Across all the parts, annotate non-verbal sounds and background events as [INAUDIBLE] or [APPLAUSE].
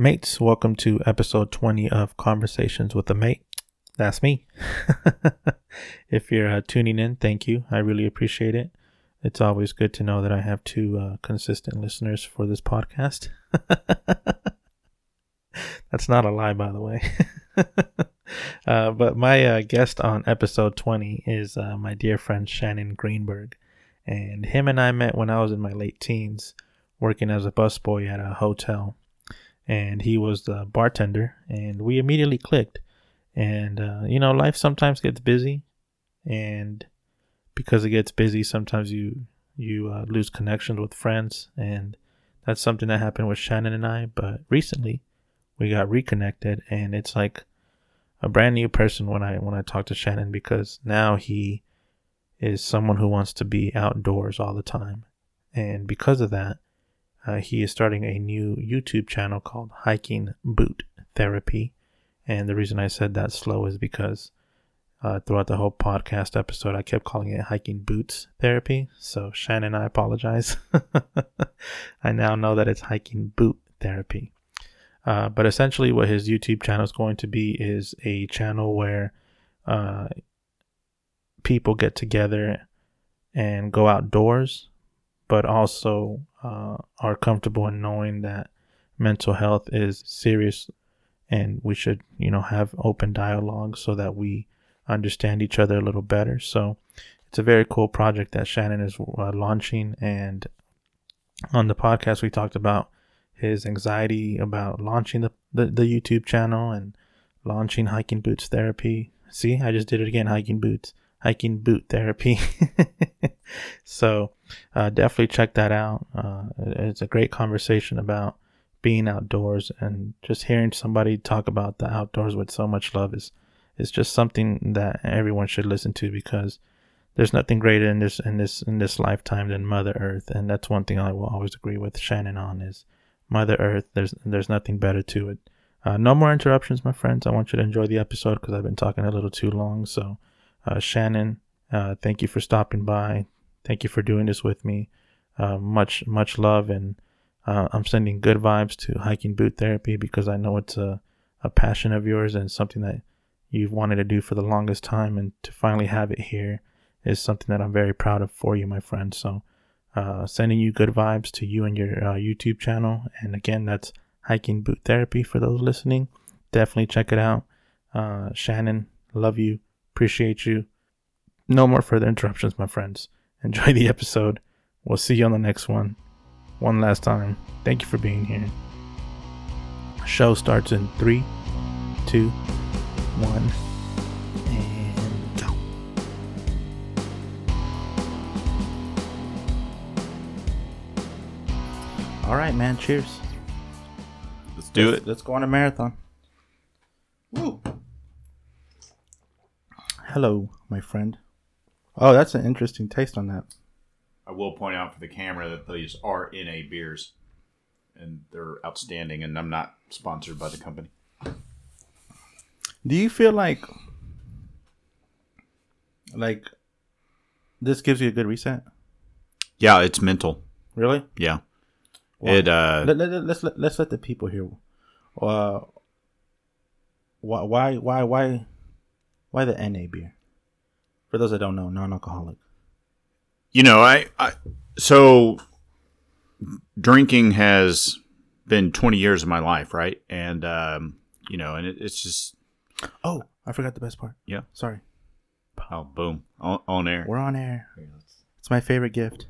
Mates, welcome to episode 20 of Conversations with a Mate. That's me. [LAUGHS] if you're uh, tuning in, thank you. I really appreciate it. It's always good to know that I have two uh, consistent listeners for this podcast. [LAUGHS] That's not a lie, by the way. [LAUGHS] uh, but my uh, guest on episode 20 is uh, my dear friend Shannon Greenberg. And him and I met when I was in my late teens, working as a busboy at a hotel. And he was the bartender, and we immediately clicked. And, uh, you know, life sometimes gets busy. And because it gets busy, sometimes you you uh, lose connections with friends, and that's something that happened with Shannon and I. But recently, we got reconnected, and it's like a brand new person when I when I talk to Shannon because now he is someone who wants to be outdoors all the time, and because of that, uh, he is starting a new YouTube channel called Hiking Boot Therapy. And the reason I said that slow is because uh, throughout the whole podcast episode, I kept calling it hiking boots therapy. So, Shannon, I apologize. [LAUGHS] I now know that it's hiking boot therapy. Uh, but essentially, what his YouTube channel is going to be is a channel where uh, people get together and go outdoors, but also uh, are comfortable in knowing that mental health is serious and we should, you know, have open dialogue so that we understand each other a little better. So it's a very cool project that Shannon is uh, launching. And on the podcast, we talked about his anxiety about launching the, the, the YouTube channel and launching hiking boots therapy. See, I just did it again hiking boots, hiking boot therapy. [LAUGHS] so uh, definitely check that out. Uh, it's a great conversation about being outdoors and just hearing somebody talk about the outdoors with so much love is is just something that everyone should listen to because there's nothing greater in this in this in this lifetime than Mother Earth, and that's one thing I will always agree with Shannon on is Mother Earth. There's there's nothing better to it. Uh, no more interruptions, my friends. I want you to enjoy the episode because I've been talking a little too long. So, uh, Shannon, uh, thank you for stopping by. Thank you for doing this with me. Uh, much much love, and uh, I'm sending good vibes to hiking boot therapy because I know it's a a passion of yours and something that you've wanted to do for the longest time, and to finally have it here is something that I'm very proud of for you, my friend. So, uh, sending you good vibes to you and your uh, YouTube channel. And again, that's Hiking Boot Therapy for those listening. Definitely check it out. Uh, Shannon, love you, appreciate you. No more further interruptions, my friends. Enjoy the episode. We'll see you on the next one. One last time, thank you for being here. Show starts in three, two, one, and go. All right, man. Cheers. Let's do Let's- it. Let's go on a marathon. Woo. Hello, my friend. Oh, that's an interesting taste on that. I will point out for the camera that these are NA beers, and they're outstanding. And I'm not sponsored by the company. Do you feel like like this gives you a good reset? Yeah, it's mental. Really? Yeah, Why? it. uh let, let, let's let, let's let the people hear. Uh, why why why why why the NA beer? For those that don't know, non-alcoholic. You know, I, I. So, drinking has been 20 years of my life, right? And um, you know, and it, it's just Oh, I forgot the best part. Yeah. Sorry. oh, boom, on, on air. We're on air. It's my favorite gift.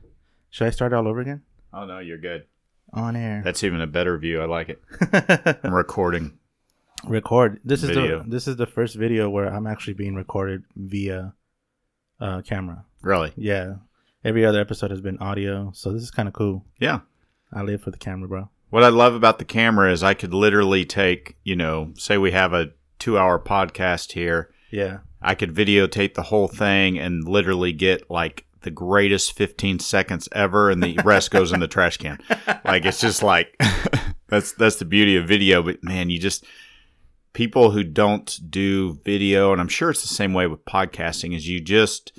Should I start all over again? Oh no, you're good. On air. That's even a better view. I like it. [LAUGHS] I'm recording. Record. This is the this is the first video where I'm actually being recorded via uh camera. Really? Yeah. Every other episode has been audio, so this is kind of cool. Yeah. I live for the camera, bro. What I love about the camera is I could literally take, you know, say we have a two hour podcast here. Yeah. I could videotape the whole thing and literally get like the greatest 15 seconds ever and the rest goes in the trash can. Like it's just like [LAUGHS] that's that's the beauty of video, but man, you just people who don't do video and I'm sure it's the same way with podcasting is you just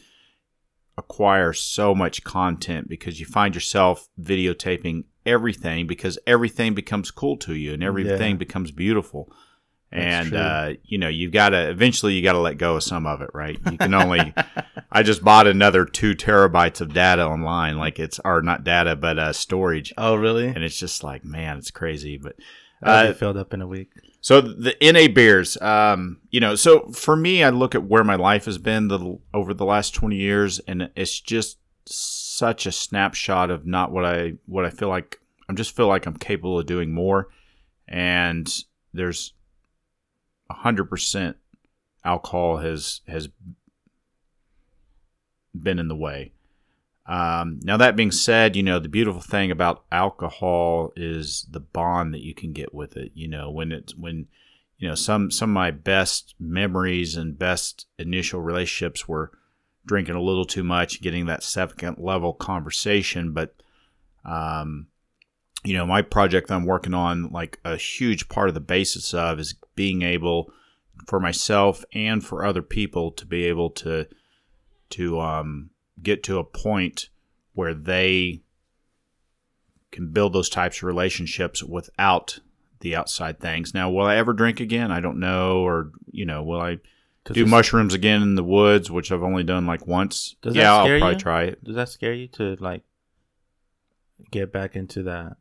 acquire so much content because you find yourself videotaping everything because everything becomes cool to you and everything Yeah. becomes beautiful. That's And uh, you know, you've got to eventually you got to let go of some of it, right? You can only. [LAUGHS] I just bought another two terabytes of data online, like it's or not data, but uh, storage, Oh, really? and it's just like, man, it's crazy. But uh, filled up in a week. So the NA beers, um, you know, so for me, I look at where my life has been the, over the last twenty years, and it's just such a snapshot of not what I what I feel like. I just feel like I'm capable of doing more, and there's hundred percent alcohol has has been in the way. Um, now that being said, you know the beautiful thing about alcohol is the bond that you can get with it. You know when it's when you know some some of my best memories and best initial relationships were drinking a little too much, getting that second level conversation. But um, you know my project that I'm working on, like a huge part of the basis of is being able for myself and for other people to be able to to um, get to a point where they can build those types of relationships without the outside things. Now, will I ever drink again? I don't know. Or you know, will I do mushrooms again in the woods, which I've only done like once? Does that yeah, I'll probably you? try it. Does that scare you to like get back into that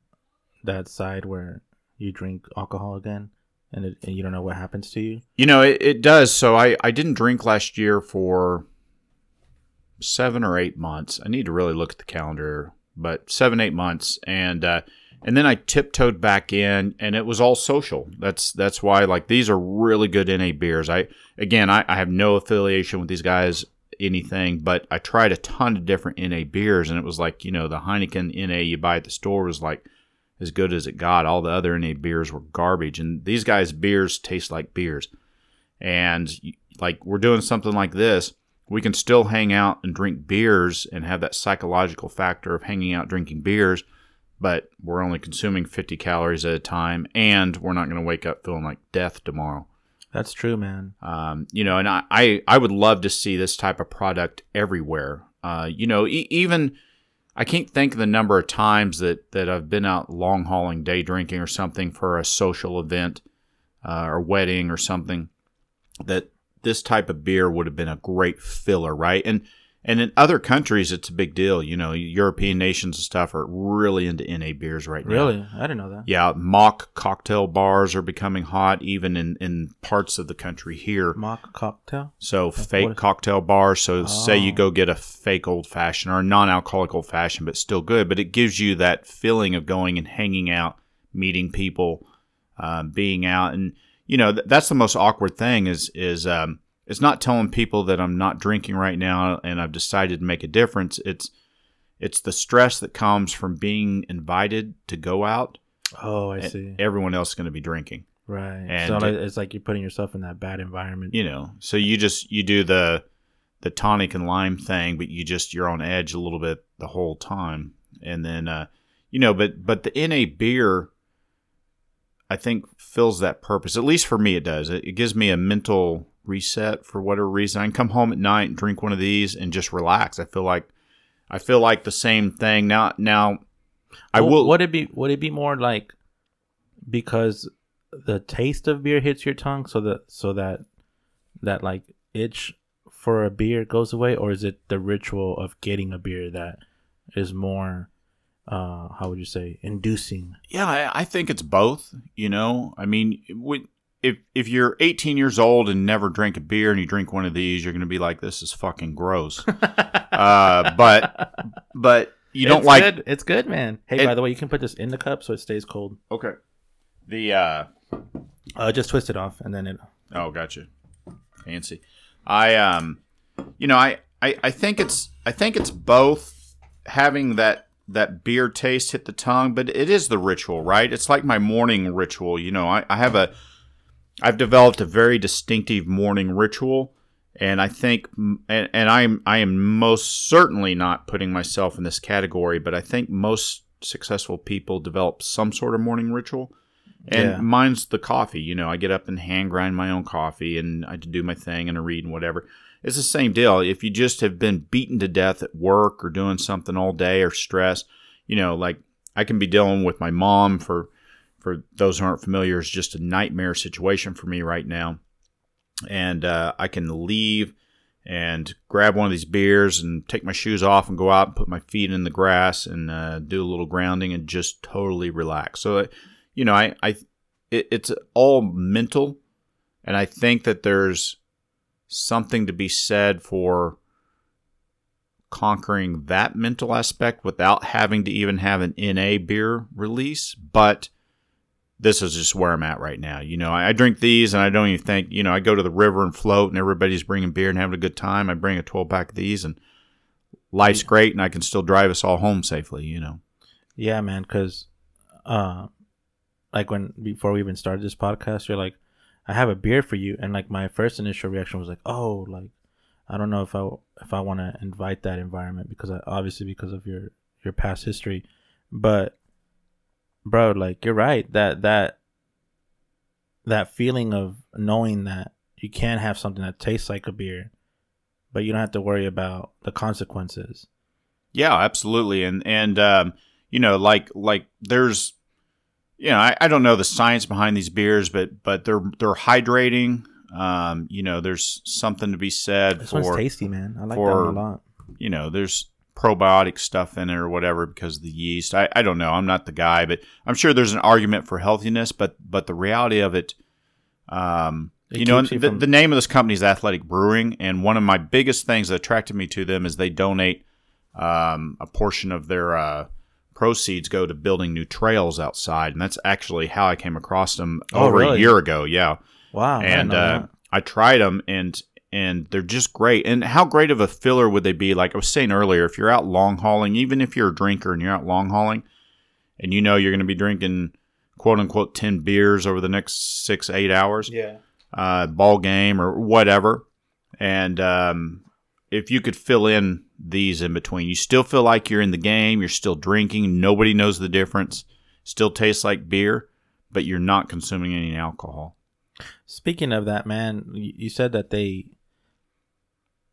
that side where you drink alcohol again and, it, and you don't know what happens to you? You know, it, it does. So I, I didn't drink last year for seven or eight months. I need to really look at the calendar, but seven, eight months. And, uh, and then I tiptoed back in and it was all social. That's, that's why like these are really good NA beers. I, again, I, I have no affiliation with these guys, anything, but I tried a ton of different NA beers and it was like, you know, the Heineken NA you buy at the store was like, as good as it got. All the other NA beers were garbage, and these guys' beers taste like beers. And like we're doing something like this, we can still hang out and drink beers and have that psychological factor of hanging out drinking beers, but we're only consuming 50 calories at a time, and we're not going to wake up feeling like death tomorrow. That's true, man. Um, you know, and I, I, I would love to see this type of product everywhere. Uh, you know, e- even I can't think of the number of times that, that I've been out long hauling, day drinking or something for a social event uh, or wedding or something that this type of beer would have been a great filler, right? And and in other countries, it's a big deal. You know, European nations and stuff are really into NA beers right now. Really? I didn't know that. Yeah, mock cocktail bars are becoming hot, even in, in parts of the country here. Mock cocktail? So fake cocktail bars. So say you Oh. go get a fake old fashioned or a non-alcoholic old fashioned, but still good. But it gives you that feeling of going and hanging out, meeting people, um, being out, and you know th- that's the most awkward thing is is um, it's not telling people that I'm not drinking right now and I've decided to make a difference. It's it's the stress that comes from being invited to go out. Oh, I see. Everyone else is going to be drinking. Right. and so it- it's like you're putting yourself in that bad environment. you know so you just you do the the tonic and lime thing but you just you're on edge a little bit the whole time and then uh you know but but the na beer i think fills that purpose at least for me it does it, it gives me a mental reset for whatever reason i can come home at night and drink one of these and just relax i feel like i feel like the same thing now now i Well, will Would it be? Would it be more like because the taste of beer hits your tongue, so that so that that like itch for a beer goes away, or is it the ritual of getting a beer that is more? Uh, how would you say inducing? Yeah, I, I think it's both. You know, I mean, when, if if you're 18 years old and never drink a beer and you drink one of these, you're going to be like, "This is fucking gross." [LAUGHS] uh, but but you don't It's like good. It's good, man. Hey, It- by the way, you can put this in the cup so it stays cold. okay. The uh, Uh, just twist it off, and then it. oh, gotcha, fancy. I um, you know, I, I I think it's I think it's both having that that beer taste hit the tongue, but it is the ritual, right? It's like my morning ritual. You know, I, I have a I've developed a very distinctive morning ritual, and I think, and, and I'm I am most certainly not putting myself in this category, but I think most successful people develop some sort of morning ritual. And Yeah. mine's the coffee. You know, I get up and hand grind my own coffee, and I do my thing and I read and whatever. It's the same deal. If you just have been beaten to death at work or doing something all day or stress, you know, like I can be dealing with my mom for for those who aren't familiar is just a nightmare situation for me right now, and uh, I can leave and grab one of these beers and take my shoes off and go out and put my feet in the grass and uh, do a little grounding and just totally relax. So, you know, I, I it, it's all mental, and I think that there's something to be said for conquering that mental aspect without having to even have an NA beer release, but this is just where I'm at right now. You know, I, drink these and I don't even think, you know, I go to the river and float and everybody's bringing beer and having a good time. I bring a 12 pack of these and life's great and I can still drive us all home safely, you know. Yeah, man, because, uh, like when, before we even started this podcast, you're like, I have a beer for you. And like my first initial reaction was like, oh, like, I don't know if I, if I want to invite that environment because I, obviously because of your, your past history, but bro, like you're right. That that that feeling of knowing that you can have something that tastes like a beer, but you don't have to worry about the consequences. Yeah, absolutely. And and um, you know, like like there's you know, I, I don't know the science behind these beers, but but they're they're hydrating. Um, you know, there's something to be said this for one's tasty, man. I like for, that a lot. You know, there's probiotic stuff in it or whatever because of the yeast. I, I don't know. I'm not the guy, but I'm sure there's an argument for healthiness. But but the reality of it, um, it you know, you the, the name of this company is Athletic Brewing, and one of my biggest things that attracted me to them is they donate um, a portion of their uh, proceeds go to building new trails outside, and that's actually how I came across them oh, over really? a year ago. Yeah. Wow. And I, uh, I tried them, and and they're just great. And how great of a filler would they be? Like I was saying earlier, if you're out long hauling, even if you're a drinker and you're out long hauling, and you know you're going to be drinking quote unquote 10 beers over the next six, eight hours, yeah, uh, ball game or whatever. And um, if you could fill in these in between, you still feel like you're in the game, you're still drinking, nobody knows the difference, still tastes like beer, but you're not consuming any alcohol. Speaking of that, man, you said that they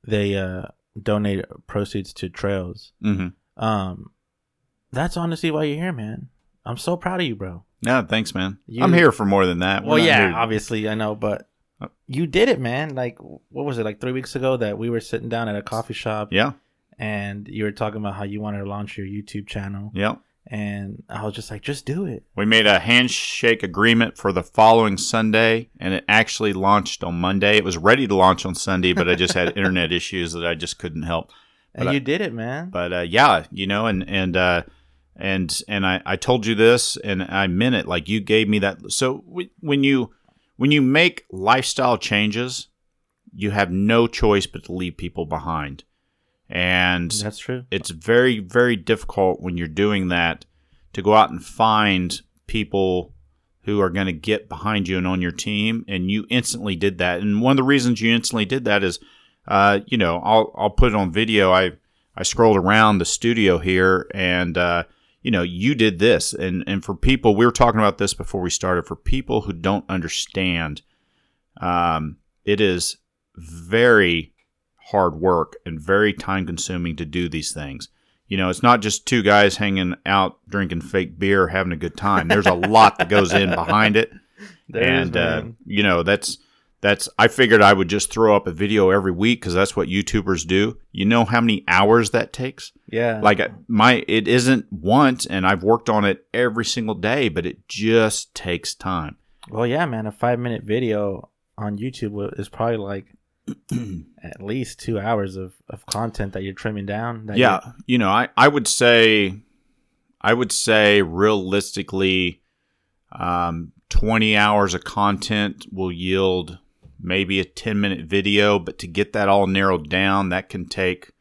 they uh, donate proceeds to trails. Mm-hmm. Um, that's honestly why you're here, man. I'm so proud of you, bro. Yeah, thanks, man. You, I'm here for more than that. We're well, yeah, here. obviously, I know, but uh, you did it, man. Like, what was it, like three weeks ago that we were sitting down at a coffee shop? Yeah. And you were talking about how you wanted to launch your YouTube channel. Yeah and I was just like, just do it. We made a handshake agreement for the following Sunday, and it actually launched on Monday. It was ready to launch on Sunday, but I just had [LAUGHS] internet issues that I just couldn't help. But and you I, did it, man. But uh, yeah, you know, and and uh, and and I, I told you this, and I meant it. Like you gave me that. So when you when you make lifestyle changes, you have no choice but to leave people behind. And that's true. It's very, very difficult when you're doing that to go out and find people who are going to get behind you and on your team. And you instantly did that. And one of the reasons you instantly did that is, uh, you know, I'll, I'll put it on video. I, I scrolled around the studio here and, uh, you know, you did this. And, and for people, we were talking about this before we started, for people who don't understand, um, it is very hard work and very time consuming to do these things. You know, it's not just two guys hanging out drinking fake beer, having a good time. There's a lot that goes in behind it. [LAUGHS] There and is, uh, you know, that's that's I figured I would just throw up a video every week cuz that's what YouTubers do. You know how many hours that takes? Yeah. Like my it isn't once and I've worked on it every single day, but it just takes time. Well, yeah, man, a 5-minute video on YouTube is probably like [CLEARS THROAT] at least two hours of, of content that you're trimming down. yeah, you know, I, I would say, I would say realistically, um, 20 hours of content will yield maybe a 10 minute video, but to get that all narrowed down, that can take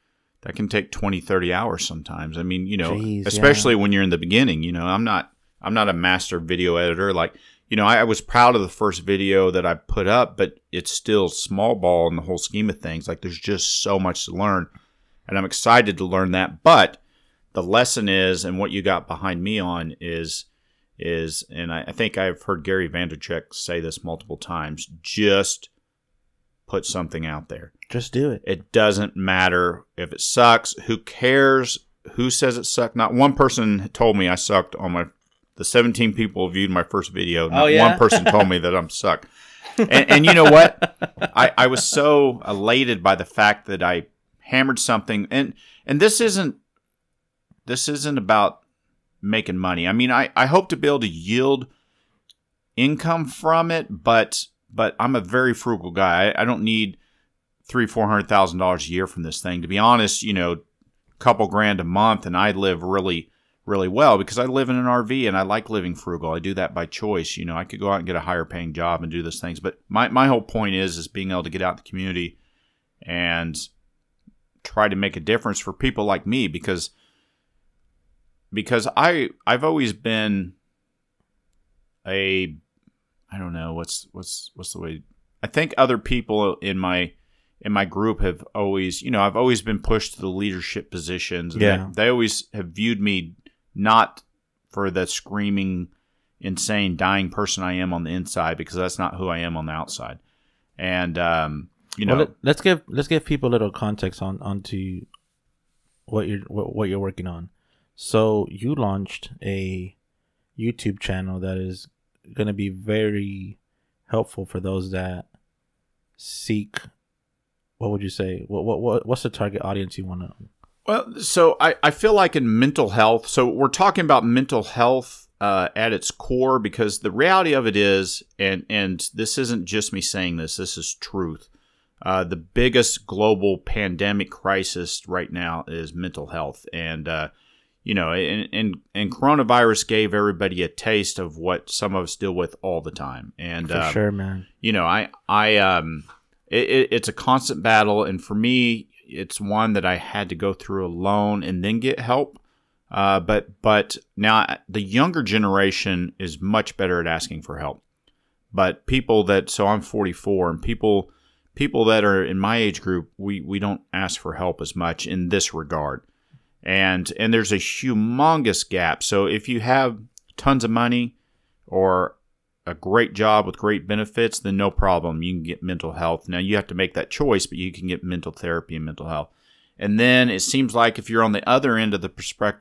that can take 20 30 hours sometimes i mean you know Jeez, especially yeah. when you're in the beginning you know i'm not i'm not a master video editor like you know, I, I, was proud of the first video that I put up, but it's still small ball in the whole scheme of things. Like there's just so much to learn, and I'm excited to learn that. But the lesson is, and what you got behind me on is, is, and I, I think I've heard Gary Vaynerchuk say this multiple times: just put something out there. Just do it. It doesn't matter if it sucks. Who cares who says it sucked. Not one person told me I sucked on my. The 17 people viewed my first video. Not Oh, yeah? one person told me that I'm suck. And, and you know what? I, I was so elated by the fact that I hammered something, and and this isn't this isn't about making money. I mean, I, I hope to be able to yield income from it, but but I'm a very frugal guy. I, I don't need three four hundred thousand dollars a year from this thing. To be honest, you know, a couple grand a month, and I live really really well because I live in an RV and I like living frugal. I do that by choice. You know, I could go out and get a higher paying job and do those things, but my my whole point is is being able to get out in the community and try to make a difference for people like me because because I I've always been a I don't know what's what's what's the way I think other people in my in my group have always you know I've always been pushed to the leadership positions Yeah. they, they always have viewed me not for the screaming insane dying person I am on the inside because that's not who I am on the outside and um you know well, let, us give let's give people a little context on onto what you're what, what you're working on. So you launched a YouTube channel that is going to be very helpful for those that seek. What would you say? What what, what what's the target audience you want to? Well, so I, I feel like in mental health, so we're talking about mental health uh, at its core because the reality of it is, and and this isn't just me saying this, this is truth. Uh, the biggest global pandemic crisis right now is mental health, and uh, you know, and, and and coronavirus gave everybody a taste of what some of us deal with all the time, and For um, sure, man. you know, I, I, um, it, it, it's a constant battle, and for me, it's one that I had to go through alone and then get help. Uh, but but now the younger generation is much better at asking for help. But people that so I'm 44, and people people that are in my age group, we we don't ask for help as much in this regard. And and there's a humongous gap. So if you have tons of money or a great job with great benefits, then no problem. You can get mental health. Now you have to make that choice, but you can get mental therapy and mental health. And then it seems like if you're on the other end of the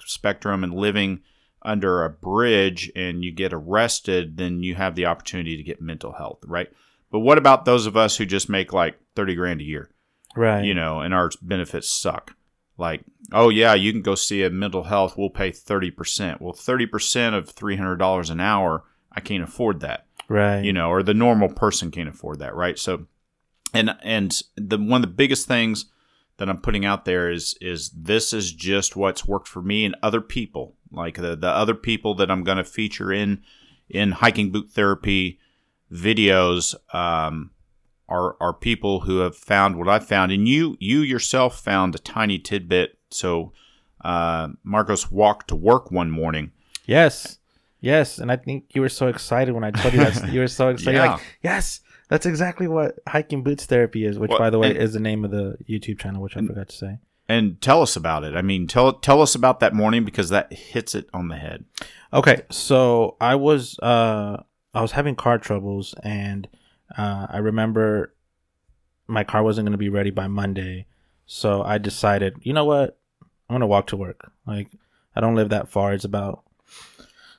spectrum and living under a bridge and you get arrested, then you have the opportunity to get mental health, right? But what about those of us who just make like 30 grand a year, Right. you know, and our benefits suck? Like, oh yeah, you can go see a mental health, we'll pay 30%. Well, 30% of $300 an hour, I can't afford that Right. you know, or the normal person can't afford that, right? So, and and the one of the biggest things that I'm putting out there is is this is just what's worked for me and other people, like the the other people that I'm going to feature in in hiking boot therapy videos. Um, are are people who have found what I found, and you you yourself found a tiny tidbit. So, uh, Marcos walked to work one morning. Yes. Yes. And I think you were so excited when I told you that. [LAUGHS] you were so excited. Yeah. Like, yes, that's exactly what hiking boots therapy is, which, Well, by the way, and- is the name of the YouTube channel, which I forgot to say. And tell us about it. I mean, tell tell us about that morning because that hits it on the head. Okay, so I was uh I was having car troubles and uh I remember my car wasn't going to be ready by Monday. So I decided, you know what? I'm going to walk to work. Like I don't live that far. It's about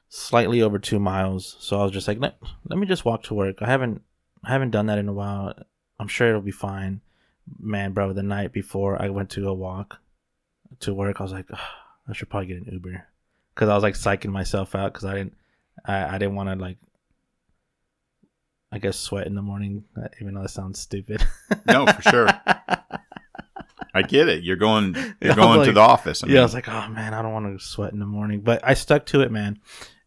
slightly over 2 miles. So I was just like, let, let me just walk to work. I haven't I haven't done that in a while. I'm sure it'll be fine. Man, bro, the night before I went to go walk to work, I was like, "Ugh, I should probably get an Uber because I was like psyching myself out because I didn't, I, I didn't want to like, I guess sweat in the morning, uh, even though that sounds stupid. No, for sure. I get it. You're going you're [LAUGHS] going to the office. I yeah, mean, I was like, oh man, I don't want to sweat in the morning, but I stuck to it, man.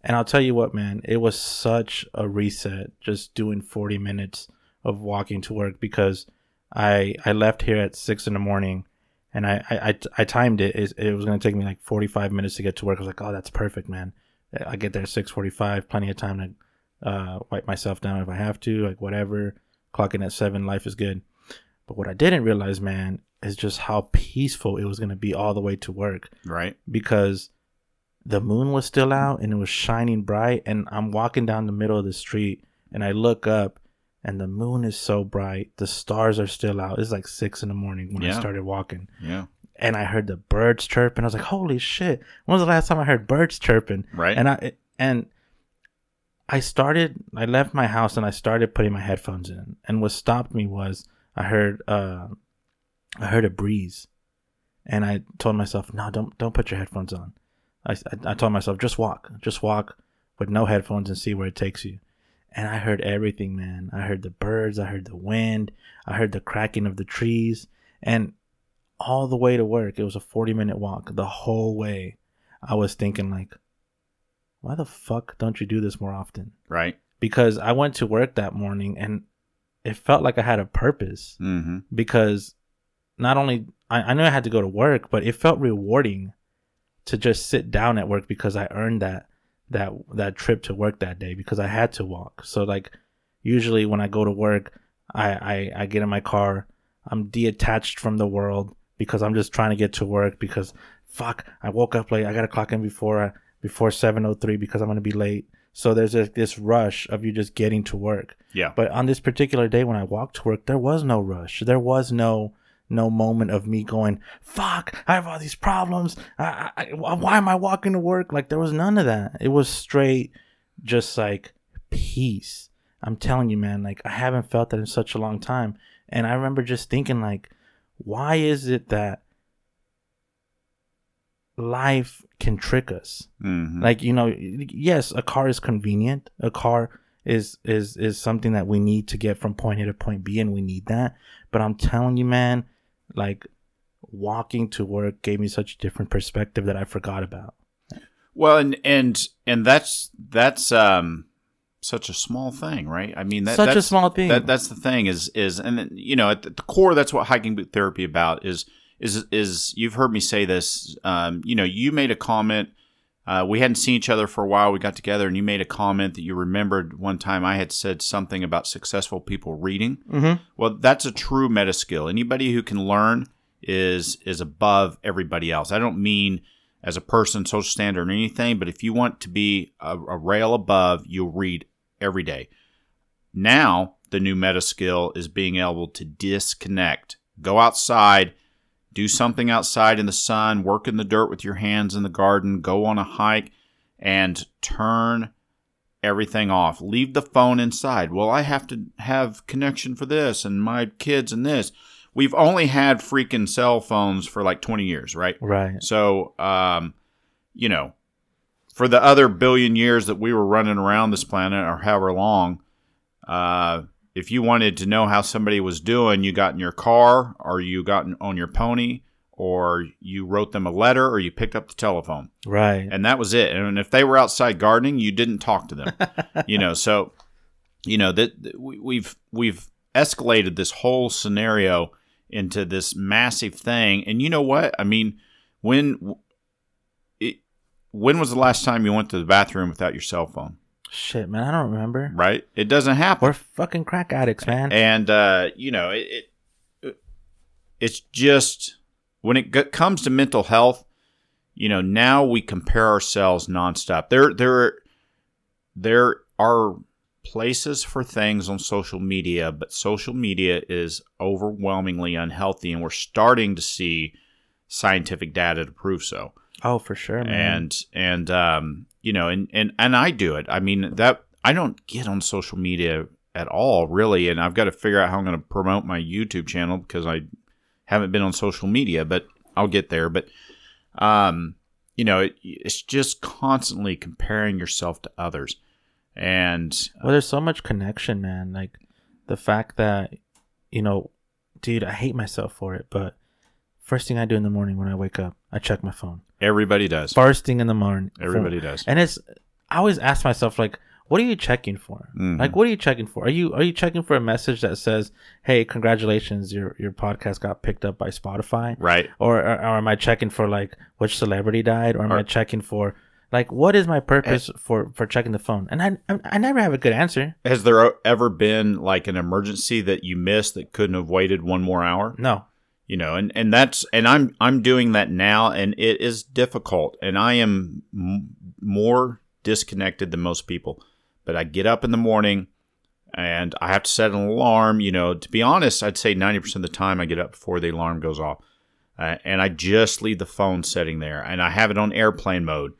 And I'll tell you what, man, it was such a reset just doing 40 minutes of walking to work because I I left here at six in the morning, and I I, I, I timed it. It, it was going to take me like 45 minutes to get to work. I was like, oh, that's perfect, man. I get there at 6:45, plenty of time to uh, wipe myself down if I have to, like whatever. Clocking at seven, life is good. But what I didn't realize, man, is just how peaceful it was going to be all the way to work right? because the moon was still out and it was shining bright and I'm walking down the middle of the street and I look up and the moon is so bright the stars are still out it's like six in the morning when I started walking Yeah. and I heard the birds chirping. I was like, "Holy shit! When was the last time I heard birds chirping?" Right. And I and I started. I left my house and I started putting my headphones in. And what stopped me was I heard uh, I heard a breeze, and I told myself, "No, don't don't put your headphones on." I, I, I told myself, "Just walk, just walk with no headphones and see where it takes you." And I heard everything, man. I heard the birds, I heard the wind, I heard the cracking of the trees, and all the way to work, it was a 40 minute walk. The whole way, I was thinking, like, why the fuck don't you do this more often? right. Because I went to work that morning and it felt like I had a purpose Mm-hmm. because not only I, I knew I had to go to work, but it felt rewarding to just sit down at work because I earned that that that trip to work that day because I had to walk. So like usually when I go to work, I I, I get in my car, I'm detached from the world because I'm just trying to get to work because fuck, I woke up late. I gotta clock in before I, before seven oh three because I'm gonna be late. So there's a, this rush of you just getting to work. Yeah. But on this particular day when I walked to work, there was no rush. There was no no moment of me going, "Fuck, I have all these problems. I, I, why am I walking to work?" Like there was none of that. It was straight, just like peace. I'm telling you, man. Like I haven't felt that in such a long time, and I remember just thinking, like, why is it that life can trick us? Mm-hmm. like you know yes a car is convenient a car is is is something that we need to get from point a to point b and we need that but i'm telling you man like walking to work gave me such a different perspective that i forgot about Well, and and and that's that's um such a small thing, right? I mean, that, such a small thing That that's the thing is is and you know at the, the core that's what hiking boot therapy about is is is you've heard me say this. Um, you know, you made a comment. Uh, we hadn't seen each other for a while. We got together, and you made a comment that you remembered one time I had said something about successful people reading. mm-hmm. Well, that's a true meta skill. Anybody who can learn is is above everybody else. I don't mean as a person, social standard, or anything, but if you want to be a, a rail above, you'll read every day. Now, the new meta skill is being able to disconnect, go outside, do something outside in the sun, work in the dirt with your hands in the garden, go on a hike, and turn everything off. Leave the phone inside. Well, I have to have connection for this and my kids and this. We've only had freaking cell phones for like 20 years, right? right So, um, you know, for the other billion years that we were running around this planet or however long, uh, if you wanted to know how somebody was doing, you got in your car or you got in- on your pony or you wrote them a letter or you picked up the telephone right and that was it. And if they were outside gardening, you didn't talk to them. [LAUGHS] you know, so you know that that we- we've we've escalated this whole scenario into this massive thing. And you know what? I mean, when it, when was the last time you went to the bathroom without your cell phone? Shit man i don't remember Right? It doesn't happen. we're fucking crack addicts man and uh, you know it, it it's just when it g- comes to mental health you know now we compare ourselves nonstop there there there are places for things on social media but social media is overwhelmingly unhealthy and we're starting to see scientific data to prove so oh for sure man and and um you know and and and I do it. I mean that I don't get on social media at all really and I've got to figure out how I'm going to promote my YouTube channel because I haven't been on social media but I'll get there but um you know it, it's just constantly comparing yourself to others and Well, there's so much connection, man. Like the fact that, you know, dude, I hate myself for it, but first thing I do in the morning when I wake up, I check my phone. Everybody does First thing in the morning. everybody does And it's, I always ask myself, like, what are you checking for? Mhm. Like, what are you checking for? Are you are you checking for a message that says, "Hey, congratulations, your your podcast got picked up by Spotify," right or or, or am I checking for like which celebrity died, or am I checking for like what is my purpose for for checking the phone? And I I, I never have a good answer. has there ever been like an emergency that you missed that couldn't have waited one more hour No, you know and and that's and i'm i'm doing that now and it is difficult and i am m- more disconnected than most people. But i get up in the morning and i have to set an alarm you know. To be honest i'd say 90% of the time i get up before the alarm goes off uh, and I just leave the phone sitting there, and I have it on airplane mode,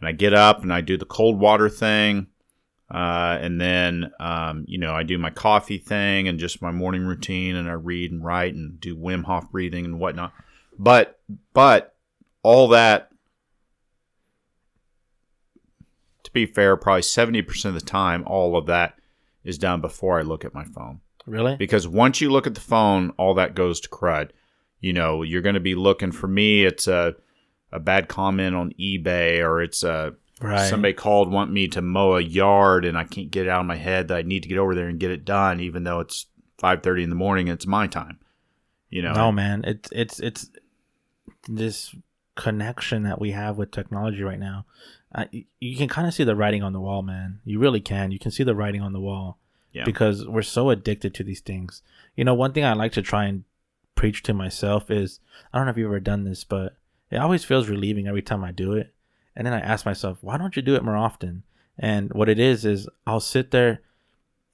and I get up and I do the cold water thing, uh, and then um, you know I do my coffee thing and just my morning routine, and I read and write and do Wim Hof breathing and whatnot. But but all that, to be fair, probably seventy percent of the time, all of that is done before I look at my phone Really? because once you look at the phone, all that goes to crud. You know, you're going to be looking for me. It's a a bad comment on eBay, or it's a Right. somebody called want me to mow a yard, and I can't get it out of my head that I need to get over there and get it done, even though it's five thirty in the morning and it's my time. You know, No, man. It's it's it's this connection that we have with technology right now. Uh, you can kind of see the writing on the wall, man. You really can. You can see the writing on the wall Yeah. because we're so addicted to these things. You know, one thing I like to try and preach to myself is I don't know if you've ever done this, but it always feels relieving every time I do it. And then I ask myself, why don't you do it more often? And what it is is I'll sit there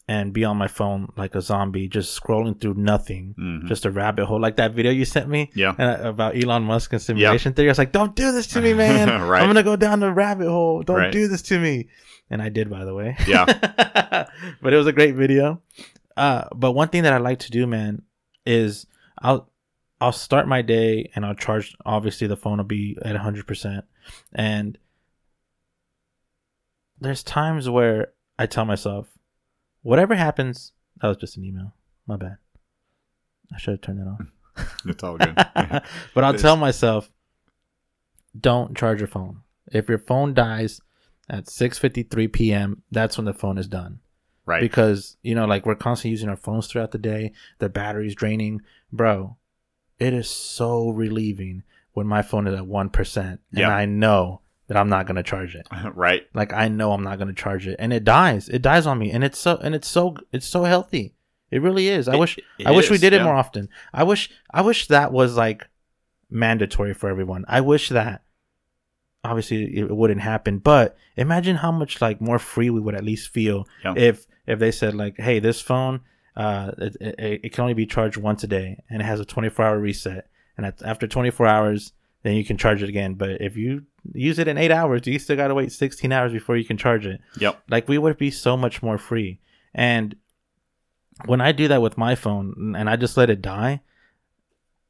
and be on my phone like a zombie, just scrolling through nothing, Mhm. just a rabbit hole, like that video you sent me yeah, uh, about Elon Musk and simulation theory. I was like, "Don't do this to me, [LAUGHS] man! Right. I'm gonna go down the rabbit hole. Don't Right. do this to me." And I did, by the way. Yeah. [LAUGHS] but it was a great video. Uh, but one thing that I like to do, man, is I'll I'll start my day and I'll charge. Obviously, the phone will be at 100, percent and there's times where I tell myself, whatever happens, that was just an email. My bad. I should have turned it off. [LAUGHS] it's all good. [LAUGHS] but I'll tell myself, don't charge your phone. If your phone dies at 6:53 p.m., that's when the phone is done. right. Because you know, like we're constantly using our phones throughout the day. The battery's draining, bro. It is so relieving when my phone is at one percent, and Yeah. I know that I'm not gonna charge it. [LAUGHS] right. Like I know I'm not gonna charge it, and it dies. It dies on me, and it's so and it's so it's so healthy. It really is. I It- wish it I wish we is, did it more often. I wish I wish that was like mandatory for everyone. I wish that obviously it wouldn't happen, but imagine how much like more free we would at least feel Yeah. if if they said like, "Hey, this phone uh it, it, it can only be charged once a day and it has a 24-hour reset and at, after 24 hours then you can charge it again, but if you use it in 8 hours, you still got to wait 16 hours before you can charge it." Yep. like we would be so much more free and when i do that with my phone and i just let it die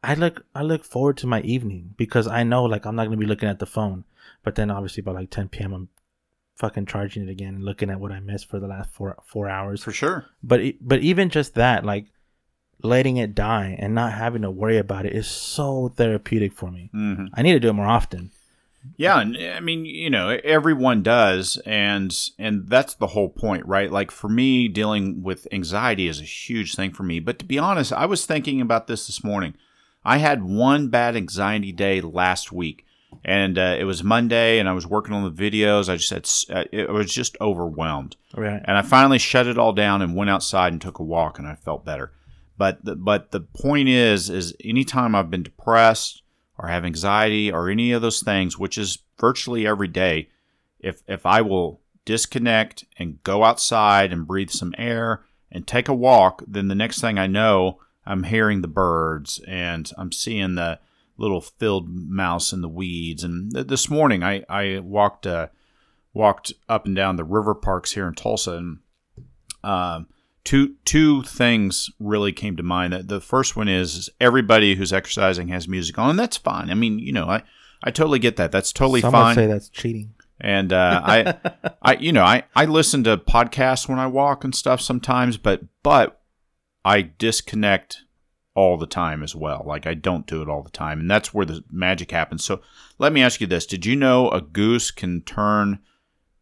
i look i look forward to my evening because i know like i'm not going to be looking at the phone but then obviously by like 10 p.m i'm fucking charging it again and looking at what i missed for the last four four hours For sure. but but even just that like letting it die and not having to worry about it is so therapeutic for me hmm i need to do it more often Yeah, and I mean, you know, everyone does, and and that's the whole point, right? Like for me, dealing with anxiety is a huge thing for me. But to be honest, I was thinking about this this morning. I had one bad anxiety day last week, and uh, it was Monday, and I was working on the videos. I just had, uh, it was just overwhelmed. right And I finally shut it all down and went outside and took a walk, and I felt better. But the, but the point is, is anytime I've been depressed or have anxiety or any of those things, which is virtually every day, if if I will disconnect and go outside and breathe some air and take a walk, then the next thing I know, I'm hearing the birds and I'm seeing the little field mouse in the weeds. And th- this morning, I I walked. Uh, walked up and down the river parks here in Tulsa, and um, two two things really came to mind. The- The first one is, is everybody who's exercising has music on, and that's fine. I mean, you know, I I totally get that. That's totally some would fine. say that's cheating and uh, [LAUGHS] I I you know I I listen to podcasts when I walk and stuff sometimes, but but I disconnect all the time as well. Like I don't do it all the time, and that's where the magic happens. So let me ask you this: Did you know a goose can turn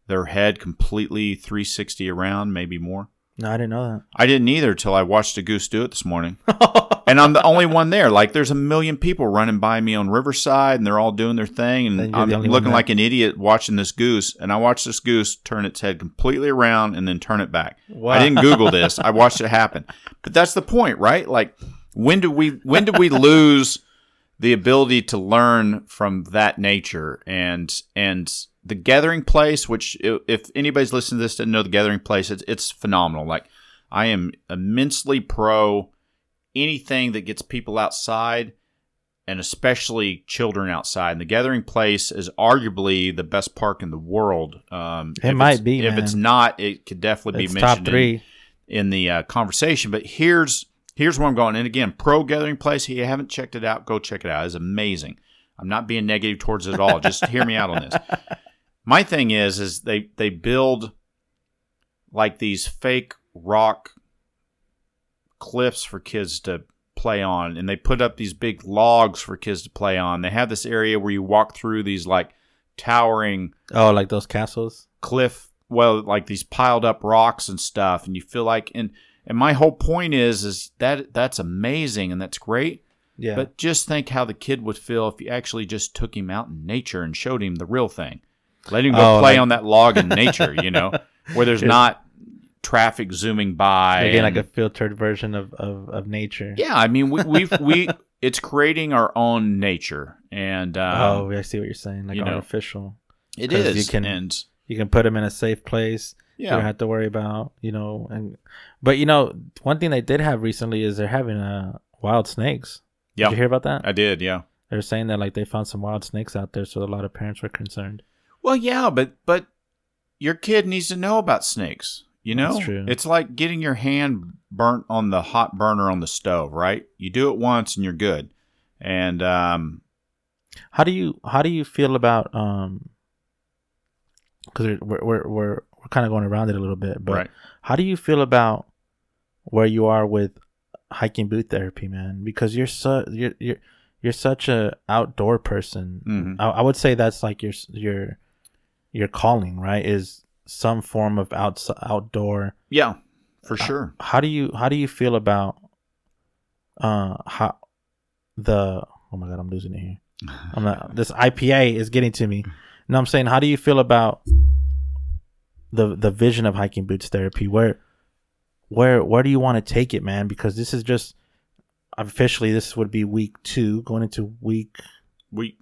their head completely 360 around, maybe more? No i didn't know that. I didn't either till I watched a goose do it this morning. [LAUGHS] And I'm the only one there. Like, there's a million people running by me on Riverside, and they're all doing their thing, and I'm looking like an idiot watching this goose. And I watched this goose turn its head completely around and then turn it back. Wow. I didn't Google this. I watched it happen. But that's the point, right? Like, when do we when do we [LAUGHS] lose the ability to learn from that nature and and the Gathering Place, which if anybody's listening to this didn't know the Gathering Place, it's it's phenomenal. Like, I am immensely pro anything that gets people outside and especially children outside. And the Gathering Place is arguably the best park in the world. Um, It might be, If it's not, it could definitely It's be top mentioned in- in the uh, conversation. But here's here's where I'm going. And again, Pro Gathering Place. If you haven't checked it out, go check it out. It's amazing. I'm not being negative towards it at all. Just hear me out on this. [LAUGHS] My thing is, is they they build like these fake rock cliffs for kids to play on, and they put up these big logs for kids to play on. They have this area where you walk through these like towering Oh, like those castles. cliff well like these piled up rocks and stuff and you feel like and and my whole point is is that that's amazing and that's great Yeah. but just think how the kid would feel if you actually just took him out in nature and showed him the real thing let him go Oh, play like- on that log in nature you know [LAUGHS] where there's not traffic zooming by Again, like a filtered version of, of, of nature. yeah i mean we we we it's creating our own nature and um, oh, I see what you're saying. Like you artificial. it 'cause is you can- and You can put them in a safe place. You don't yeah have to worry about, you know, and but you know, one thing they did have recently is they're having uh wild snakes. Yeah. Did you hear about that? i did yeah They're saying that like they found some wild snakes out there, so a lot of parents were concerned. Well, yeah, but but your kid needs to know about snakes. You know, That's true. it's like getting your hand burnt on the hot burner on the stove, right? You do it once and you're good. And um, How do you how do you feel about um? Because we're we're we're we're kind of going around it a little bit, but right, how do you feel about where you are with hiking boot therapy, man? Because you're so you're you're you're such a outdoor person. Mhm. I, I would say that's like your your your calling, right? Is some form of outs outdoor. yeah, for sure. How do you how do you feel about uh how the oh my god I'm losing it here. I'm not this IPA is getting to me. No, I'm saying how do you feel about the the vision of hiking boots therapy? Where where where do you want to take it, man? Because this is just officially this would be week two, going into week week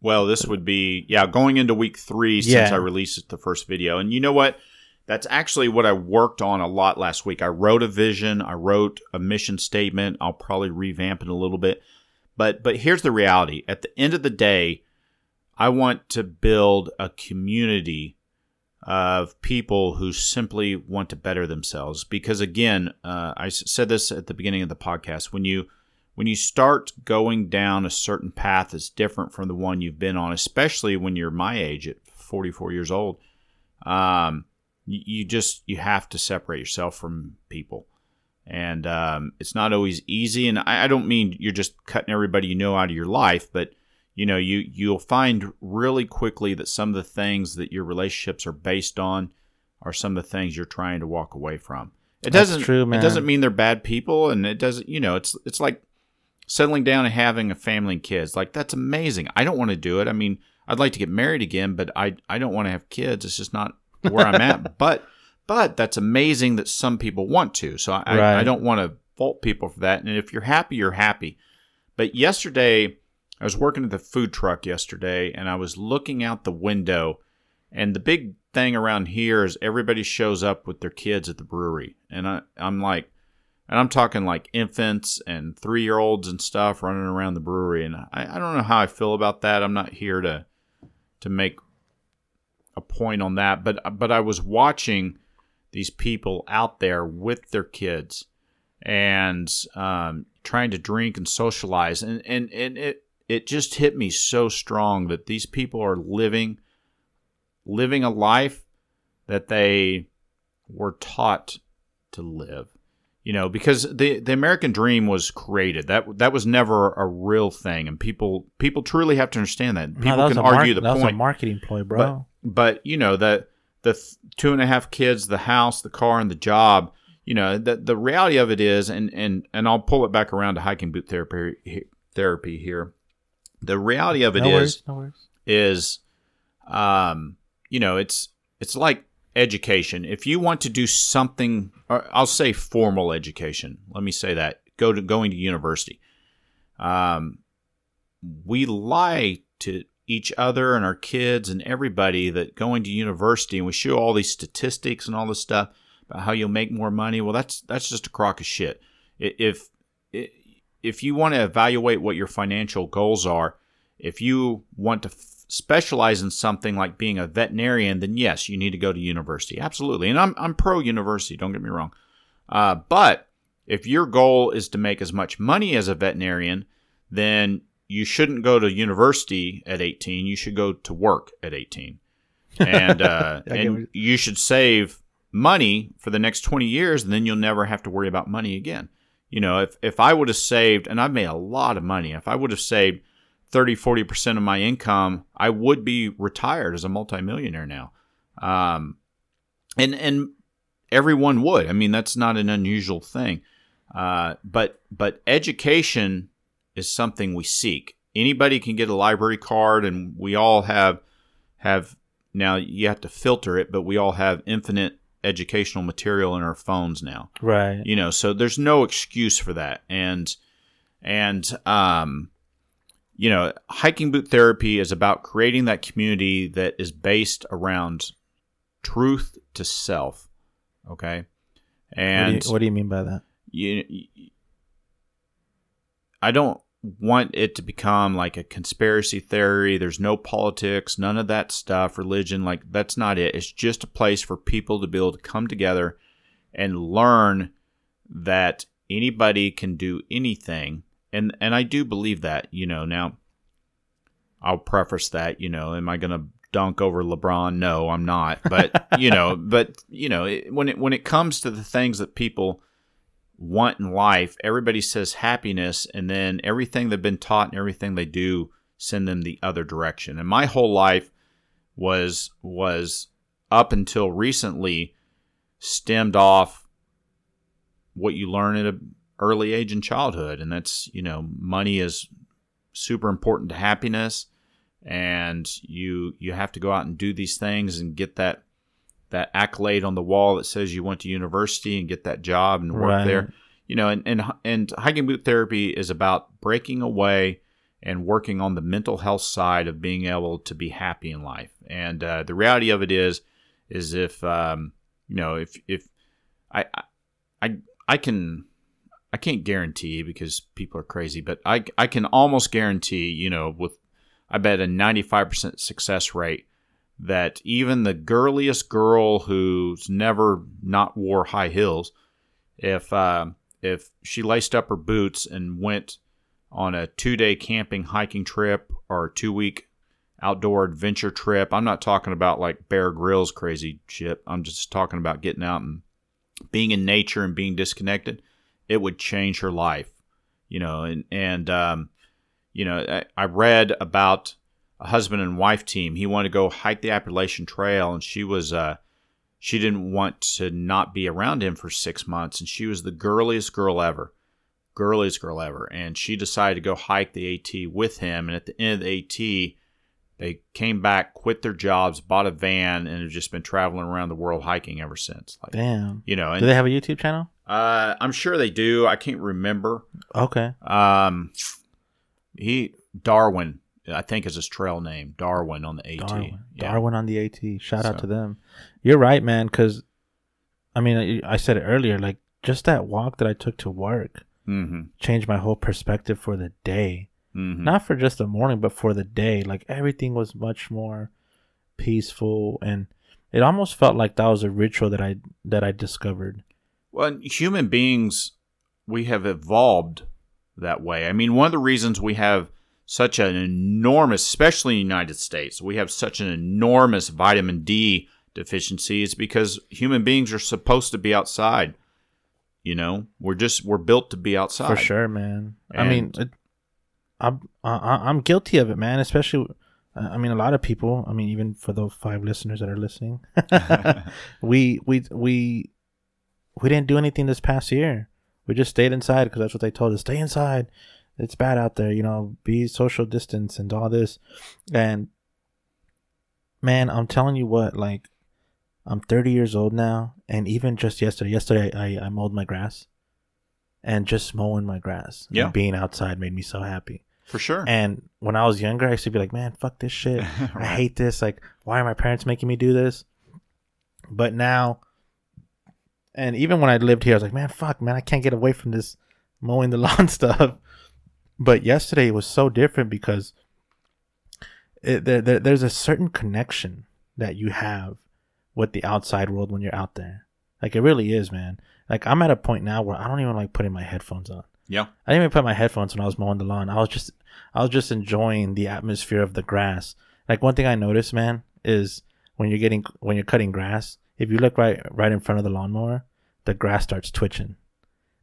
well, this would be yeah, going into week three since Yeah. I released the first video. And you know what? That's actually what I worked on a lot last week. I wrote a vision, I wrote a mission statement. I'll probably revamp it a little bit. But but here's the reality. At the end of the day, I want to build a community of people who simply want to better themselves. Because again, uh, I said this at the beginning of the podcast. When you when you start going down a certain path that's different from the one you've been on, especially when you're my age at 44 years old, um, you, you just you have to separate yourself from people, and um, it's not always easy. And I, I don't mean you're just cutting everybody you know out of your life, but you know you you'll find really quickly that some of the things that your relationships are based on are some of the things you're trying to walk away from. It That's doesn't true, man. It doesn't mean they're bad people, and it doesn't. You know, it's it's like settling down and having a family and kids. Like that's amazing. I don't want to do it. I mean, I'd like to get married again, but I I don't want to have kids. It's just not where I'm at. [LAUGHS] But but that's amazing that some people want to. So I Right. I don't want to fault people for that. And if you're happy, you're happy. But yesterday, I was working at the food truck yesterday, and I was looking out the window, and the big thing around here is everybody shows up with their kids at the brewery, and I I'm like. And I'm talking like infants and three year olds and stuff running around the brewery. And I, I don't know how I feel about that. I'm not here to to make a point on that. But but I was watching these people out there with their kids and um, trying to drink and socialize. And, and, and it it just hit me so strong that these people are living living a life that they were taught to live. You know because the the american dream was created. That that was never a real thing and people people truly have to understand that. People No, that can a mar- argue the that was a point. marketing ploy, bro. but you know the the th- two and a half kids the house the car and the job you know the the reality of it is and and and i'll pull it back around to hiking boot therapy therapy here the reality of it is no worries, no worries. is um you know it's it's like education. If you want to do something or i'll say formal education. Let me say that. Go to going to university. Um we lie to each other and our kids and everybody that going to university and we show all these statistics and all this stuff about how you'll make more money. Well that's that's just a crock of shit. If if you want to evaluate what your financial goals are, if you want to f- specialize in something like being a veterinarian, then yes, you need to go to university. Absolutely. And I'm, I'm pro university, don't get me wrong. Uh, but if your goal is to make as much money as a veterinarian, then you shouldn't go to university at 18. You should go to work at 18. [LAUGHS] And, uh, I get what and you should save money for the next 20 years, and then you'll never have to worry about money again. You know, if, if I would have saved, and I've made a lot of money, if I would have saved 30, 40% of my income, I would be retired as a multimillionaire now. Um, and, and everyone would. I mean, that's not an unusual thing. Uh, but, but education is something we seek. Anybody can get a library card, and we all have, have, now you have to filter it, but we all have infinite educational material in our phones now Right. you know so there's no excuse for that and and um you know hiking boot therapy is about creating that community that is based around truth to self okay What do, and you, what do you mean by that? you, you- I don't want it to become like a conspiracy theory. There's no politics, none of that stuff, religion. Like, that's not it. It's just a place for people to be able to come together and learn that anybody can do anything. And, and I do believe that, you know, now I'll preface that, you know, am I going to dunk over LeBron? No, I'm not. But, you know, [LAUGHS] but, you know, it, when it, when it comes to the things that people, want in life, everybody says happiness, and then everything they've been taught and everything they do send them the other direction. And my whole life was was up until recently stemmed off what you learn at an early age in childhood, and that's you know money is super important to happiness, and you you have to go out and do these things and get that that accolade on the wall that says you went to university and get that job and work Right. there you know and, and and hiking boot therapy is about breaking away and working on the mental health side of being able to be happy in life and uh, the reality of it is is if um, you know if if I, I i i can i can't guarantee because people are crazy but i i can almost guarantee you know with i bet a 95% success rate that even the girliest girl who's never not wore high heels, if uh, if she laced up her boots and went on a two day camping hiking trip or a two week outdoor adventure trip, I'm not talking about like Bear Grylls crazy shit. I'm just talking about getting out and being in nature and being disconnected. It would change her life, you know. And and um, you know, I, I read about a husband and wife team. He wanted to go hike the Appalachian Trail, and she was uh, she didn't want to not be around him for six months, and she was the girliest girl ever, girliest girl ever, and she decided to go hike the AT with him. And at the end of the AT, they came back, quit their jobs, bought a van, and have just been traveling around the world hiking ever since. Like, Damn. you know, Do they have a YouTube channel? uh, I'm sure they do. I can't remember. Okay. Um, he Darwin, I think is his trail name. Darwin on the AT. Darwin. Yeah. Darwin on the AT. Shout out to them. You're right, man. Because, I mean, I I said it earlier. Like, just that walk that I took to work Mm-hmm. changed my whole perspective for the day. Mm-hmm. Not for just the morning, but for the day. Like, everything was much more peaceful. And it almost felt like that was a ritual that I that I discovered. Well, human beings, we have evolved that way. I mean, one of the reasons we have such an enormous, especially in the United States, we have such an enormous vitamin D deficiency is because human beings are supposed to be outside. You know, we're just we're built to be outside. For sure, man. I mean, And- it, I'm I, I'm guilty of it, man. Especially, uh, I mean, a lot of people. I mean, even for those five listeners that are listening, [LAUGHS] [LAUGHS] we we we we didn't do anything this past year. We just stayed inside because that's what they told us. Stay inside. It's bad out there. You know, be social distance and all this. And man, I'm telling you what, like, I'm 30 years old now, and even just yesterday, yesterday I, I mowed my grass, and just mowing my grass, and Yeah. being outside made me so happy. For sure. And when I was younger, I used to be like, man, fuck this shit. [LAUGHS] I hate this. Like, why are my parents making me do this? But now, and even when I lived here, I was like, man, fuck, man, I can't get away from this mowing the [LAUGHS] lawn stuff. But yesterday was so different because it, there, there there's a certain connection that you have with the outside world when you're out there. Like it really is, man. Like I'm at a point now where I don't even like putting my headphones on. Yeah. I didn't even put my headphones when I was mowing the lawn. I was just I was just enjoying the atmosphere of the grass. Like one thing I noticed, man, is when you're getting when you're cutting grass, if you look right right in front of the lawnmower, the grass starts twitching.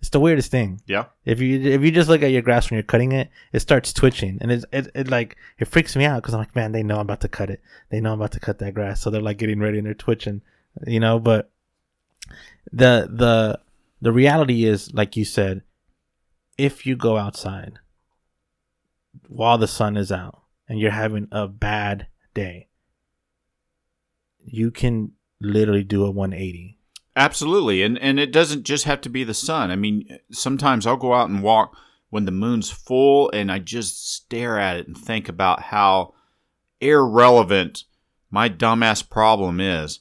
It's the weirdest thing. Yeah. If you if you just look at your grass when you're cutting it, it starts twitching, and it's it, it like it freaks me out because I'm like, man, they know I'm about to cut it. They know I'm about to cut that grass, so they're like getting ready and they're twitching, you know. But the the the reality is, like you said, if you go outside while the sun is out and you're having a bad day, you can literally do a 180. Absolutely. And and it doesn't just have to be the sun. I mean, sometimes I'll go out and walk when the moon's full and I just stare at it and think about how irrelevant my dumbass problem is.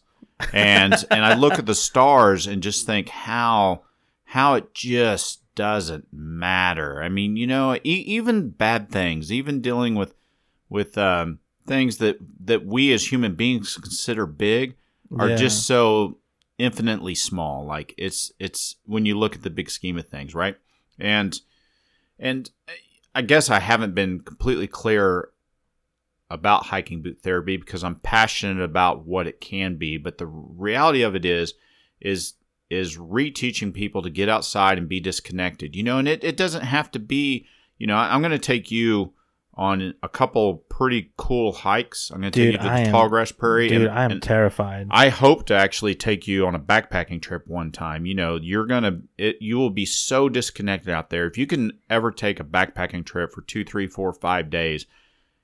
And [LAUGHS] and I look at the stars and just think how how it just doesn't matter. I mean, you know, e- even bad things, even dealing with with um, things that that we as human beings consider big are Yeah. just so infinitely small. Like it's it's when you look at the big scheme of things, right? And and I guess I haven't been completely clear about hiking boot therapy because I'm passionate about what it can be, but the reality of it is is is reteaching people to get outside and be disconnected. You know, and it, it doesn't have to be, you know, I'm going to take you on a couple pretty cool hikes. I'm going to take you to I the am- Tallgrass Prairie. Dude, and- I am terrified. I hope to actually take you on a backpacking trip one time. You know, you're gonna it, you will be so disconnected out there. If you can ever take a backpacking trip for two, three, four, five days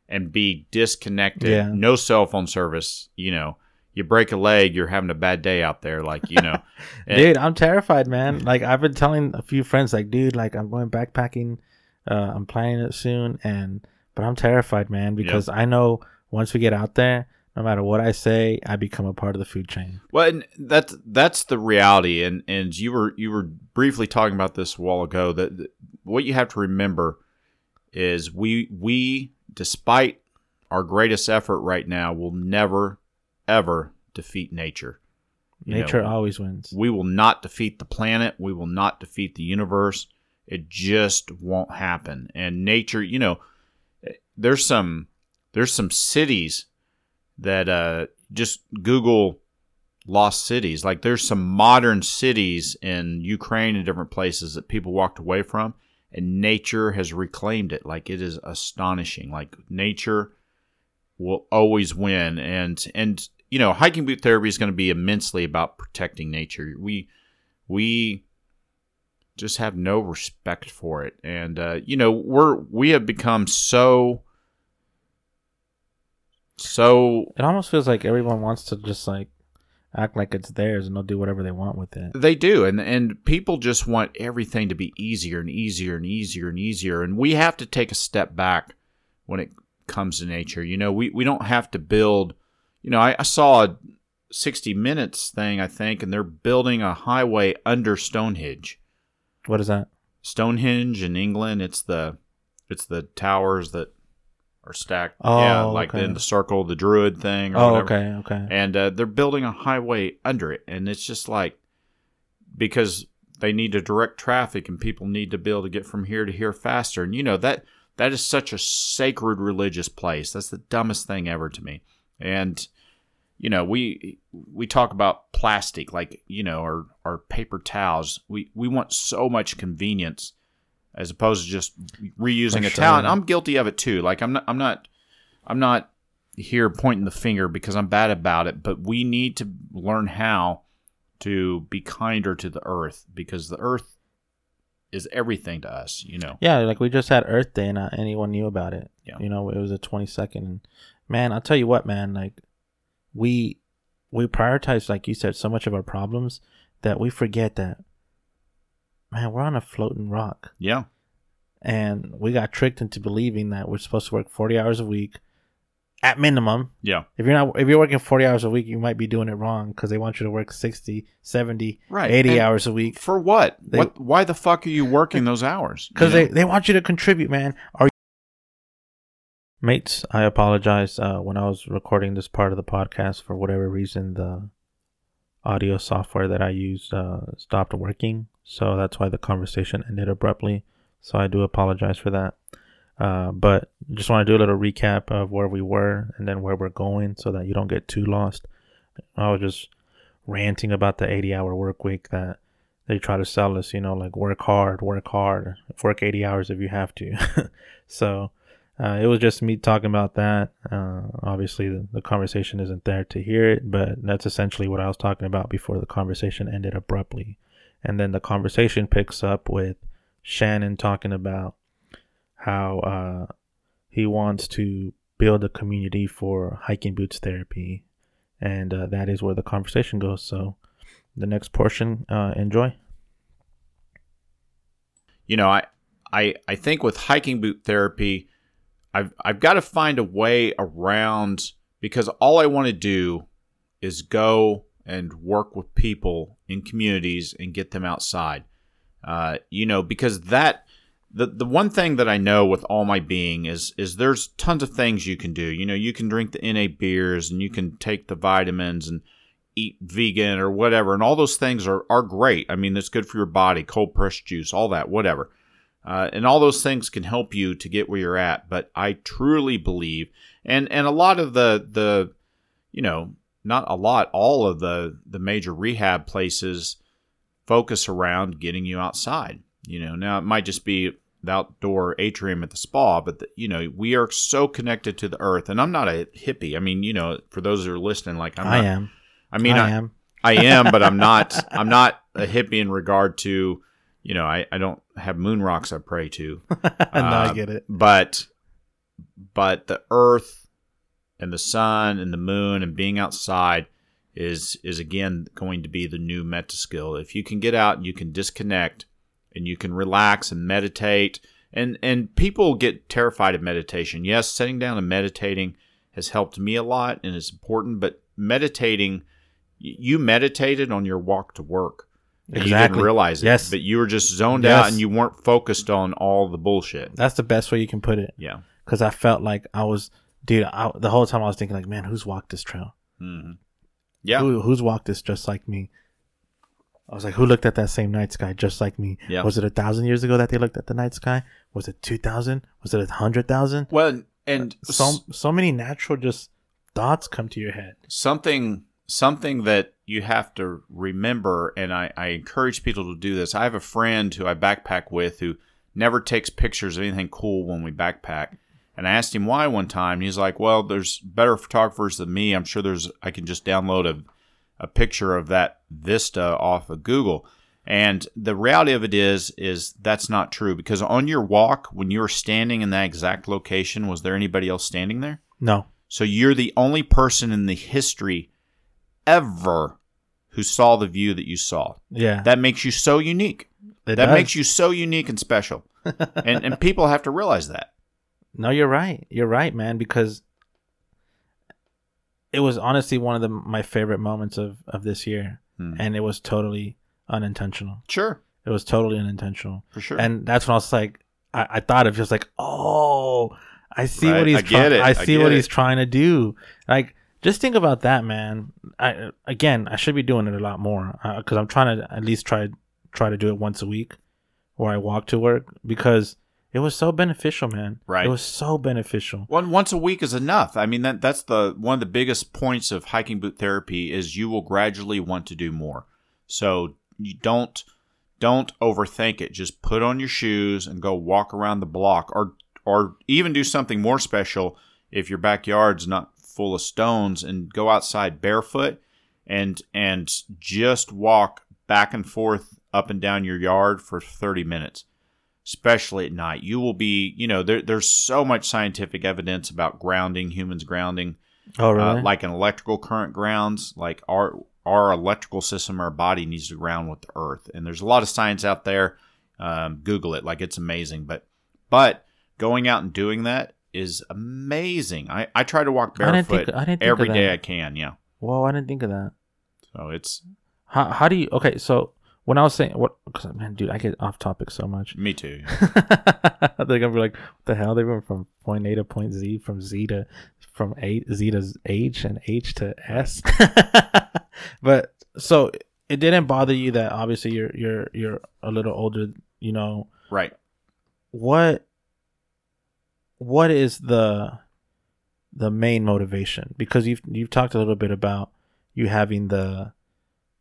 and be disconnected, Yeah. no cell phone service, you know, you break a leg, you're having a bad day out there. Like you know, [LAUGHS] and- dude i'm terrified man like i've been telling a few friends like dude like i'm going backpacking uh i'm planning it soon and but i'm terrified man because i know once we get out there no matter what i say i become a part of the food chain Well, and that's that's the reality, and and you were you were briefly talking about this a while ago. That, that what you have to remember is we we despite our greatest effort right now will never ever defeat nature. You know, nature always wins we will not defeat the planet. We will not defeat the universe. It just won't happen. And nature, you know, there's some there's some cities that uh, just Google lost cities. Like there's some modern cities in Ukraine and different places that people walked away from, and nature has reclaimed it. Like it is astonishing. Like nature will always win, and and you know hiking boot therapy is going to be immensely about protecting nature. We we just have no respect for it, and uh, you know we're we have become so so it almost feels like everyone wants to just like act like it's theirs and they'll do whatever they want with it They do, and and people just want everything to be easier and easier and easier and easier, and we have to take a step back when it comes to nature. You know, we we don't have to build. You know, I, I saw a sixty minutes thing, I think, and they're building a highway under Stonehenge. what is that Stonehenge in England, it's the it's the towers that are stacked. Oh, yeah, like okay. in the circle, the druid thing. Or oh whatever okay okay and uh, they're building a highway under it and it's just like because they need to direct traffic and people need to be able to get from here to here faster and you know that that is such a sacred religious place that's the dumbest thing ever to me and you know we we talk about plastic like you know or or paper towels we we want so much convenience as opposed to just reusing For a sure. towel i'm guilty of it too like i'm not i'm not i'm not here pointing the finger because I'm bad about it, but we need to learn how to be kinder to the earth because the earth is everything to us, you know. Yeah, like we just had Earth Day and not anyone knew about it. Yeah. You know, it was the 22nd. And man, I'll tell you what, man, like we we prioritize like you said so much of our problems that we forget that man, we're on a floating rock Yeah. and we got tricked into believing that we're supposed to work 40 hours a week at minimum. Yeah. If you're not if you're working 40 hours a week, you might be doing it wrong cuz they want you to work 60, 70, Right. 80 And hours a week For what? They- what? Why the fuck are you working those hours? cuz they they want you to contribute, man. Are Mates, I apologize uh, when I was recording this part of the podcast for whatever reason the audio software that I used uh, stopped working, so that's why the conversation ended abruptly. So I do apologize for that. Uh, but just want to do a little recap of where we were and then where we're going, so that you don't get too lost. I was just ranting about the 80-hour work week that they try to sell us. You know, like work hard, work hard, work 80 hours if you have to. [LAUGHS] so uh, it was just me talking about that. Uh, obviously, the, the conversation isn't there to hear it, but that's essentially what I was talking about before the conversation ended abruptly. And then the conversation picks up with Shannon talking about how uh, he wants to build a community for hiking boots therapy. And uh, that is where the conversation goes. So, the next portion, uh, enjoy. you know, I, I, I think with hiking boot therapy, I've, I've got to find a way around because all I want to do is go and work with people in communities and get them outside. Uh, you know, because that the the one thing that I know with all my being is is there's tons of things you can do. You know, you can drink the NA beers and you can take the vitamins and eat vegan or whatever, and all those things are are great. I mean, it's good for your body, cold pressed juice, all that, whatever. Uh, and all those things can help you to get where you're at. But I truly believe, and and a lot of the the, you know, not a lot, all of the the major rehab places focus around getting you outside. You know, now it might just be the outdoor atrium at the spa, but the, you know, we are so connected to the earth. And I'm not a hippie. I mean, you know, for those that are listening, like I'm I not, am. I mean, I I, am. I am, but I'm not. I'm not a hippie in regard to, you know, I, I don't have moon rocks I pray to, [LAUGHS] no, I Uh, get it. but but the earth and the sun and the moon and being outside is is again going to be the new meta skill. If you can get out and you can disconnect and you can relax and meditate and and people get terrified of meditation. Yes, sitting down and meditating has helped me a lot and is important, but meditating you meditated on your walk to work. And you didn't Exactly. realize it. Yes. But you were just zoned Yes. out and you weren't focused on all the bullshit. That's the best way you can put it. Yeah. Because I felt like I was, dude. I, the whole time I was thinking, like, man, who's walked this trail? hmm Yeah. Who, who's walked this just like me? I was like, who looked at that same night sky just like me? Yeah. Was it a thousand years ago that they looked at the night sky? Was it two thousand? Was it a hundred thousand? Well, and So so many natural just thoughts come to your head. something something that you have to remember, and I, I encourage people to do this. I have a friend who I backpack with who never takes pictures of anything cool when we backpack. And I asked him why one time. And he's like, "Well, there's better photographers than me. I'm sure there's. I can just download a a picture of that vista off of Google." And the reality of it is, is that's not true because on your walk, when you were standing in that exact location, was there anybody else standing there? No, So you're the only person in the history ever who saw the view that you saw. yeah, That makes you so unique. it that does. makes you so unique and special. [LAUGHS] and and people have to realize that. No, you're right. You're right, man. Because it was honestly one of the my favorite moments of of this year, Hmm. and it was totally unintentional. Sure, It was totally unintentional, for sure. and that's when I was like, I, I thought of just like, oh, I see Right, what he's I it, I I see get what it. he's trying to do. Like, just think about that, man. I again, I should be doing it a lot more uh, because I'm trying to at least try try to do it once a week, where I walk to work because it was so beneficial, man. Right. It was so beneficial. one once a week is enough. I mean that that's the one of the biggest points of hiking boot therapy is you will gradually want to do more. So you don't don't overthink it. Just put on your shoes and go walk around the block or or even do something more special if your backyard's not full of stones and go outside barefoot and and just walk back and forth up and down your yard for 30 minutes especially at night. You will be you know there, there's so much scientific evidence about grounding humans grounding Oh, really? uh, like an electrical current grounds like our our electrical system our body needs to ground with the earth. And there's a lot of science out there. Um, google it like it's amazing. But but going out and doing that is amazing. I, I try to walk barefoot think- think every day. I can. Yeah. Whoa, I didn't think of that. So it's How how do you? Okay, so when I was saying what, cause, man, dude, I get off topic so much. me too. [LAUGHS] They're gonna be like, "What the hell?" They went from point A to point Z, from Z to from A Z to H, and H to S. [LAUGHS] but so it didn't bother you that obviously you're you're you're a little older. You know right. what? What is the the main motivation? Because you've you've talked a little bit about you having the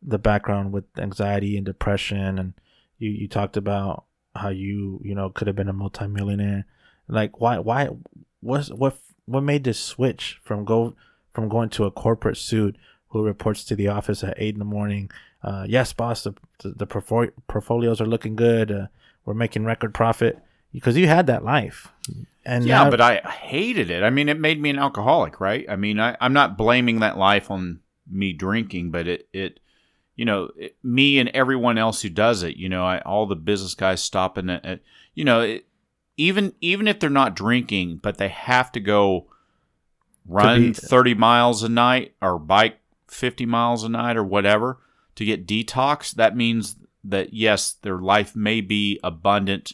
the background with anxiety and depression and you you talked about how you you know could have been a multimillionaire like why why what's what what made this switch from go from going to a corporate suit who reports to the office at eight in the morning uh yes boss the the, the portfolios are looking good uh, we're making record profit because you had that life and yeah, now- but I hated it. I mean, it made me an alcoholic, right? I mean, I, I'm not blaming that life on me drinking, but it, it you know, it, me and everyone else who does it, you know, I, all the business guys stopping at, at you know, it, even even if they're not drinking, but they have to go run be- 30 miles a night or bike 50 miles a night or whatever to get detox, that means that yes, their life may be abundant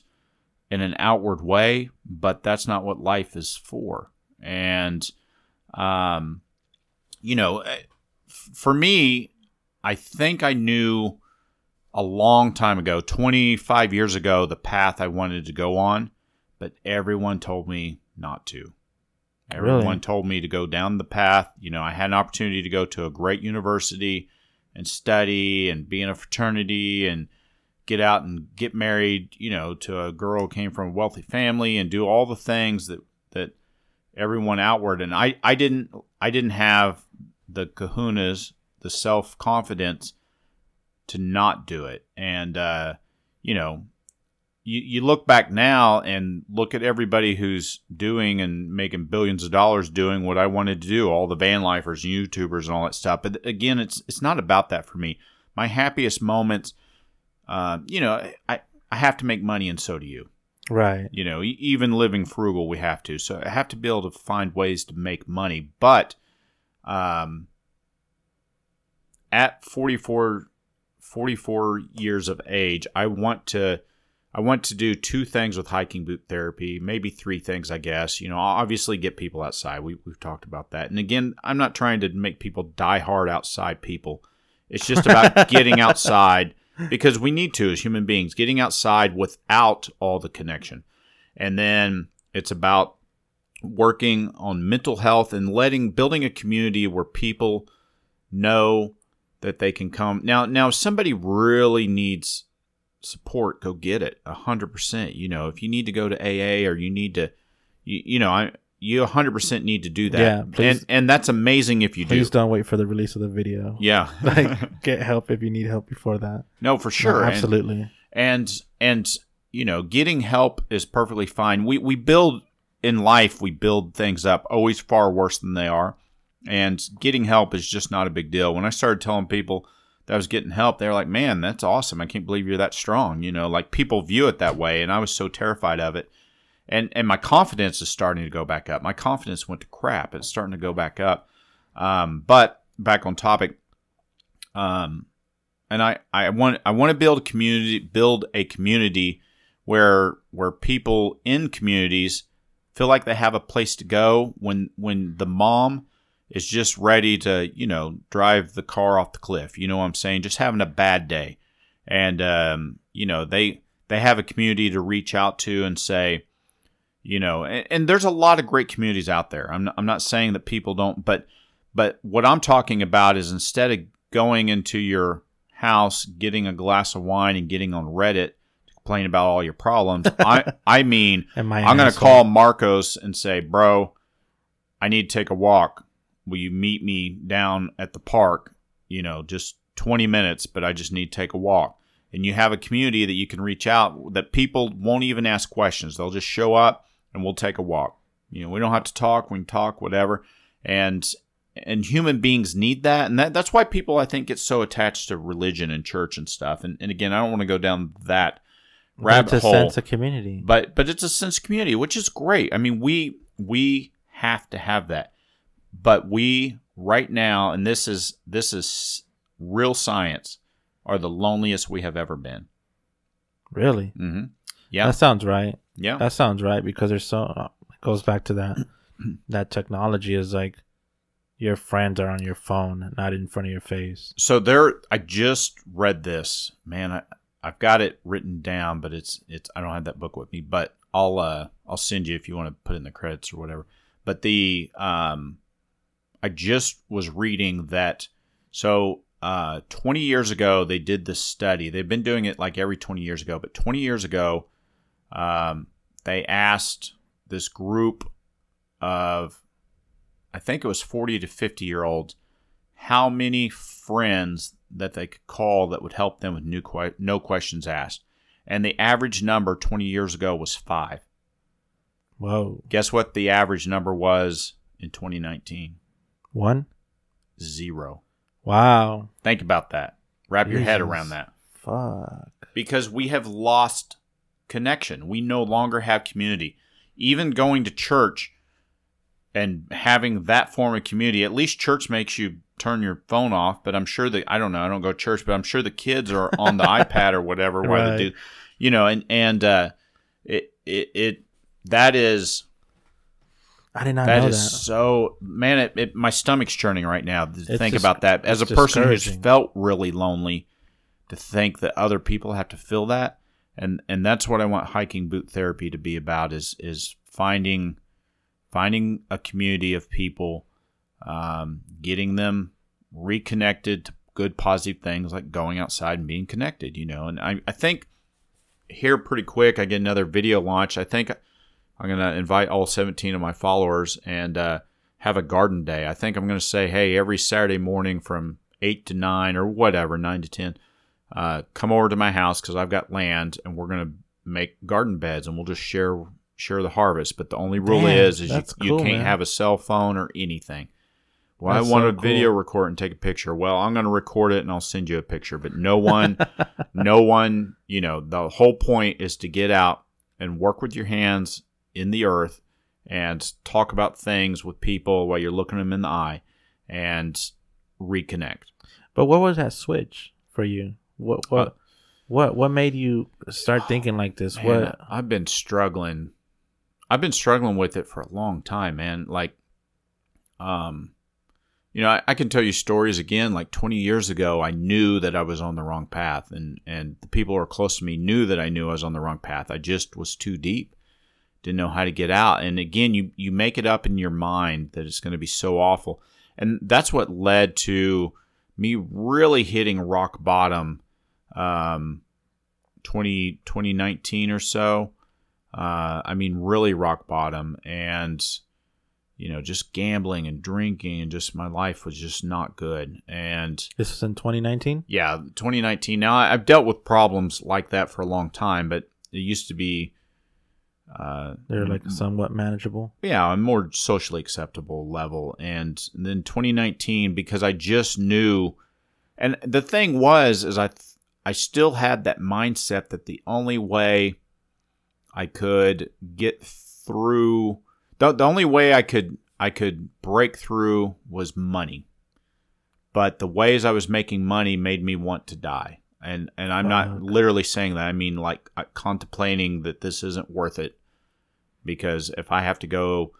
in an outward way, but that's not what life is for. And, um, you know, eh, for me, I think I knew a long time ago, 25 years ago, the path I wanted to go on, but everyone told me not to. Really? Everyone told me to go down the path. You know, I had an opportunity to go to a great university and study and be in a fraternity and get out and get married, you know, to a girl who came from a wealthy family and do all the things that that everyone outward and I I didn't I didn't have the kahunas, the self-confidence to not do it. And uh you know, you, you look back now and look at everybody who's doing and making billions of dollars doing what I wanted to do, all the van lifers YouTubers and all that stuff. But again, it's it's not about that for me. My happiest moments, uh, you know, I, I have to make money and so do you. right You know, even living frugal, we have to. So I have to be able to find ways to make money. But um, at 44, 44 years of age, I want to. I want to do two things with hiking boot therapy, maybe three things, I guess. You know, obviously get people outside. We, we've talked about that. And again, I'm not trying to make people die hard outside people. It's just about [LAUGHS] getting outside because we need to as human beings, getting outside without all the connection. And then it's about working on mental health and letting building a community where people know that they can come. Now now if somebody really needs support, go get it. a hundred percent. You know, if you need to go to AA or you need to you, you know, I you hundred percent need to do that. Yeah, please. and and that's amazing if you please do. Please don't wait for the release of the video Yeah. [LAUGHS] like get help if you need help before that no, for No, sure. And- absolutely and and you know getting help is perfectly fine we we build in life we build things up always far worse than they are and getting help is just not a big deal when i started telling people that i was getting help they were like man that's awesome i can't believe you're that strong you know like people view it that way and i was so terrified of it and and my confidence is starting to go back up. My confidence went to crap. It's starting to go back up. Um, but back on topic um, and I, I want I want to build a community build a community where where people in communities feel like they have a place to go when when the mom is just ready to you know drive the car off the cliff. You know what I'm saying? Just having a bad day. And um, you know they they have a community to reach out to and say you know and, and there's a lot of great communities out there I'm not, I'm not saying that people don't but but what I'm talking about is instead of going into your house, getting a glass of wine, and getting on Reddit to complain about all your problems, [LAUGHS] I I mean, I'm going to call Marcos and say, bro, I need to take a walk. Will you meet me down at the park? You know, just 20 minutes, but I just need to take a walk. And you have a community that you can reach out that people won't even ask questions. They'll just show up and we'll take a walk. You know, we don't have to talk. We can talk, whatever. And and human beings need that and that, that's why people i think get so attached to religion and church and stuff and, and again i don't want to go down that rabbit it's a hole sense of community but but it's a sense of community which is great i mean we we have to have that. But we right now, and this is this is real science, are the loneliest we have ever been. Really? Mm-hmm. Yeah, That sounds right. Yeah. That sounds right because there's so uh, it goes back to that [CLEARS THROAT] that technology is like your friends are on your phone, not in front of your face. so there i just read this man I, i've got it written down but it's it's i don't have that book with me but i'll uh i'll send you if you want to put in the credits or whatever but the um i just was reading that so uh 20 years ago they did this study they've been doing it like every 20 years ago but 20 years ago um they asked this group of i think it was 40 to 50 year olds how many friends that they could call that would help them with new que- no questions asked. And the average number 20 years ago was five. Whoa, Guess what the average number was in 2019? one. Zero. Wow, Think about that. Wrap your head around that. fuck. Because we have lost connection. We no longer have community. Even going to church and having that form of community, at least church makes you turn your phone off. But I'm sure that I don't know, I don't go to church, but I'm sure the kids are on the [LAUGHS] iPad or whatever Right. they do, you know, and and uh, it it it that is I did not that know is that. so man. It, it my stomach's churning right now to It's think about that. As a person who's felt really lonely, to think that other people have to feel that, and and that's what I want hiking boot therapy to be about is is finding finding a community of people, um, getting them reconnected to good positive things like going outside and being connected. You know, and I I think here pretty quick I get another video launch. I think I'm to invite all 17 of my followers and uh, have a garden day. I think I'm to say, hey, every Saturday morning from 8 to 9 or whatever, 9 to 10, uh, come over to my house because I've got land and we're going to make garden beds and we'll just share share the harvest. But the only rule Damn, is is you, that's you can't man. have a cell phone or anything. Well, That's I want so to video record and take a picture. Well, I'm going to record it and I'll send you a picture. But no [LAUGHS] one, no one, you know, the whole point is to get out and work with your hands in the earth and talk about things with people while you're looking them in the eye and reconnect. But what was that switch for you? What what Uh, what what made you start thinking like this? Man, what I've been struggling. I've been struggling with it for a long time, man. Like, um, you know, I, I can tell you stories again. Like 20 years ago, I knew that I was on the wrong path, and and the people who are close to me knew that I knew I was on the wrong path. I just was too deep, didn't know how to get out. And again, you you make it up in your mind that it's going to be so awful, and that's what led to me really hitting rock bottom. Um, 20, 2019 or so. Uh, I mean, really rock bottom, and you know, just gambling and drinking, and just my life was just not good. And this was in 2019? yeah, 2019. Now I've dealt with problems like that for a long time, but it used to be. Uh, They're like somewhat manageable. yeah, a more socially acceptable level. And then 2019, because I just knew, and the thing was, is I I still had that mindset that the only way I could get through, the, the only way I could I could break through was money. But the ways I was making money made me want to die. And and I'm not Fuck. literally saying that. I mean like uh, contemplating that this isn't worth it because if I have to go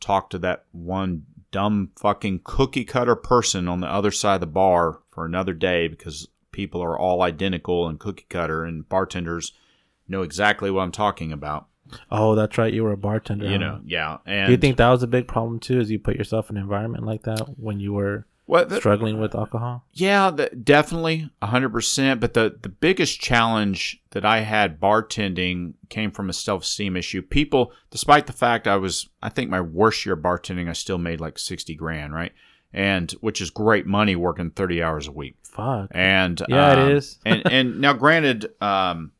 talk to that one dumb fucking cookie cutter person on the other side of the bar for another day because people are all identical and cookie cutter and bartenders know exactly what I'm talking about. Oh, that's right. You were a bartender. You huh? know, yeah. And Do you think that was a big problem too? As you put yourself in an environment like that when you were what the- struggling with alcohol? Yeah, the, definitely, hundred percent. But the the biggest challenge that I had bartending came from a self esteem issue. People, despite the fact I was, I think my worst year bartending, I still made like sixty grand, right? And which is great money working thirty hours a week. Fuck. And Yeah, it um, is. and and [LAUGHS] now, granted, um,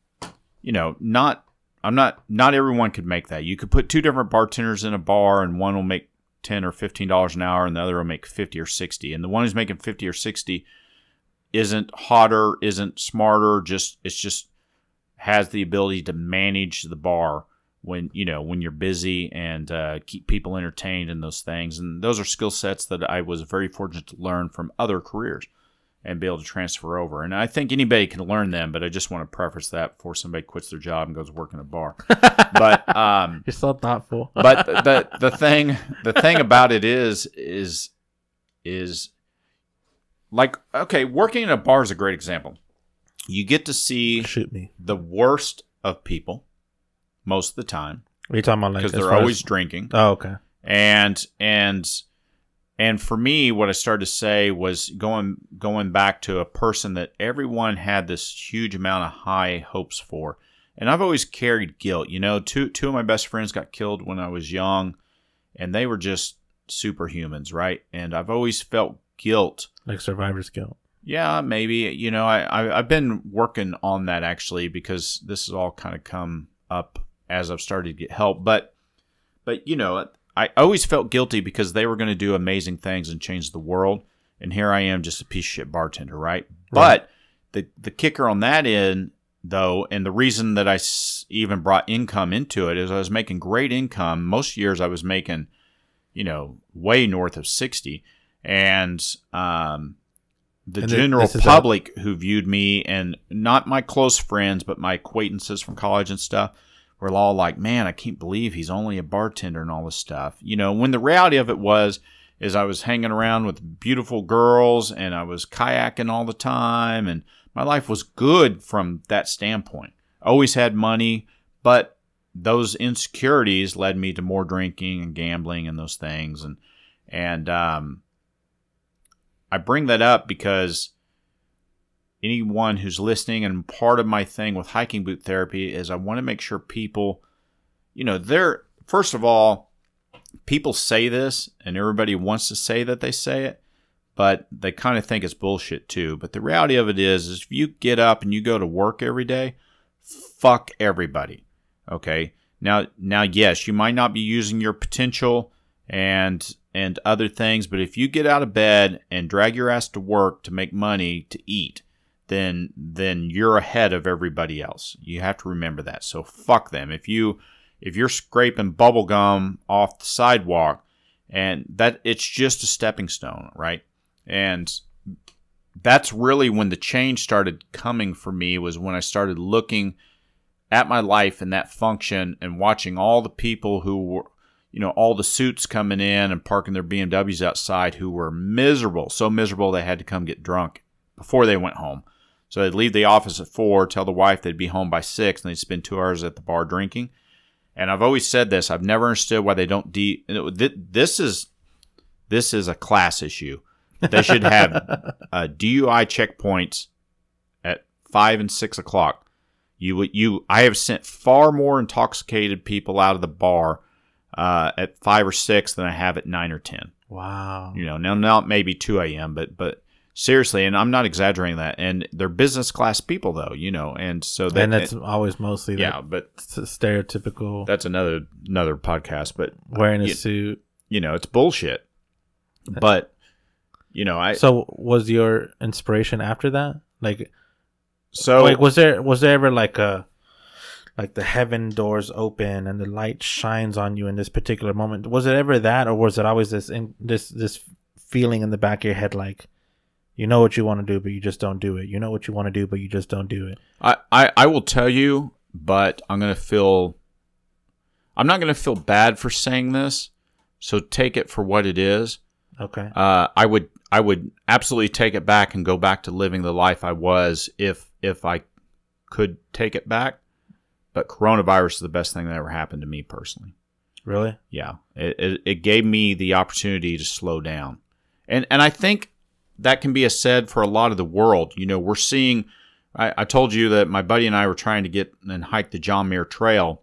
you know, not I'm not not everyone could make that. You could put two different bartenders in a bar, and one will make ten or fifteen dollars an hour, and the other will make fifty or sixty. And the one who's making fifty or sixty isn't hotter, isn't smarter. Just it's just has the ability to manage the bar when you know when you're busy and uh, keep people entertained and those things. And those are skill sets that I was very fortunate to learn from other careers and be able to transfer over. And I think anybody can learn them, but I just want to preface that before somebody quits their job and goes work in a bar. [LAUGHS] but um, You're so thoughtful. [LAUGHS] but the the thing the thing about it is is is like okay, working in a bar is a great example. You get to see Shoot me. the worst of people most of the time Are you talking about because as they're always as- drinking Oh, okay. and and and for me what i started to say was going going back to a person that everyone had this huge amount of high hopes for and i've always carried guilt you know two two of my best friends got killed when i was young and they were just superhumans right and i've always felt guilt Like survivor's guilt. yeah, maybe. You know, I, I I've been working on that actually because this has all kind of come up as I've started to get help. But but you know, I always felt guilty because they were going to do amazing things and change the world, and here I am, just a piece of shit bartender, right? But the the kicker on that end, though, and the reason that I s- even brought income into it is I was making great income. Most years I was making, you know, way north of sixty, and um, the And general is a- public who viewed me and not my close friends, but my acquaintances from college and stuff were all like, "Man, I can't believe he's only a bartender and all this stuff." You know, when the reality of it was is I was hanging around with beautiful girls and I was kayaking all the time and my life was good from that standpoint. Always had money, but those insecurities led me to more drinking and gambling and those things and and um I bring that up because anyone who's listening and part of my thing with hiking boot therapy is I want to make sure people, you know, they're first of all, people say this and everybody wants to say that they say it, but they kind of think it's bullshit too. But the reality of it is, is if you get up and you go to work every day, fuck everybody. Okay. Now, now, yes, you might not be using your potential and and other things, but if you get out of bed and drag your ass to work to make money to eat, then then you're ahead of everybody else. You have to remember that. So fuck them. If you if you're scraping bubble gum off the sidewalk and that it's just a stepping stone, right? And that's really when the change started coming for me was when I started looking at my life and that function and watching all the people who were you know all the suits coming in and parking their BMWs outside who were miserable so miserable they had to come get drunk before they went home so they'd leave the office at four tell the wife they'd be home by six and they'd spend two hours at the bar drinking and I've always said this I've never understood why they don't de this is this is a class issue they should have uh, DUI checkpoints at five and six o'clock you would you I have sent far more intoxicated people out of the bar uh, at five or six than I have at nine or ten. Wow. You know, now not maybe two a.m., but but seriously, and I'm not exaggerating that. And they're business class people, though. You know, and so that, and that's always mostly yeah, that but stereotypical that's another another podcast. But wearing a you- suit. you know, it's bullshit. But you know, I So was your inspiration after that? Like so like was there was there ever like a like the heaven doors open and the light shines on you in this particular moment? Was it ever that or was it always this in, this this feeling in the back of your head like you know what you want to do but you just don't do it. You know what you want to do but you just don't do it. I, I, I will tell you, but I'm going to feel. I'm not going to feel bad for saying this, so take it for what it is. Okay. Uh, I would I would absolutely take it back and go back to living the life I was if if I could take it back. But coronavirus is the best thing that ever happened to me personally. Really? Yeah, it, it, it gave me the opportunity to slow down, and and I think that can be a said for a lot of the world. You know, we're seeing. I, I told you that my buddy and I were trying to get and hike the John Muir Trail.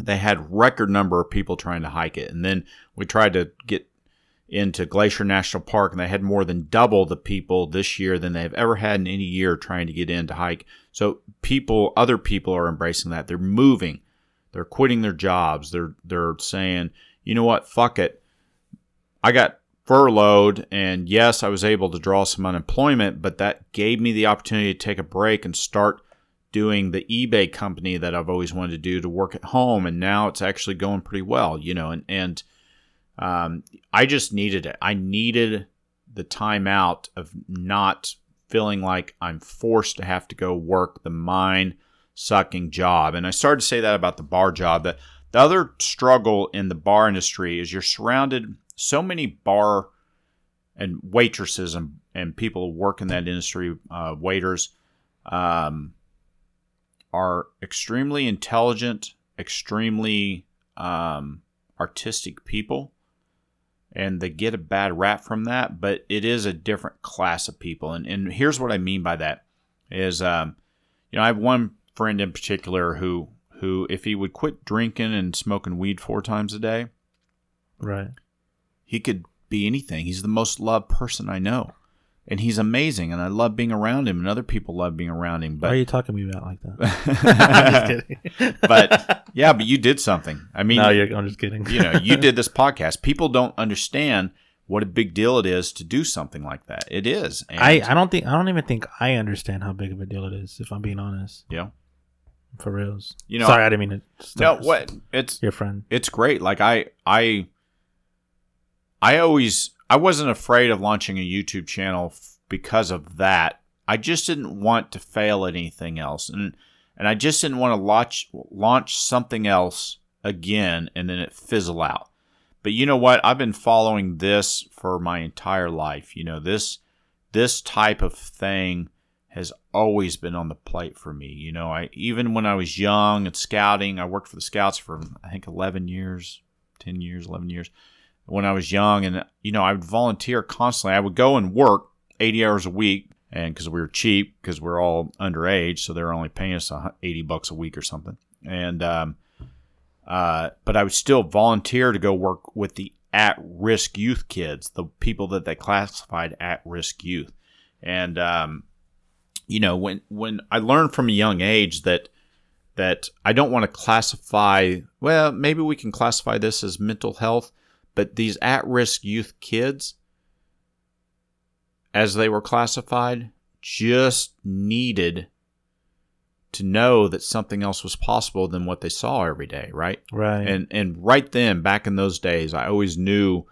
They had record number of people trying to hike it, and then we tried to get into Glacier National Park, and they had more than double the people this year than they've ever had in any year trying to get in to hike. So people, other people are embracing that. They're moving. They're quitting their jobs. They're they're saying, you know what, fuck it. I got furloughed, and yes, I was able to draw some unemployment, but that gave me the opportunity to take a break and start doing the eBay company that I've always wanted to do to work at home, and now it's actually going pretty well, you know. And and um, I just needed it. I needed the time out of not feeling like I'm forced to have to go work the mind sucking job. And I started to say that about the bar job. That the other struggle in the bar industry is you're surrounded so many bar and waitresses and, and people who work in that industry, uh, waiters, um, are extremely intelligent, extremely um, artistic people, and they get a bad rap from that. But it is a different class of people, and and here's what I mean by that: is um, you know I have one friend in particular who who if he would quit drinking and smoking weed four times a day, Right. He could be anything. He's the most loved person I know. And he's amazing, and I love being around him, and other people love being around him. Why are you talking to me about like that? [LAUGHS] [LAUGHS] I'm just kidding. [LAUGHS] but yeah, but you did something. I mean, no, I'm just kidding. you know, you did this podcast. People don't understand what a big deal it is to do something like that. It is. And, I, I don't think I don't even think I understand how big of a deal it is. If I'm being honest, yeah. for reals. You know, sorry, I didn't mean to. No, what it's Your friend. it's great. Like I I I always I wasn't afraid of launching a YouTube channel f- because of that. I just didn't want to fail at anything else, and and I just didn't want to launch launch something else again and then it fizzle out. But you know what? I've been following this for my entire life. You know this this type of thing has always been on the plate for me. You know, I even when I was young and scouting, I worked for the scouts for I think 11 years, 10 years, 11 years when I was young and you know, I would volunteer constantly. I would go and work 80 hours a week and cuz we were cheap because we're all underage, so they were only paying us 80 bucks a week or something. And um uh, but I would still volunteer to go work with the at-risk youth kids, the people that they classified at-risk youth. And um, you know, when when I learned from a young age that that I don't want to classify. Well, maybe we can classify this as mental health, but these at-risk youth kids, as they were classified, just needed to know that something else was possible than what they saw every day, right? Right. And and right then, back in those days, I always knew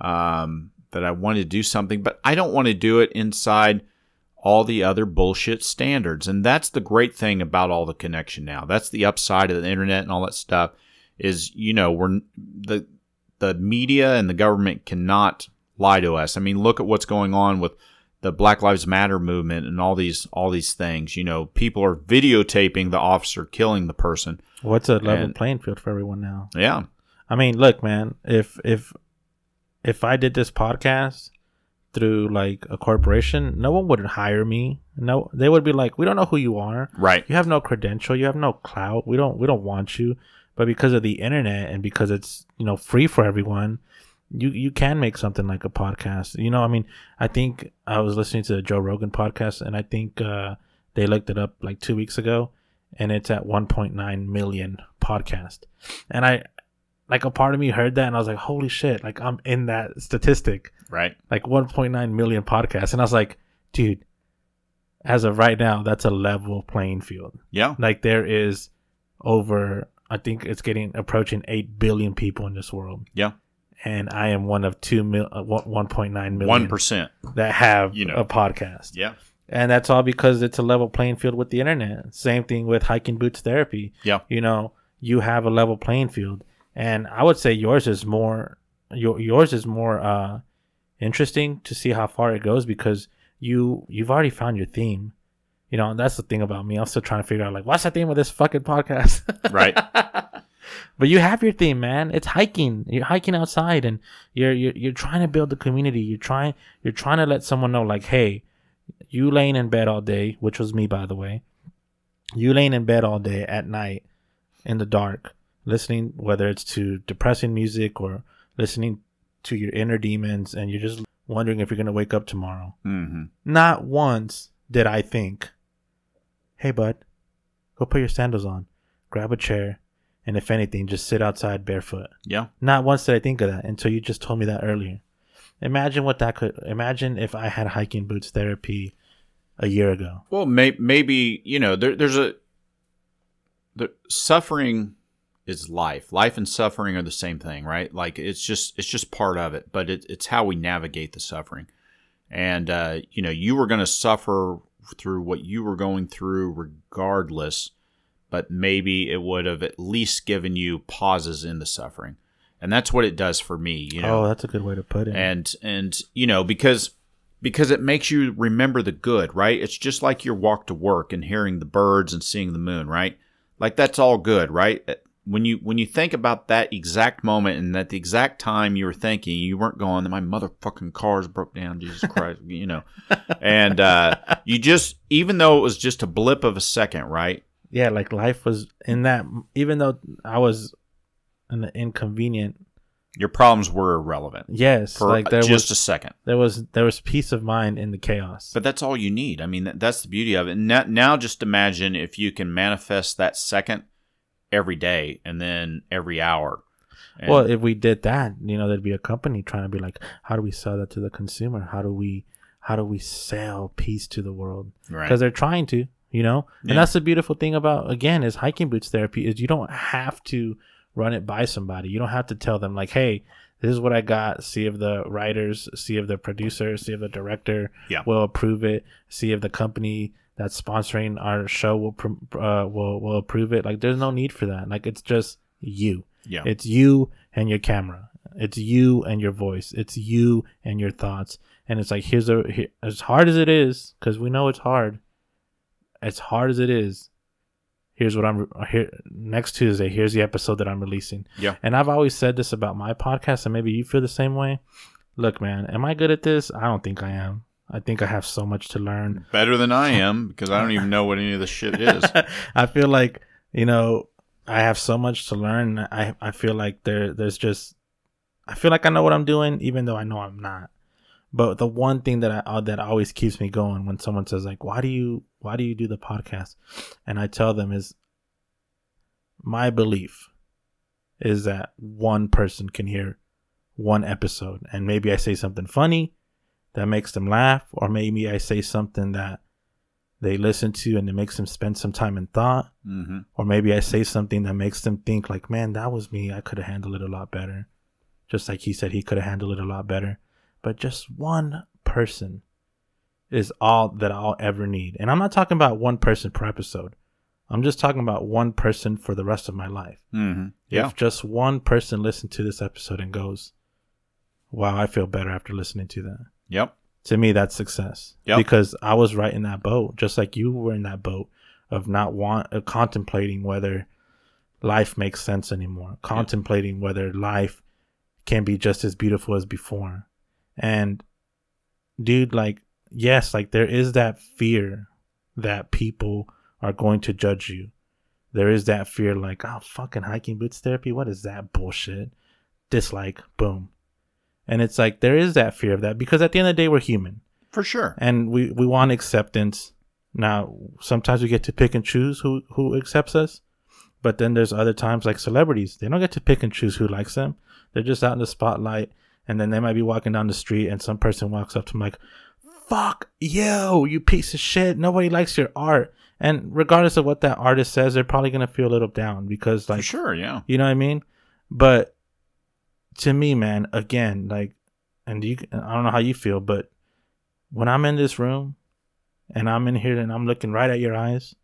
um, that I wanted to do something, but I don't want to do it inside all the other bullshit standards. And that's the great thing about all the connection now. That's the upside of the internet and all that stuff. Is you know we're the the media and the government cannot lie to us. I mean, look at what's going on with the Black Lives Matter movement and all these all these things. You know, people are videotaping the officer killing the person. What's a level and- playing field for everyone now? Yeah, I mean, look, man. If if if I did this podcast through like a corporation, no one would hire me. No, they would be like, "We don't know who you are. right. You have no credential. You have no clout. We don't we don't want you." But because of the internet and because it's you know free for everyone, you you can make something like a podcast. You know, I mean, I think I was listening to the Joe Rogan podcast, and I think uh, they looked it up like two weeks ago, and it's at 1.9 million podcast. And I, like, a part of me heard that, and I was like, "Holy shit!" Like, I'm in that statistic, Right. like 1.9 million podcasts, and I was like, "Dude." As of right now, that's a level playing field Yeah. like there is over i think it's getting approaching 8 billion people in this world Yeah. and i am one of 2 mil uh, one- 1.9 million One percent. that have You know. a podcast Yeah. and that's all because it's a level playing field with the internet same thing with hiking boots therapy Yeah. you know you have a level playing field and i would say yours is more your, yours is more uh interesting to see how far it goes because you you've already found your theme you know that's the thing about me. I'm still trying to figure out like what's the theme of this fucking podcast? [LAUGHS] Right. but you have your theme man. It's hiking. You're hiking outside and you're you're, you're trying to build a community. You're trying you're trying to let someone know like hey you laying in bed all day which was me by the way. You laying in bed all day at night in the dark listening whether it's to depressing music or listening to your inner demons and you're just wondering if you're going to wake up tomorrow. Hmm not once did i think hey bud go put your sandals on grab a chair and if anything just sit outside barefoot Yeah. not once did i think of that until you just told me that earlier imagine what that could imagine if i had hiking boots therapy a year ago. Well, may, maybe you know there, there's a the suffering is life. Life and suffering are the same thing, right? Like it's just it's just part of it, but it, it's how we navigate the suffering. And uh, you know, you were going to suffer through what you were going through, regardless. But maybe it would have at least given you pauses in the suffering, and that's what it does for me. You know, oh, that's a good way to put it. and and you know because because it makes you remember the good right it's just like your walk to work and hearing the birds and seeing the moon right like that's all good right when you when you think about that exact moment and at the exact time you were thinking you weren't going my motherfucking cars broke down jesus [LAUGHS] christ you know and uh you just even though it was just a blip of a second right yeah, like life was in that. Even though I was an inconvenient, your problems were irrelevant yes, for like there was just was a second there was there was peace of mind in the chaos. But that's all you need. I mean, that, that's the beauty of it. Now, now, just imagine if you can manifest that second every day and then every hour. And well, if we did that, you know, there'd be a company trying to be like, how do we sell that to the consumer? How do we how do we sell peace to the world? right. Because they're trying to, you know, Yeah. and that's the beautiful thing about again is hiking boots therapy is you don't have to run it by somebody. You don't have to tell them like, hey, this is what I got. See if the writers, see if the producer, see if the director Yeah. will approve it. See if the company that's sponsoring our show will uh, will will approve it. Like, there's no need for that. Like, it's just you. yeah. It's you and your camera. It's you and your voice. It's you and your thoughts. And it's like here's a here, as hard as it is, because we know it's hard. As hard as it is, here's what I'm here next Tuesday. Here's the episode that I'm releasing. Yeah. And I've always said this about my podcast, and maybe you feel the same way. Look, man, am I good at this? I don't think I am. I think I have so much to learn. Better than I [LAUGHS] am because I don't even know what any of this shit is. [LAUGHS] I feel like you know I have so much to learn. I I feel like there there's just I feel like I know what I'm doing, even though I know I'm not. But the one thing that I uh, that always keeps me going when someone says like, "Why do you why do you do the podcast?" and I tell them is my belief is that one person can hear one episode, and maybe I say something funny that makes them laugh, or maybe I say something that they listen to and it makes them spend some time in thought hmm or maybe I say something that makes them think like, man, that was me. I could have handled it a lot better. Just like he said he could have handled it a lot better. But just one person is all that I'll ever need. And I'm not talking about one person per episode. I'm just talking about one person for the rest of my life. hmm Yeah. If just one person listened to this episode and goes, wow, I feel better after listening to that. Yep. To me, that's success. Yep. Because I was right in that boat, just like you were in that boat of not want uh, contemplating whether life makes sense anymore, contemplating whether life can be just as beautiful as before. And dude, like, yes, like there is that fear that people are going to judge you. There is that fear, like, oh, fucking hiking boots therapy. What is that bullshit? Dislike, boom. And it's like there is that fear of that because at the end of the day, we're human For sure. and we, we want acceptance. Now, sometimes we get to pick and choose who, who accepts us, but then there's other times like celebrities, they don't get to pick and choose who likes them. They're just out in the spotlight, and then they might be walking down the street, and some person walks up to them like, "Fuck you, you piece of shit! Nobody likes your art." And regardless of what that artist says, they're probably gonna feel a little down because For like sure. Yeah. you know what I mean? But to me, man, again, like, and you, I don't know how you feel, but when I'm in this room and I'm in here and I'm looking right at your eyes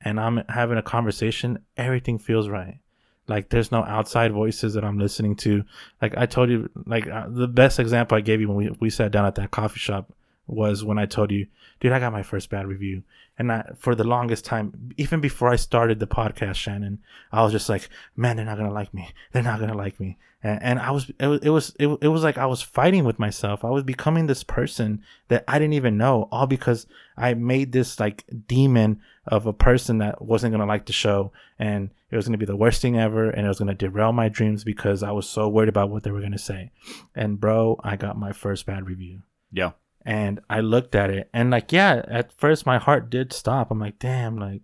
and I'm having a conversation, everything feels right. Like, there's no outside voices that I'm listening to. Like, I told you, like, uh, the best example I gave you when we, we sat down at that coffee shop was when I told you, dude, I got my first bad review. And I, for the longest time, even before I started the podcast, Shannon, I was just like, man, they're not gonna like me. They're not gonna like me. And, and I was, it was, it was, it, it was like I was fighting with myself. I was becoming this person that I didn't even know, all because I made this like demon of a person that wasn't gonna like the show, and it was gonna be the worst thing ever, and it was gonna derail my dreams because I was so worried about what they were gonna say. And bro, I got my first bad review Yeah. and I looked at it and like yeah, at first my heart did stop. I'm like, damn, like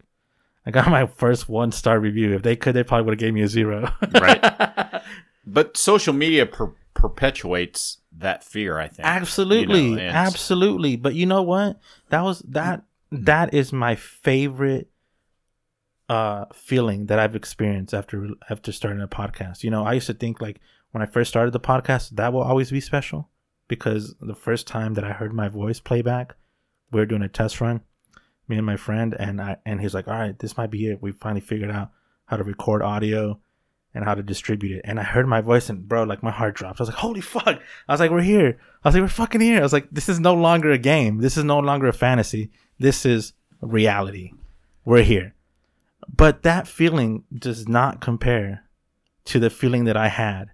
I got my first one star review. If they could, they probably would have gave me a zero. Right. [LAUGHS] But social media per- perpetuates that fear. I think Absolutely, You know, absolutely. But you know what? That was that. That is my favorite uh feeling that I've experienced after after starting a podcast. You know, I used to think like when I first started the podcast, that will always be special because the first time that I heard my voice playback, we were doing a test run, me and my friend, and I and he's like, "All right, this might be it. We finally figured out how to record audio." And how to distribute it, and I heard my voice, and bro, like my heart dropped. I was like, "Holy fuck!" I was like, "We're here!" I was like, "We're fucking here!" I was like, "This is no longer a game. This is no longer a fantasy. This is reality. We're here." But that feeling does not compare to the feeling that I had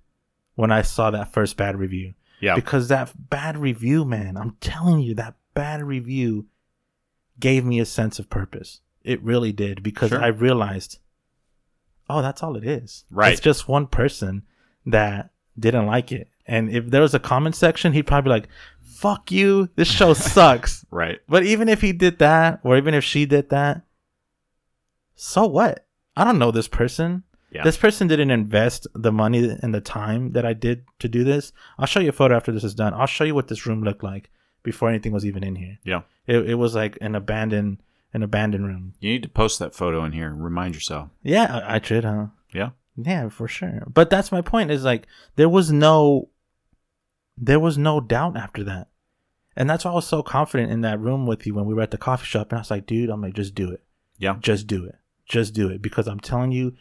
when I saw that first bad review. yeah, Because that bad review, man, I'm telling you, that bad review gave me a sense of purpose. It really did because Sure. I realized, oh, that's all it is. Right. It's just one person that didn't like it. And if there was a comment section, he'd probably be like, fuck you, this show [LAUGHS] sucks. right. But even if he did that, or even if she did that, so what? I don't know this person. Yeah. This person didn't invest the money and the time that I did to do this. I'll show you a photo after this is done. I'll show you what this room looked like before anything was even in here. Yeah. It, it was like an abandoned an abandoned room. You need to post that photo in here. Remind yourself. Yeah, I, I should, huh? Yeah. Yeah, for sure. But that's my point. Is like there was no, there was no doubt after that, and that's why I was so confident in that room with you when we were at the coffee shop. And I was like, dude, I'm like, just do it. Yeah. Just do it. Just do it because I'm telling you,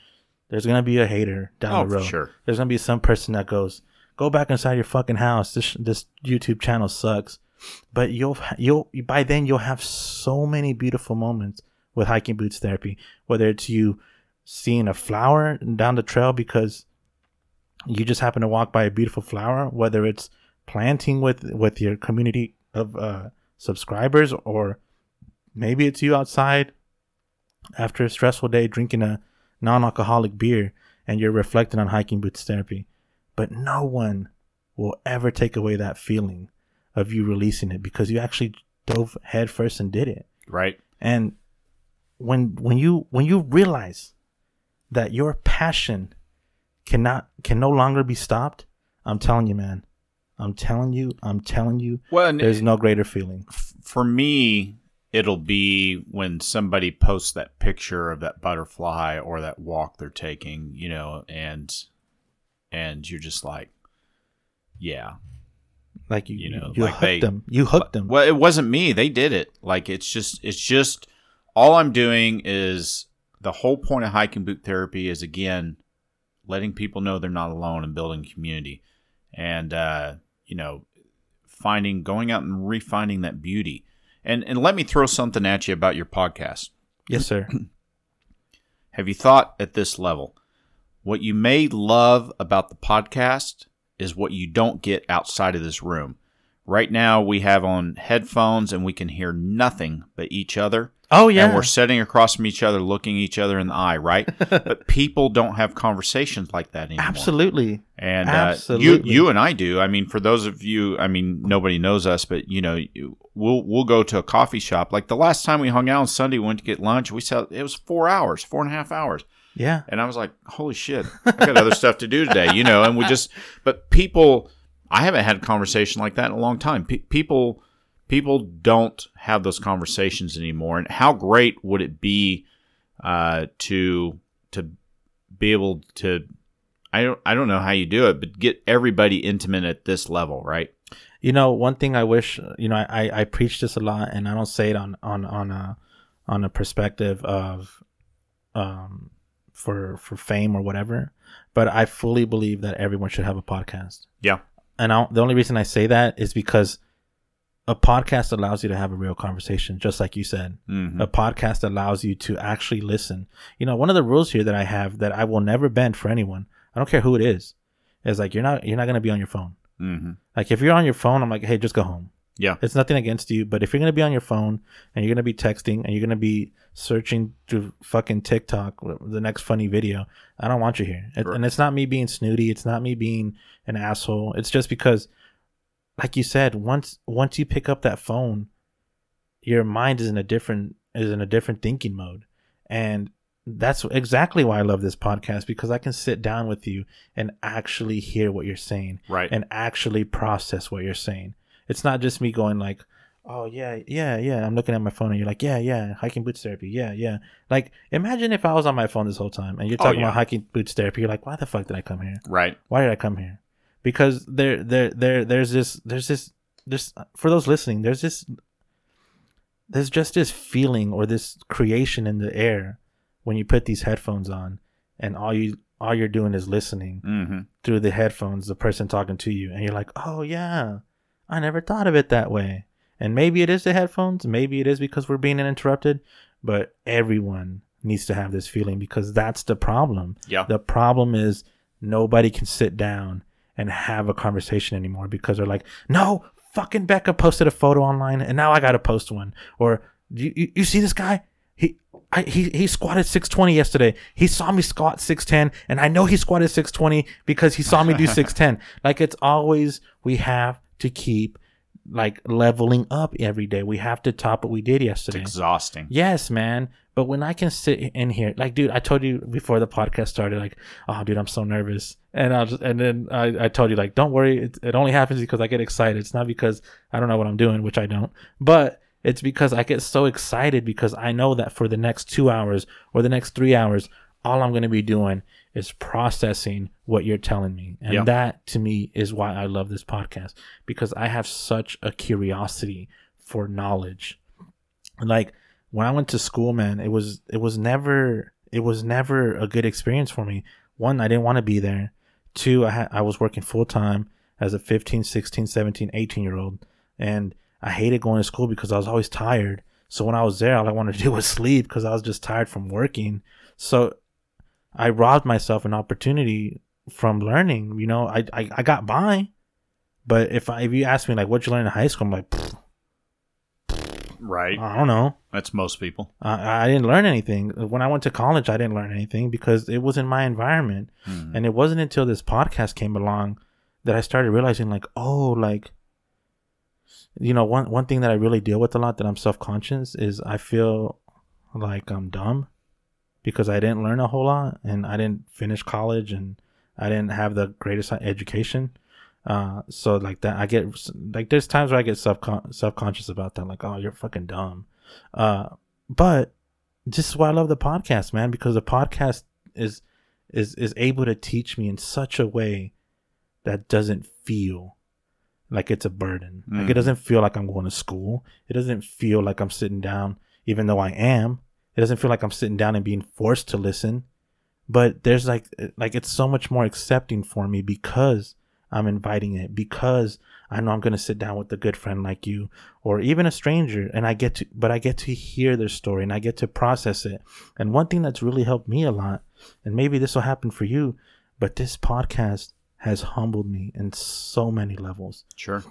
there's gonna be a hater down Oh, the road. sure. There's gonna be some person that goes, go back inside your fucking house. This this YouTube channel sucks. But you'll you'll by then you'll have so many beautiful moments with hiking boots therapy. Whether it's you seeing a flower down the trail because you just happen to walk by a beautiful flower, whether it's planting with with your community of uh, subscribers, or maybe it's you outside after a stressful day drinking a non-alcoholic beer and you're reflecting on hiking boots therapy. But no one will ever take away that feeling of you releasing it because you actually dove head first and did it. Right. And when when you when you realize that your passion cannot can no longer be stopped, I'm telling you, man. I'm telling you, I'm telling you, Well, there's no greater feeling. for me, it'll be when somebody posts that picture of that butterfly or that walk they're taking, you know, and and you're just like, yeah, Like you, You know, you like hooked they- them. You hooked them. Well, it wasn't me. They did it. Like it's just it's just all I'm doing is the whole point of hiking boot therapy is again letting people know they're not alone and building community. And uh, you know, finding going out and refining that beauty. And and let me throw something at you about your podcast. Yes, sir. [CLEARS THROAT] Have you thought at this level? What you may love about the podcast is what you don't get outside of this room. Right now, we have on headphones and we can hear nothing but each other. Oh yeah. And we're sitting across from each other, looking each other in the eye, right? [LAUGHS] but people don't have conversations like that anymore. Absolutely. And uh, Absolutely. you, you and I do. I mean, for those of you, I mean, nobody knows us, but you know, we'll we'll go to a coffee shop. Like the last time we hung out on Sunday, we went to get lunch. We sat. It was four hours, four and a half hours, Yeah. and I was like, "Holy shit, I got other stuff to do today," you know. And we just, but people, I haven't had a conversation like that in a long time. Pe- people, people don't have those conversations anymore. And how great would it be uh, to to be able to I don't I don't know how you do it, but get everybody intimate at this level, right? You know, one thing I wish, you know, I, I preach this a lot and I don't say it on, on, on a, on a perspective of, um, for, for fame or whatever, but I fully believe that everyone should have a podcast. Yeah. And I, the only reason I say that is because a podcast allows you to have a real conversation, just like you said. Mm-hmm. A podcast allows you to actually listen. You know, one of the rules here that I have that I will never bend for anyone, I don't care who it is, is like you're not you're not gonna be on your phone. Mm-hmm. Like if you're on your phone, I'm like, hey, just go home. Yeah. It's nothing against you, but if you're gonna be on your phone and you're gonna be texting and you're gonna be searching through fucking TikTok the next funny video, I don't want you here. It- Right. And it's not me being snooty. It's not me being an asshole. It's just because, like you said, once once you pick up that phone, your mind is in a different is in a different thinking mode, and that's exactly why I love this podcast because I can sit down with you and actually hear what you're saying Right. and actually process what you're saying. It's not just me going like, "Oh yeah, yeah, yeah." I'm looking at my phone and you're like, "Yeah, yeah, hiking boots therapy, yeah, yeah." Like, imagine if I was on my phone this whole time and you're Oh, talking yeah. about hiking boots therapy. You're like, "Why the fuck did I come here? right. Why did I come here?" Because there, there, there, there's this, there's this, this for those listening. There's this, there's just this feeling or this creation in the air when you put these headphones on and all you all you're doing is listening Mm-hmm. through the headphones the person talking to you and you're like oh yeah i never thought of it that way and maybe it is the headphones maybe it is because we're being interrupted but everyone needs to have this feeling because that's the problem Yeah. the problem is nobody can sit down and have a conversation anymore because they're like no fucking becca posted a photo online and now i gotta post one or you, you, you see this guy he I, he he squatted 620 yesterday. He saw me squat 610 and I know he squatted 620 because he saw me do [LAUGHS] 610. Like it's always we have to keep like leveling up every day. We have to top what we did yesterday. It's exhausting. Yes, man. But when I can sit in here, like, dude, I told you before the podcast started, like, oh, dude, I'm so nervous, and I just, and then I, I told you, like, don't worry, it, it only happens because I get excited. It's not because I don't know what I'm doing, which I don't, but it's because I get so excited because I know that for the next two hours or the next three hours, all I'm going to be doing is processing what you're telling me, and Yeah. that to me is why I love this podcast because I have such a curiosity for knowledge like when I went to school, man, it was it was never it was never a good experience for me. One, I didn't want to be there. Two, I had I was working full time as a 15, 16, 17, 18 year old and I hated going to school because I was always tired. So when I was there, all I wanted to do [LAUGHS] was sleep because I was just tired from working. So I robbed myself an opportunity from learning. You know, I I, I got by, but if I if you ask me like what you learn in high school, I'm like, "Pfft, Right. I don't know. That's most people. I, I didn't learn anything. When I went to college, I didn't learn anything because it was in my environment. Mhm. And it wasn't until this podcast came along that I started realizing, like, oh, like, you know, one one thing that I really deal with a lot that I'm self conscious is I feel like I'm dumb because I didn't learn a whole lot and I didn't finish college and I didn't have the greatest education. Uh, so like that, I get like there's times where I get self self conscious about that, like, oh, you're fucking dumb. Uh, but this is why I love the podcast, man, because the podcast is is is able to teach me in such a way that doesn't feel like it's a burden. Like it Mhm. doesn't feel like I'm going to school. It doesn't feel like I'm sitting down, even though I am. It doesn't feel like I'm sitting down and being forced to listen. But there's like like it's so much more accepting for me because I'm inviting it because I know I'm going to sit down with a good friend like you or even a stranger and I get to but I get to hear their story and I get to process it. And one thing that's really helped me a lot and maybe this will happen for you, but this podcast has humbled me in so many levels. Sure.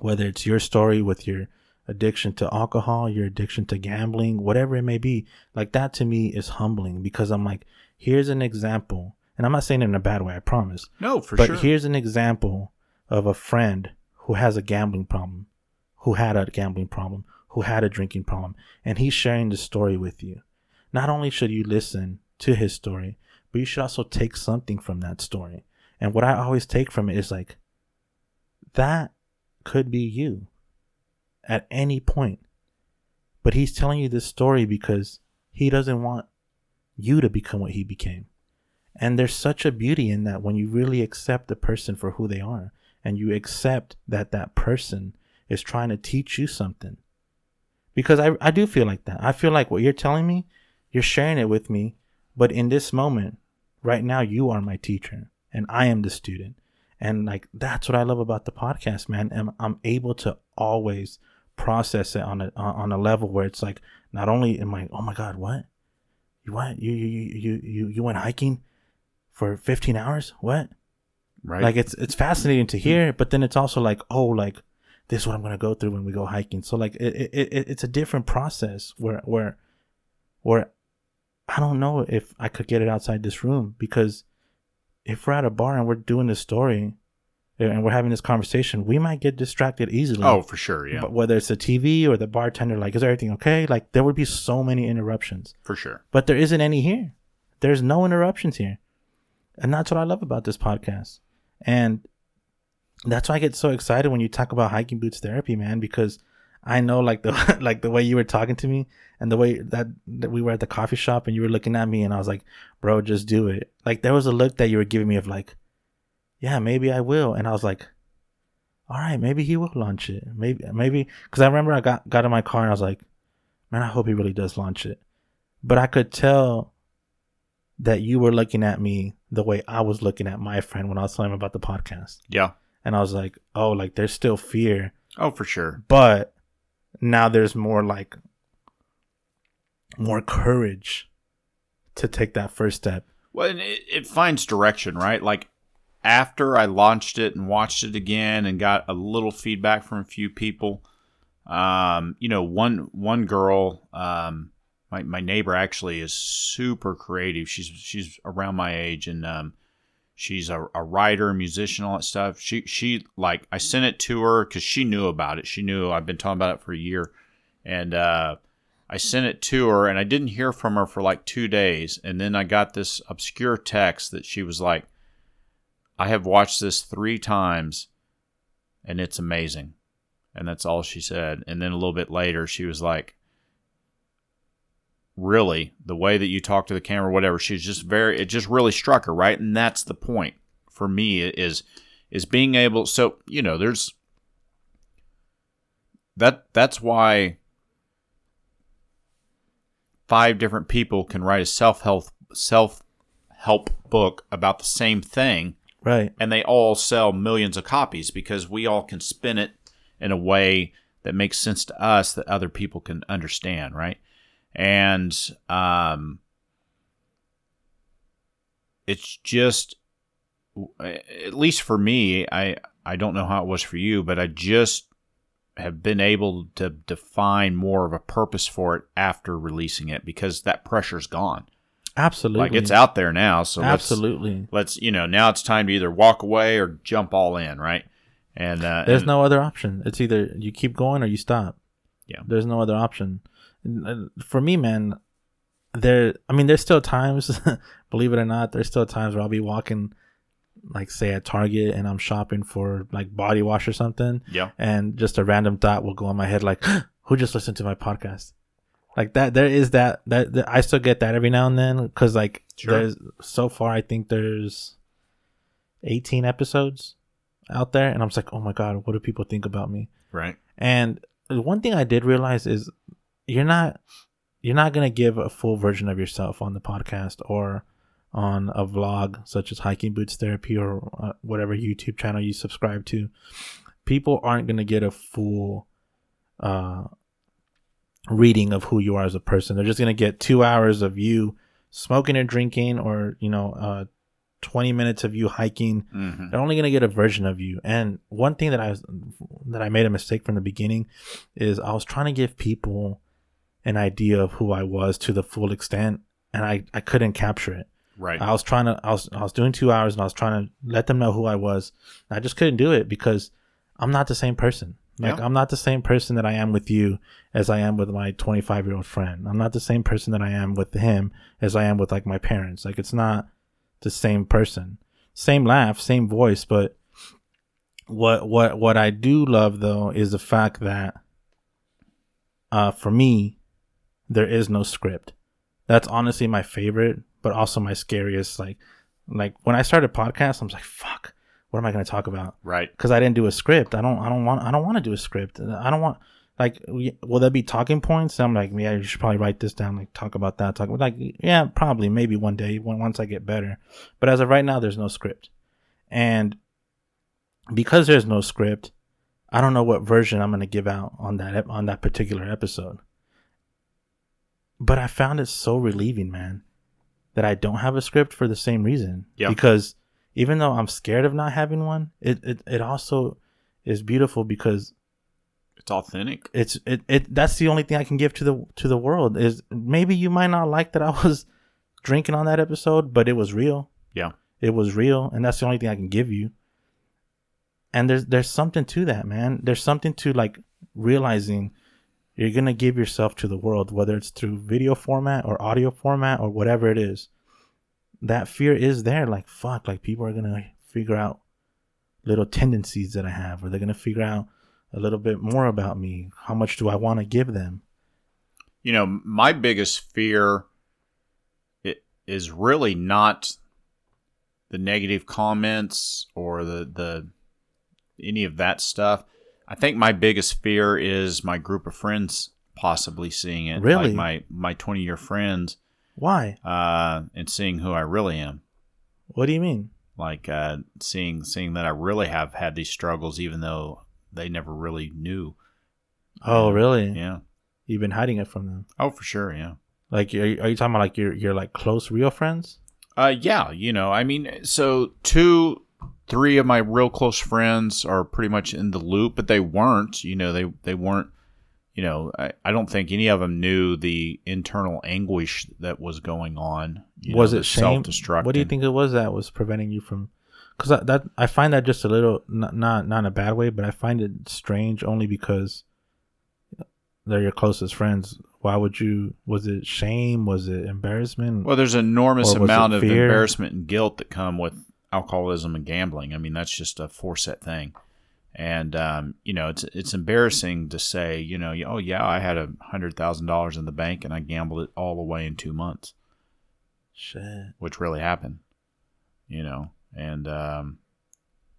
Whether it's your story with your addiction to alcohol, your addiction to gambling, whatever it may be, like that to me is humbling because I'm like, here's an example. And I'm not saying it in a bad way, I promise. No, for but sure. But here's an example of a friend who has a gambling problem, who had a gambling problem, who had a drinking problem, and he's sharing the story with you. Not only should you listen to his story, but you should also take something from that story. And what I always take from it is like, that could be you at any point. But he's telling you this story because he doesn't want you to become what he became. And there's such a beauty in that when you really accept the person for who they are and you accept that that person is trying to teach you something. Because I, I do feel like that. I feel like what you're telling me, you're sharing it with me. But in this moment, right now, you are my teacher and I am the student. And like, that's what I love about the podcast, man. I'm, I'm able to always process it on a, on a level where it's like, not only am I, oh my God, what? You what? You, you, you, you, you, you went hiking for 15 hours? What? right. Like it's it's fascinating to hear, but then it's also like, oh, like this is what I'm gonna go through when we go hiking. So like it, it, it it's a different process where where where I don't know if I could get it outside this room because if we're at a bar and we're doing this story, Uh, and we're having this conversation, we might get distracted easily. Oh, for sure. Yeah. But whether it's the TV or the bartender, like, is everything okay? Like, there would be so many interruptions. for sure. But there isn't any here. There's no interruptions here. And that's what I love about this podcast. And that's why I get so excited when you talk about hiking boots therapy, man, because I know like the [LAUGHS] like the way you were talking to me and the way that, that we were at the coffee shop and you were looking at me and I was like, bro, just do it. Like there was a look that you were giving me of like, yeah, maybe I will. And I was like, all right, maybe he will launch it. Maybe, maybe, because I remember I got, got in my car and I was like, man, I hope he really does launch it. But I could tell that you were looking at me the way I was looking at my friend when I was telling him about the podcast. Yeah. And I was like, oh, like there's still fear, Oh, for sure. but now there's more like more courage to take that first step. Well, and it, it finds direction, right? Like after I launched it and watched it again and got a little feedback from a few people, um, you know, one one girl, um, my my neighbor actually is super creative. She's she's around my age and um, she's a, a writer, musician, all that stuff. She she like I sent it to her because she knew about it. She knew I've been talking about it for a year, and uh, I sent it to her, and I didn't hear from her for like two days, and then I got this obscure text that she was like, "I have watched this three times, and it's amazing," and that's all she said. And then a little bit later, she was like. Really, the way that you talk to the camera, whatever, she's just very. It just really struck her, right? And that's the point for me is is being able. So you know, there's that. That's why five different people can write a self help self help book about the same thing Right. and they all sell millions of copies because we all can spin it in a way that makes sense to us that other people can understand, right? And um, it's just, at least for me, I I don't know how it was for you, but I just have been able to define more of a purpose for it after releasing it because that pressure's gone. Absolutely. Like it's out there now, so let's- Absolutely. let's you know now it's time to either walk away or jump all in right and uh There's and- no other option. It's either you keep going or you stop. Yeah. There's no other option. For me, man, there. I mean, there's still times. [LAUGHS] believe it or not, there's still times where I'll be walking, like say at Target, and I'm shopping for like body wash or something, yeah and just a random thought will go in my head like, [GASPS] "Who just listened to my podcast?" Like that. There is that. That, that I still get that every now and then because like Sure. there's so far I think there's 18 episodes out there, and I'm just like, oh my god, what do people think about me? right And one thing I did realize is you're not you're not gonna give a full version of yourself on the podcast or on a vlog such as hiking boots therapy or uh, whatever YouTube channel you subscribe to. People aren't gonna get a full uh, reading of who you are as a person. They're just gonna get two hours of you smoking or drinking, or you know, uh, twenty minutes of you hiking hmm they're only gonna get a version of you. And one thing that I was that I made a mistake from the beginning is I was trying to give people an idea of who I was to the full extent, and I I couldn't capture it. right I was trying to I was I was doing two hours and I was trying to let them know who I was. I just couldn't do it because I'm not the same person. Like Yeah. I'm not the same person that I am with you as I am with my 25 year old friend. I'm not the same person that I am with him as I am with like my parents. Like it's not the same person. Same laugh, same voice, but what what what I do love though is the fact that uh for me there is no script. That's honestly my favorite, but also my scariest like like when I started podcast, I'm like fuck, what am I going to talk about? right because I didn't do a script. I don't. I don't want. I don't want to do a script. I don't want. Like, will there be talking points? I'm like, yeah, you should probably write this down. Like, talk about that. Talk like, yeah, probably, maybe one day once I get better. But as of right now, there's no script, and because there's no script, I don't know what version I'm gonna give out on that on that particular episode. But I found it so relieving, man, that I don't have a script for the same reason. Yeah. Because even though I'm scared of not having one, it, it, it also is beautiful because it's authentic it's it, it that's the only thing I can give to the to the world is maybe you might not like that I was [LAUGHS] drinking on that episode, but it was real. Yeah. It was real, and that's the only thing I can give you. and there's there's something to that, man. There's something to like realizing you're gonna give yourself to the world, whether it's through video format or audio format or whatever it is. That fear is there. Like fuck, like people are gonna figure out little tendencies that I have, or they're gonna figure out a little bit more about me. How much do I want to give them? You know, my biggest fear it is really not the negative comments or the the any of that stuff. I think my biggest fear is my group of friends possibly seeing it. Really? Like my my twenty year friends, Why? uh, and seeing who I really am. What do you mean? Like uh, seeing seeing that I really have had these struggles, even though they never really knew. Oh, really? Yeah. You've been hiding it from them. Oh, for sure. Yeah. Like, are you, are you talking about like your your like close real friends? Uh, yeah, you know, I mean, so two, three of my real close friends are pretty much in the loop, but they weren't, you know, they, they weren't, you know, I, I don't think any of them knew the internal anguish that was going on. Was know, it shame? self-destructing. What do you think it was that was preventing you from? Because that, that I find that just a little not, not not in a bad way, but I find it strange only because they're your closest friends. Why would you? Was it shame? Was it embarrassment? Well, there's an enormous amount of embarrassment and guilt that come with alcoholism and gambling. I mean, that's just a foreset thing. And um, you know, it's it's embarrassing to say, you know, oh yeah, I had a hundred thousand dollars in the bank and I gambled it all away in two months. Shit. which really happened, you know, and um,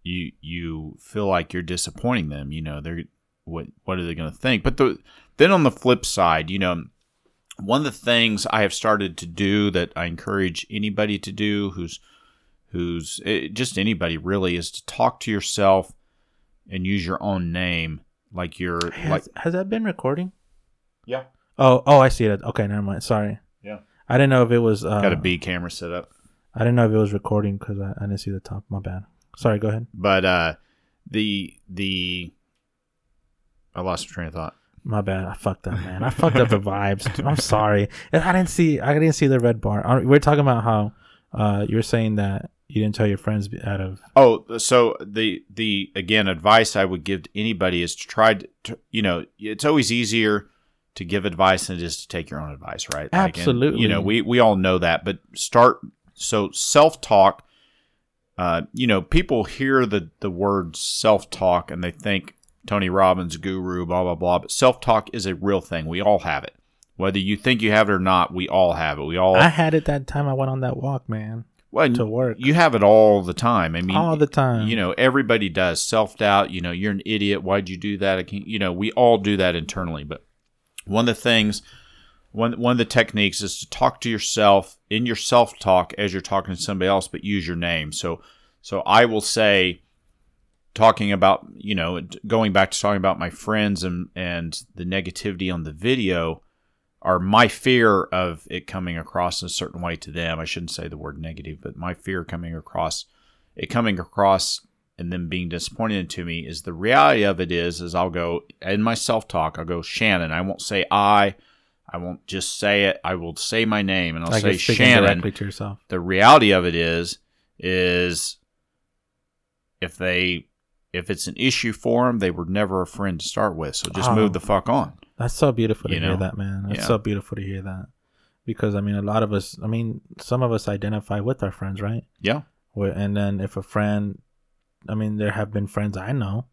you you feel like you're disappointing them. You know, they're what what are they going to think? But the then on the flip side, you know, one of the things I have started to do that I encourage anybody to do who's who's eh, just anybody really is to talk to yourself and use your own name like you're Has, like has that been recording? yeah Oh, oh, I see it. Okay, never mind. Sorry. Yeah. I didn't know if it was. Uh, got a B camera set up. I didn't know if it was recording because I, I didn't see the top. My bad. Sorry. Go ahead. But uh, the the I lost my train of thought. My bad. I fucked up, man. I fucked up the [LAUGHS] vibes. I'm sorry. I didn't see. I didn't see the red bar. Uh, We're talking about how uh, you were saying that you didn't tell your friends out of. Oh, so the the again advice I would give to anybody is to try to, you know it's always easier to give advice than it is to take your own advice, right? Like, and, Absolutely. you know, we we all know that, but start so self talk. Uh, you know, people hear the the word self talk and they think Tony Robbins guru, blah blah blah. But self talk is a real thing. We all have it, whether you think you have it or not. We all have it. We all I had it that time I went on that walk, man, well, to work you have it all the time. I mean, all the time. you know, everybody does self doubt. You know, you're an idiot. Why'd you do that? I can't, you know, we all do that internally. But one of the things, one one of the techniques is to talk to yourself in your self talk as you're talking to somebody else, but use your name. So, so I will say, talking about you know, going back to talking about my friends and and the negativity on the video. Are my fear of it coming across in a certain way to them? I shouldn't say the word negative, but my fear coming across it coming across and them being disappointed to me is the reality of it is is I'll go in my self talk I'll go Shannon I won't say I I won't just say it I will say my name and I'll like say Shannon directly to yourself. the reality of it is is if they if it's an issue for them they were never a friend to start with so just Oh. move the fuck on That's so beautiful to You hear that, man. That's Yeah. so beautiful to hear that. Because I mean, a lot of us. I mean, some of us identify with our friends, right? yeah Where, and then if a friend, I mean, there have been friends I know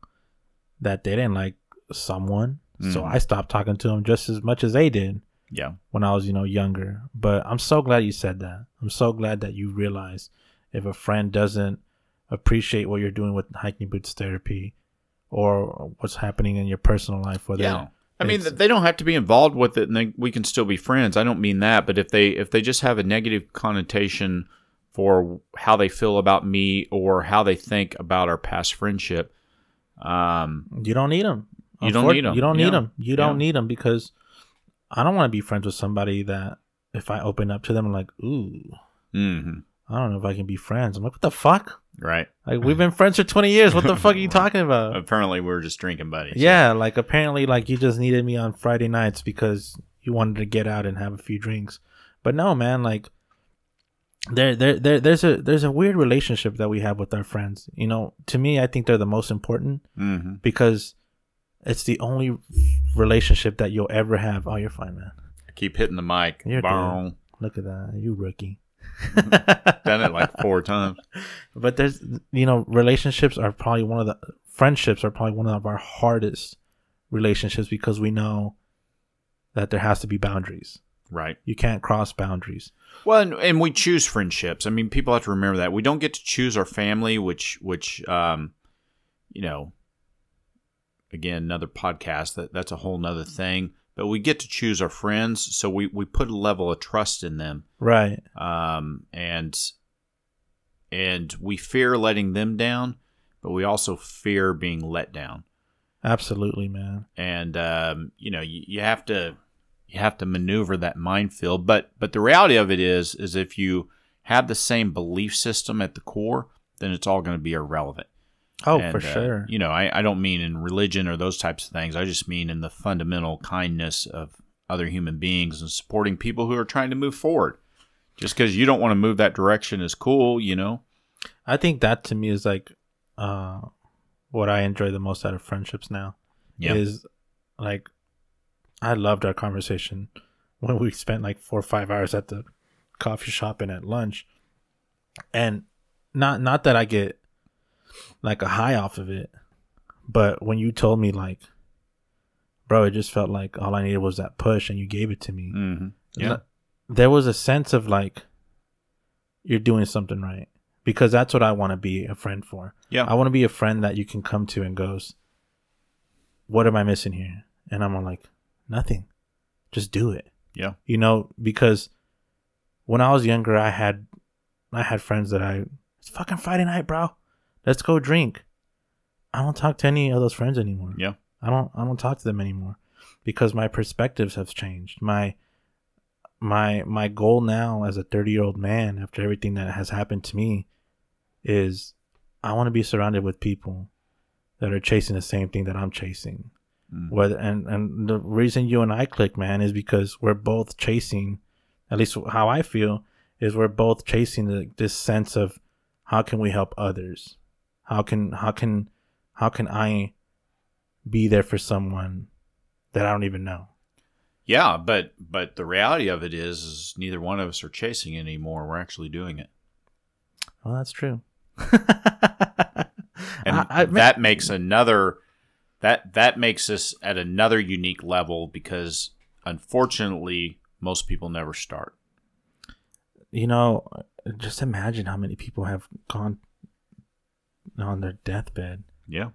that they didn't like someone, so Mhm. I stopped talking to them just as much as they did yeah when I was, you know, younger. But I'm so glad you said that. I'm so glad that you realize if a friend doesn't appreciate what you're doing with hiking boots therapy or what's happening in your personal life, whether yeah I mean, they don't have to be involved with it, and they, we can still be friends. I don't mean that, but if they if they just have a negative connotation for how they feel about me or how they think about our past friendship, um, You don't need them. You don't need 'em. You don't need them. You don't need them because I don't want to be friends with somebody that if I open up to them, I'm like, ooh, mhm, I don't know if I can be friends. I'm like, what the fuck? Right? Like we've been friends for 20 years. What the fuck are you [LAUGHS] talking about? Apparently, we're just drinking buddies. Yeah, like apparently, like you just needed me on Friday nights because you wanted to get out and have a few drinks. But no, man, like there, there, there, there's a there's a weird relationship that we have with our friends. You know, to me, I think they're the most important Mm-hmm. because it's the only relationship that you'll ever have. Oh, you're fine, man. Keep hitting the mic. You're Boom. Look at that, you rookie. [LAUGHS] Done it like four times. But there's, you know, relationships are probably one of the friendships are probably one of our hardest relationships because we know that there has to be boundaries. Right. You can't cross boundaries. Well, and, and we choose friendships. I mean, people have to remember that we don't get to choose our family, which, which, um, you know, again, another podcast that that's a whole nother thing. But we get to choose our friends, so we we put a level of trust in them, Right. um, and and we fear letting them down, but we also fear being let down. Absolutely, man. and um, you know you, you have to you have to maneuver that minefield but but the reality of it is is if you have the same belief system at the core then it's all going to be irrelevant Oh, And, for uh, sure. you know I, I don't mean in religion or those types of things i just mean in the fundamental kindness of other human beings and supporting people who are trying to move forward just because you don't want to move that direction is cool you know I think that to me is like uh what I enjoy the most out of friendships now. yeah Is like I loved our conversation when we spent like four or five hours at the coffee shop and at lunch. And not not that I get like a high off of it, but when you told me like bro, it just felt like all I needed was that push and you gave it to me. hmm yeah there was a sense of like you're doing something right because that's what I want to be a friend for. yeah I want to be a friend that you can come to and goes, "What am I missing here?" And I'm like, "Nothing. Just do it." yeah You know, because when I was younger, I had I had friends that I it's fucking Friday night, bro. Let's go drink. I don't talk to any of those friends anymore. Yeah. I don't I don't talk to them anymore because my perspectives have changed. My my my goal now as a 30-year-old man after everything that has happened to me is I want to be surrounded with people that are chasing the same thing that I'm chasing. Mm. Whether and and the reason you and I click, man, is because we're both chasing. At least how I feel is we're both chasing the, this sense of how can we help others? How can how can how can I be there for someone that I don't even know? Yeah, but but the reality of it is, is neither one of us are chasing it anymore. We're actually doing it, Well, that's true. [LAUGHS] and I- I- that makes another that that makes us at another unique level because unfortunately, most people never start. you know, just imagine how many people have gone on their deathbed Yeah,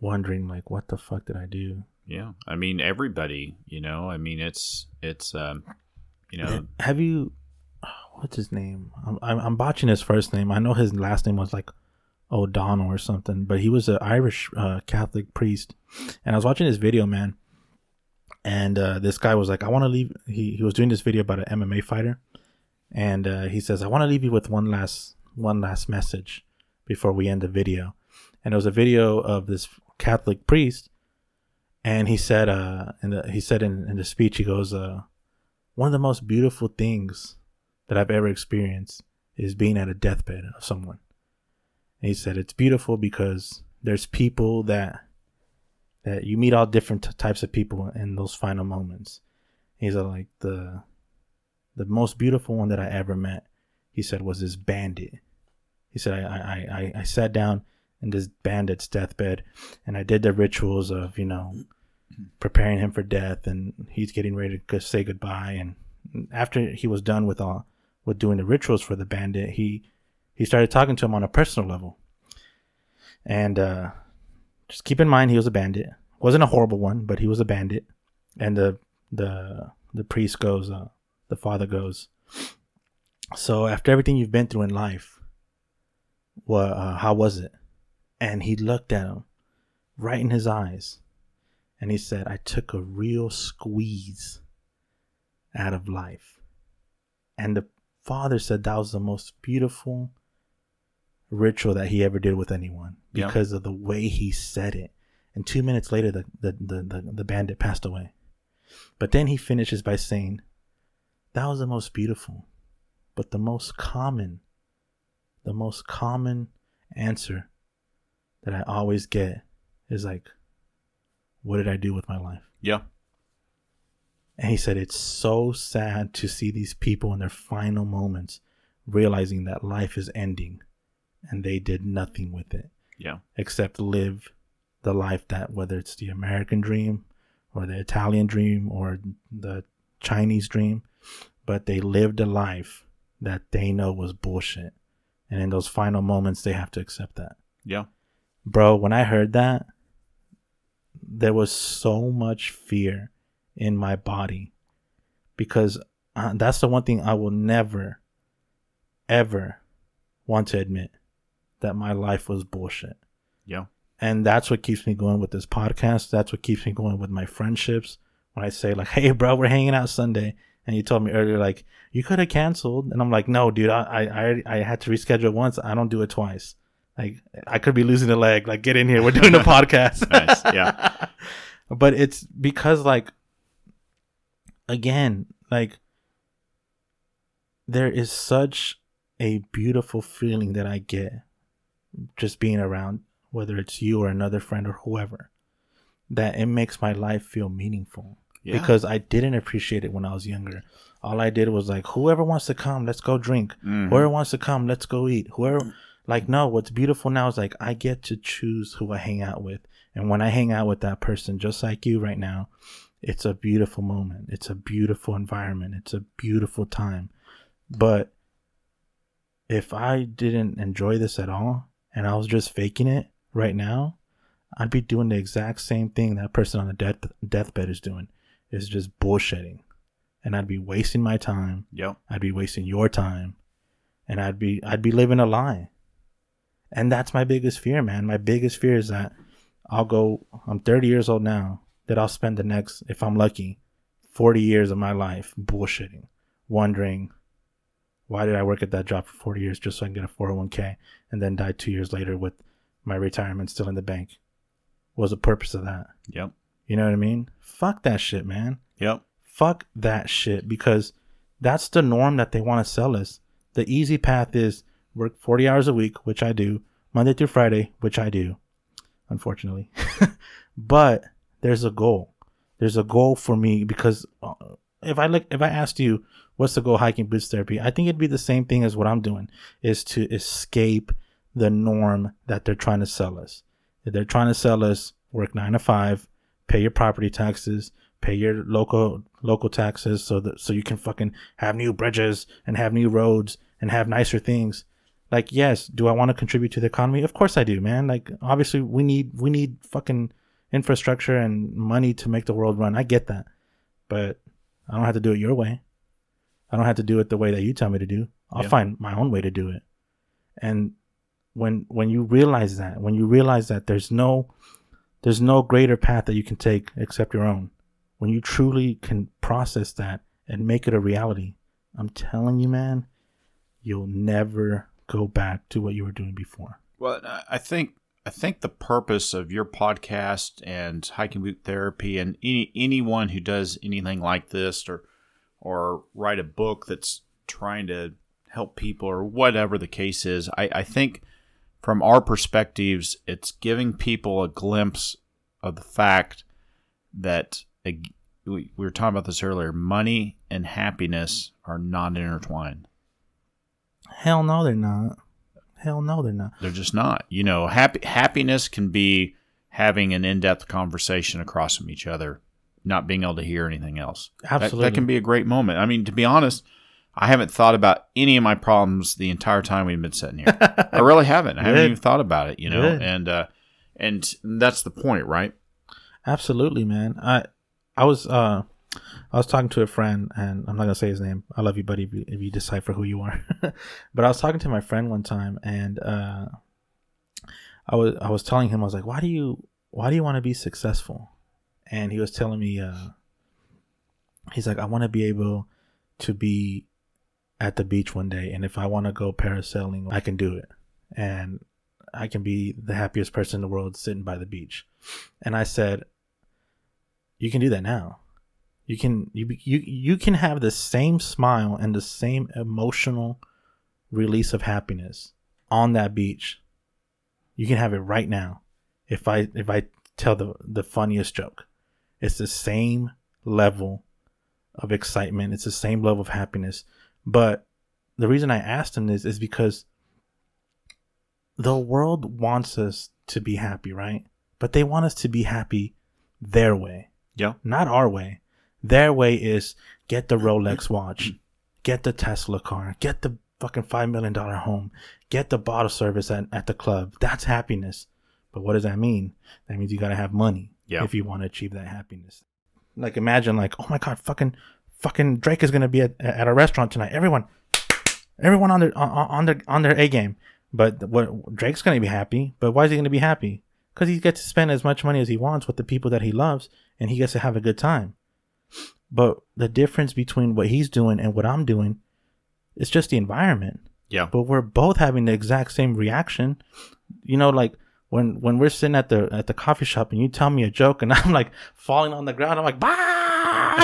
wondering like, what the fuck did I do? Yeah. I mean, everybody. You know, I mean, it's it's um, you know, Have you? [SIGHS] What's his name? I'm, I'm I'm botching his first name. I know his last name was like O'Donnell or something, but he was an Irish uh, Catholic priest. And I was watching this video, man, and uh, this guy was like, "I want to leave." He he was doing this video about an MMA fighter, and uh, he says, "I want to leave you with one last one last message before we end the video." And it was a video of this Catholic priest, and he said, uh, in the he said in, in the speech, he goes, uh, one of the most beautiful things that I've ever experienced is being at a deathbed of someone. And he said it's beautiful because there's people that that you meet all different t- types of people in those final moments. He's uh, like the the most beautiful one that I ever met. He said was this bandit. He said I I I, I sat down in this bandit's deathbed. And I did the rituals of you know preparing him for death and he's getting ready to say goodbye. And after he was done with all with doing the rituals for the bandit he he started talking to him on a personal level. And uh just keep in mind he was a bandit. Wasn't a horrible one but he was a bandit. And the the the priest goes uh the father goes so after everything you've been through in life what uh, how was it and he looked at him right in his eyes and he said, I took a real squeeze out of life. And the father said that was the most beautiful ritual that he ever did with anyone Yeah. because of the way he said it. And two minutes later, the, the, the, the, the bandit passed away. But then he finishes by saying, That was the most beautiful But the most common, the most common answer that I always get is like, what did I do with my life? Yeah. And he said, it's so sad to see these people in their final moments realizing that life is ending and they did nothing with it Yeah. except live the life that, whether it's the American dream or the Italian dream or the Chinese dream, but they lived a life that they know was bullshit. And in those final moments, they have to accept that. Yeah. Bro, when I heard that, there was so much fear in my body because uh, that's the one thing I will never, ever want to admit that my life was bullshit. Yeah. And that's what keeps me going with this podcast. That's what keeps me going with my friendships. When I say, like, [LAUGHS] hey, bro, we're hanging out Sunday. And you told me earlier, like, you could have canceled. And I'm like, no, dude, I, I, I, had to reschedule once. I don't do it twice. Like, I could be losing a leg. Like, get in here. We're doing a [LAUGHS] podcast. Nice, yeah. [LAUGHS] but it's because, like, again, like, there is such a beautiful feeling that I get just being around, whether it's you or another friend or whoever, that it makes my life feel meaningful Yeah. because I didn't appreciate it when I was younger. All I did was like, whoever wants to come, let's go drink. Mhm. Whoever wants to come, let's go eat. Whoever, like, no, what's beautiful now is like, I get to choose who I hang out with. And when I hang out with that person, just like you right now, it's a beautiful moment. It's a beautiful environment. It's a beautiful time. But if I didn't enjoy this at all and I was just faking it right now, I'd be doing the exact same thing that person on the death deathbed is doing. Is just bullshitting. And I'd be wasting my time. Yep. I'd be wasting your time. And I'd be I'd be living a lie. And that's my biggest fear, man. My biggest fear is that I'll go I'm 30 years old now, that I'll spend the next if I'm lucky 40 years of my life bullshitting, wondering why did I work at that job for 40 years just so I can get a 401k and then die 2 years later with my retirement still in the bank? What was the purpose of that? Yep. You know what I mean? Fuck that shit, man. Yep. Fuck that shit because that's the norm that they want to sell us. The easy path is work 40 hours a week, which I do, Monday through Friday, which I do, unfortunately. [LAUGHS] but there's a goal. There's a goal for me because uh, if I look, if I asked you, what's the goal hiking boots therapy? I think it'd be the same thing as what I'm doing is to escape the norm that they're trying to sell us. If They're trying to sell us work nine to five, pay your property taxes, pay your local local taxes, so that so you can fucking have new bridges and have new roads and have nicer things. Like, yes, do I want to contribute to the economy? Of course I do, man. Like, obviously we need we need fucking infrastructure and money to make the world run. I get that, but I don't have to do it your way. I don't have to do it the way that you tell me to do. I'll Yeah. find my own way to do it. And when when you realize that, when you realize that there's no there's no greater path that you can take except your own. When you truly can process that and make it a reality, I'm telling you, man, you'll never go back to what you were doing before. Well, I- think I think the purpose of your podcast and hiking boot therapy and any anyone who does anything like this or or write a book that's trying to help people or whatever the case is, I, I think from our perspectives, it's giving people a glimpse of the fact that uh, we, we were talking about this earlier. Money and happiness are not intertwined. Hell no, they're not. Hell no, they're not. They're just not. You know, happy happiness can be having an in-depth conversation across from each other, not being able to hear anything else. Absolutely. That, can be a great moment. I mean, to be honest, I haven't thought about any of my problems the entire time we've been sitting here. [LAUGHS] I really haven't. I haven't even thought about it, you know. Good. And uh and that's the point, right? Absolutely, man. I I was uh I was talking to a friend and I'm not gonna say his name. I love you, buddy, if you, if you decipher who you are. [LAUGHS] but I was talking to my friend one time and uh I was I was telling him I was like, why do you why do you want to be successful? And he was telling me uh he's like, I want to be able to be at the beach one day and if I want to go parasailing, I can do it. And I can be the happiest person in the world sitting by the beach. And I said, You can do that now. You can you you you can have the same smile and the same emotional release of happiness on that beach. You can have it right now. If I if I tell the the funniest joke, it's the same level of excitement. It's the same level of happiness. But the reason I asked him this is because the world wants us to be happy, right? But they want us to be happy their way, Yeah. not our way. Their way is get the Rolex watch, get the Tesla car, get the fucking $5 million home, get the bottle service at, at the club. That's happiness. But what does that mean? That means you got to have money Yeah. if you want to achieve that happiness. Like imagine like, oh my God, fucking, fucking Drake is going to be at, at a restaurant tonight. Everyone, everyone on their, on, on their, on their A game. But what Drake's going to be happy. But why is he going to be happy? Because he gets to spend as much money as he wants with the people that he loves, and he gets to have a good time. But the difference between what he's doing and what I'm doing is just the environment. Yeah. But we're both having the exact same reaction. You know, like when when we're sitting at the at the coffee shop and you tell me a joke and [LAUGHS] I'm like falling on the ground, I'm like, bah!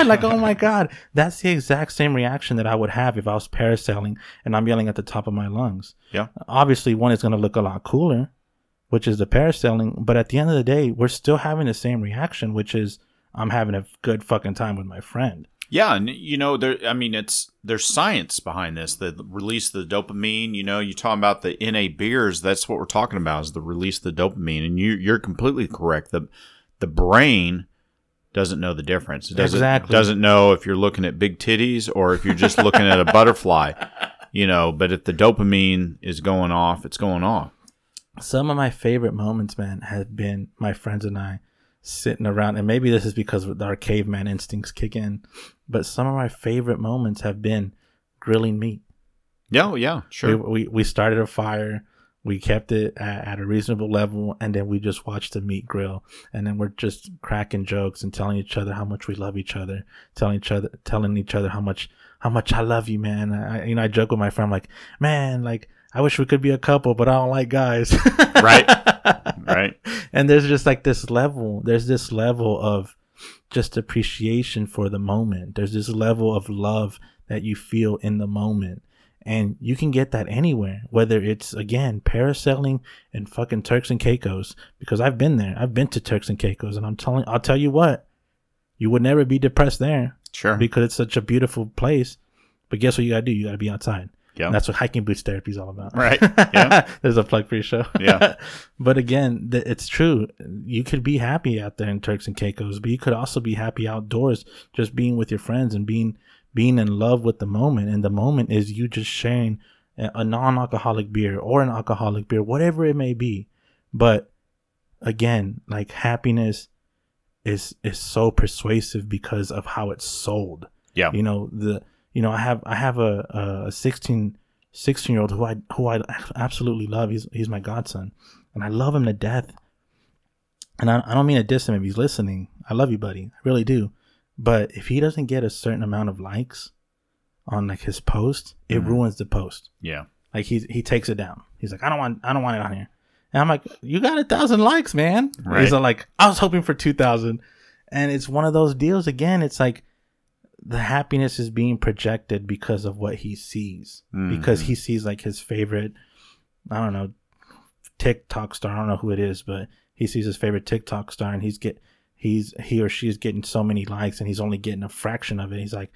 like, oh my god. That's the exact same reaction that I would have if I was parasailing and I'm yelling at the top of my lungs. Yeah. Obviously one is gonna look a lot cooler, which is the parasailing, but at the end of the day, we're still having the same reaction, which is I'm having a good fucking time with my friend. Yeah, and you know, there. I mean, it's there's science behind this. The release of the dopamine. You know, you talking about the NA beers. That's what we're talking about is the release of the dopamine. And you you're completely correct. the The brain doesn't know the difference. It doesn't Exactly. doesn't know if you're looking at big titties or if you're just looking at a [LAUGHS] butterfly. You know, but if the dopamine is going off, it's going off. Some of my favorite moments, man, have been my friends and I sitting around, and maybe this is because our caveman instincts kick in, but some of my favorite moments have been grilling meat. Yeah, oh, yeah, sure. We, we we started a fire, we kept it at, at a reasonable level, and then we just watched the meat grill, and then we're just cracking jokes and telling each other how much we love each other, telling each other telling each other how much how much I love you, man. I, you know, I joke with my friend like, man, like I wish we could be a couple, but I don't like guys. [LAUGHS] Right. right. and there's just like this level there's this level of just appreciation for the moment there's this level of love that you feel in the moment and you can get that anywhere whether it's again parasailing and fucking turks and caicos because i've been there i've been to turks and caicos and i'm telling i'll tell you what you would never be depressed there Sure. because it's such a beautiful place but guess what you gotta do you gotta be outside Yeah. That's what hiking boots therapy is all about Right. Yeah. [LAUGHS] there's a plug for your show Yeah. [LAUGHS] but again, th- it's true. You could be happy out there in Turks and Caicos, but you could also be happy outdoors, just being with your friends and being being in love with the moment. And the moment is you just sharing a a non-alcoholic beer or an alcoholic beer, whatever it may be. But again, like happiness is is so persuasive because of how it's sold Yeah. you know the you know i have i have a a 16 16 year old who i who i absolutely love. He's he's my godson and i love him to death. And i, I don't mean to diss him if he's listening. I love you buddy. I really do. But if he doesn't get a certain amount of likes on like his post it Mhm. ruins the post. Yeah. like he he takes it down. He's like i don't want i don't want it on here. And i'm like you got a thousand likes man. Right. he's like i was hoping for 2000 and it's one of those deals. Again it's like the happiness is being projected because of what he sees. Because Mhm. he sees like his favorite i don't know tiktok star i don't know who it is but he sees his favorite tiktok star and he's get he's he or she is getting so many likes and he's only getting a fraction of it. He's like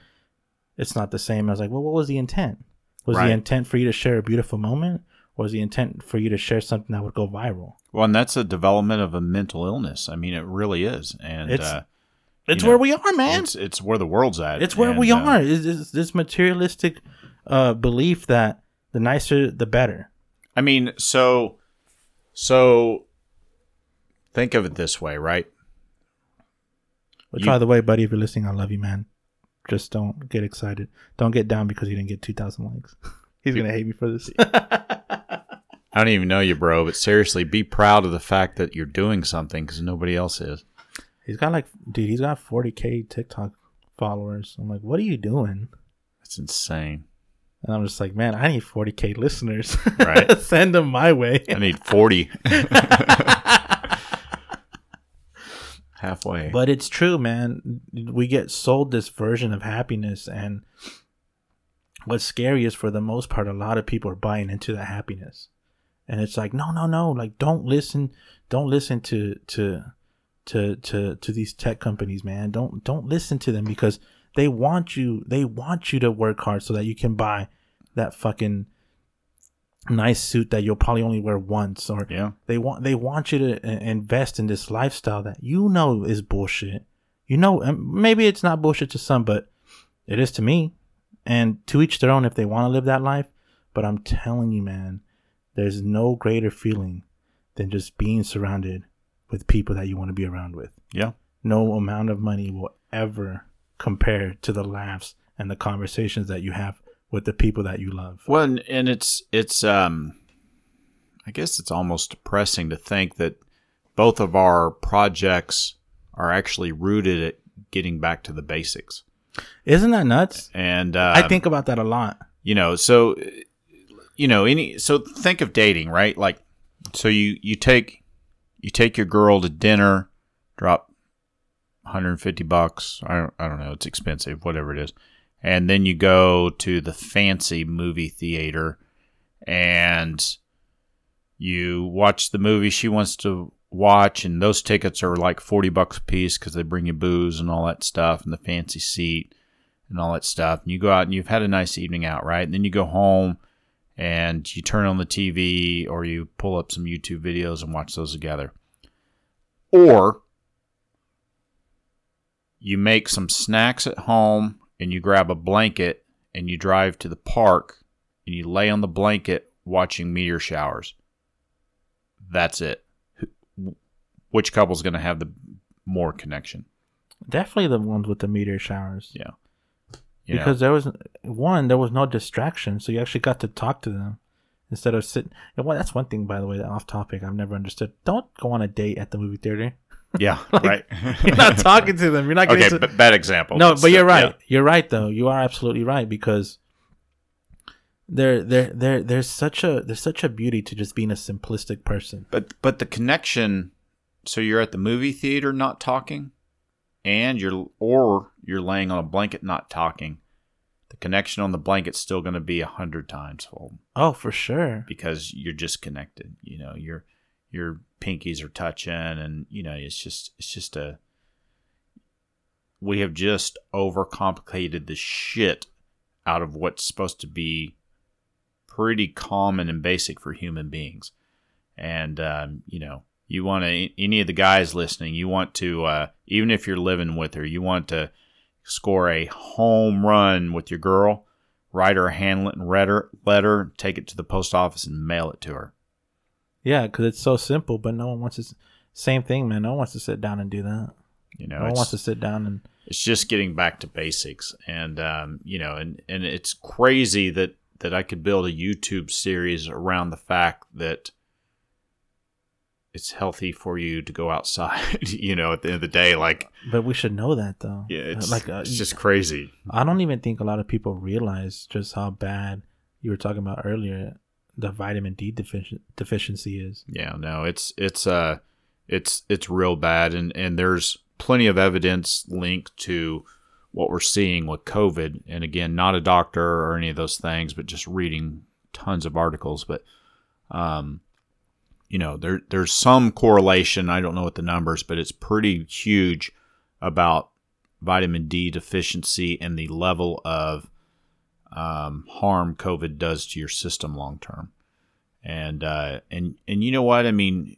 it's not the same. I was like well what was the intent? Was Right. the intent for you to share a beautiful moment? Or was the intent for you to share something that would go viral? Well, and that's a development of a mental illness. I mean, it really is, and It's- uh, it's know, where we are man it's it's where the world's at. It's where And, we uh, are. It's, it's this materialistic uh, belief that the nicer, the better. I mean, so so think of it this way, right? Which, You- by the way, buddy, if you're listening, I love you, man. Just don't get excited. Don't get down because you didn't get 2,000 likes. [LAUGHS] He's going to hate me for this. [LAUGHS] I don't even know you, bro, but seriously, be proud of the fact that you're doing something because nobody else is. He's got like, dude, he's got 40K TikTok followers. I'm like, what are you doing? That's insane. And I'm just like, man, I need 40K listeners. Right. [LAUGHS] Send them my way. I need 40. [LAUGHS] halfway. But it's true, man. We get sold this version of happiness, and what's scary is for the most part, a lot of people are buying into that happiness, and it's like, no, no, no, like don't listen, don't listen to to to to to these tech companies, man. Don't don't listen to them because they want you, they want you to work hard so that you can buy that fucking nice suit that you'll probably only wear once or yeah. they want they want you to uh, invest in this lifestyle that you know is bullshit. You know, maybe it's not bullshit to some, but it is to me. And to each their own if they want to live that life. But I'm telling you, man, there's no greater feeling than just being surrounded with people that you want to be around with. Yeah. No amount of money will ever compare to the laughs and the conversations that you have with the people that you love. Well, and, and it's it's um, I guess it's almost depressing to think that both of our projects are actually rooted at getting back to the basics. Isn't that nuts? And uh, I think about that a lot. you know, so you know, any so think of dating, right? Like, so you you take you take your girl to dinner, drop 150 bucks. I don't, I don't know, it's expensive, whatever it is. And then you go to the fancy movie theater and you watch the movie she wants to watch and those tickets are like 40 bucks a piece cuz they bring you booze and all that stuff and the fancy seat and all that stuff. And you go out and you've had a nice evening out, right? And then you go home and you turn on the TV or you pull up some YouTube videos and watch those together. Or you make some snacks at home and you grab a blanket and you drive to the park and you lay on the blanket watching meteor showers. That's it. Wh- Which couple's going to have the more connection? Definitely the ones with the meteor showers. Yeah. You know? because there was one, there was no distraction, so you actually got to talk to them instead of sitting. And well, that's one thing, by the way, that off topic. I've never understood. Don't go on a date at the movie theater. [LAUGHS] yeah, right. [LAUGHS] You're not talking to them. You're not getting okay, to. but bad example. no, but you're right. yeah. You're right, though. You are absolutely right because there, there, there, there's such a there's such a beauty to just being a simplistic person. But but the connection. So you're at the movie theater not talking, and you're or you're laying on a blanket not talking. The connection on the blanket's still going to be a hundred times fold Oh, for sure. because you're just connected. You know, your your pinkies are touching, and you know it's just it's just a. We have just overcomplicated the shit out of what's supposed to be pretty common and basic for human beings. And um, you know, you want to any of the guys listening, you want to uh, even if you're living with her, you want to score a home run with your girl. Write her a handwritten letter, letter, take it to the post office and mail it to her. Yeah, because it's so simple, but no one wants to. Same thing, man. No one wants to sit down and do that. You know, no one wants to sit down and. it's just getting back to basics and um, you know and and it's crazy that that I could build a YouTube series around the fact that it's healthy for you to go outside [LAUGHS] you know at the end of the day like But we should know that, though. yeah it's like uh, it's just crazy I don't even think a lot of people realize just how bad you were talking about earlier the vitamin D defici- deficiency is. yeah no it's it's uh it's it's real bad and and there's plenty of evidence linked to what we're seeing with covid and again not a doctor or any of those things but just reading tons of articles but um you know there there's some correlation i don't know what the numbers but it's pretty huge about vitamin d deficiency and the level of um, harm covid does to your system long term and uh, and and you know what I mean.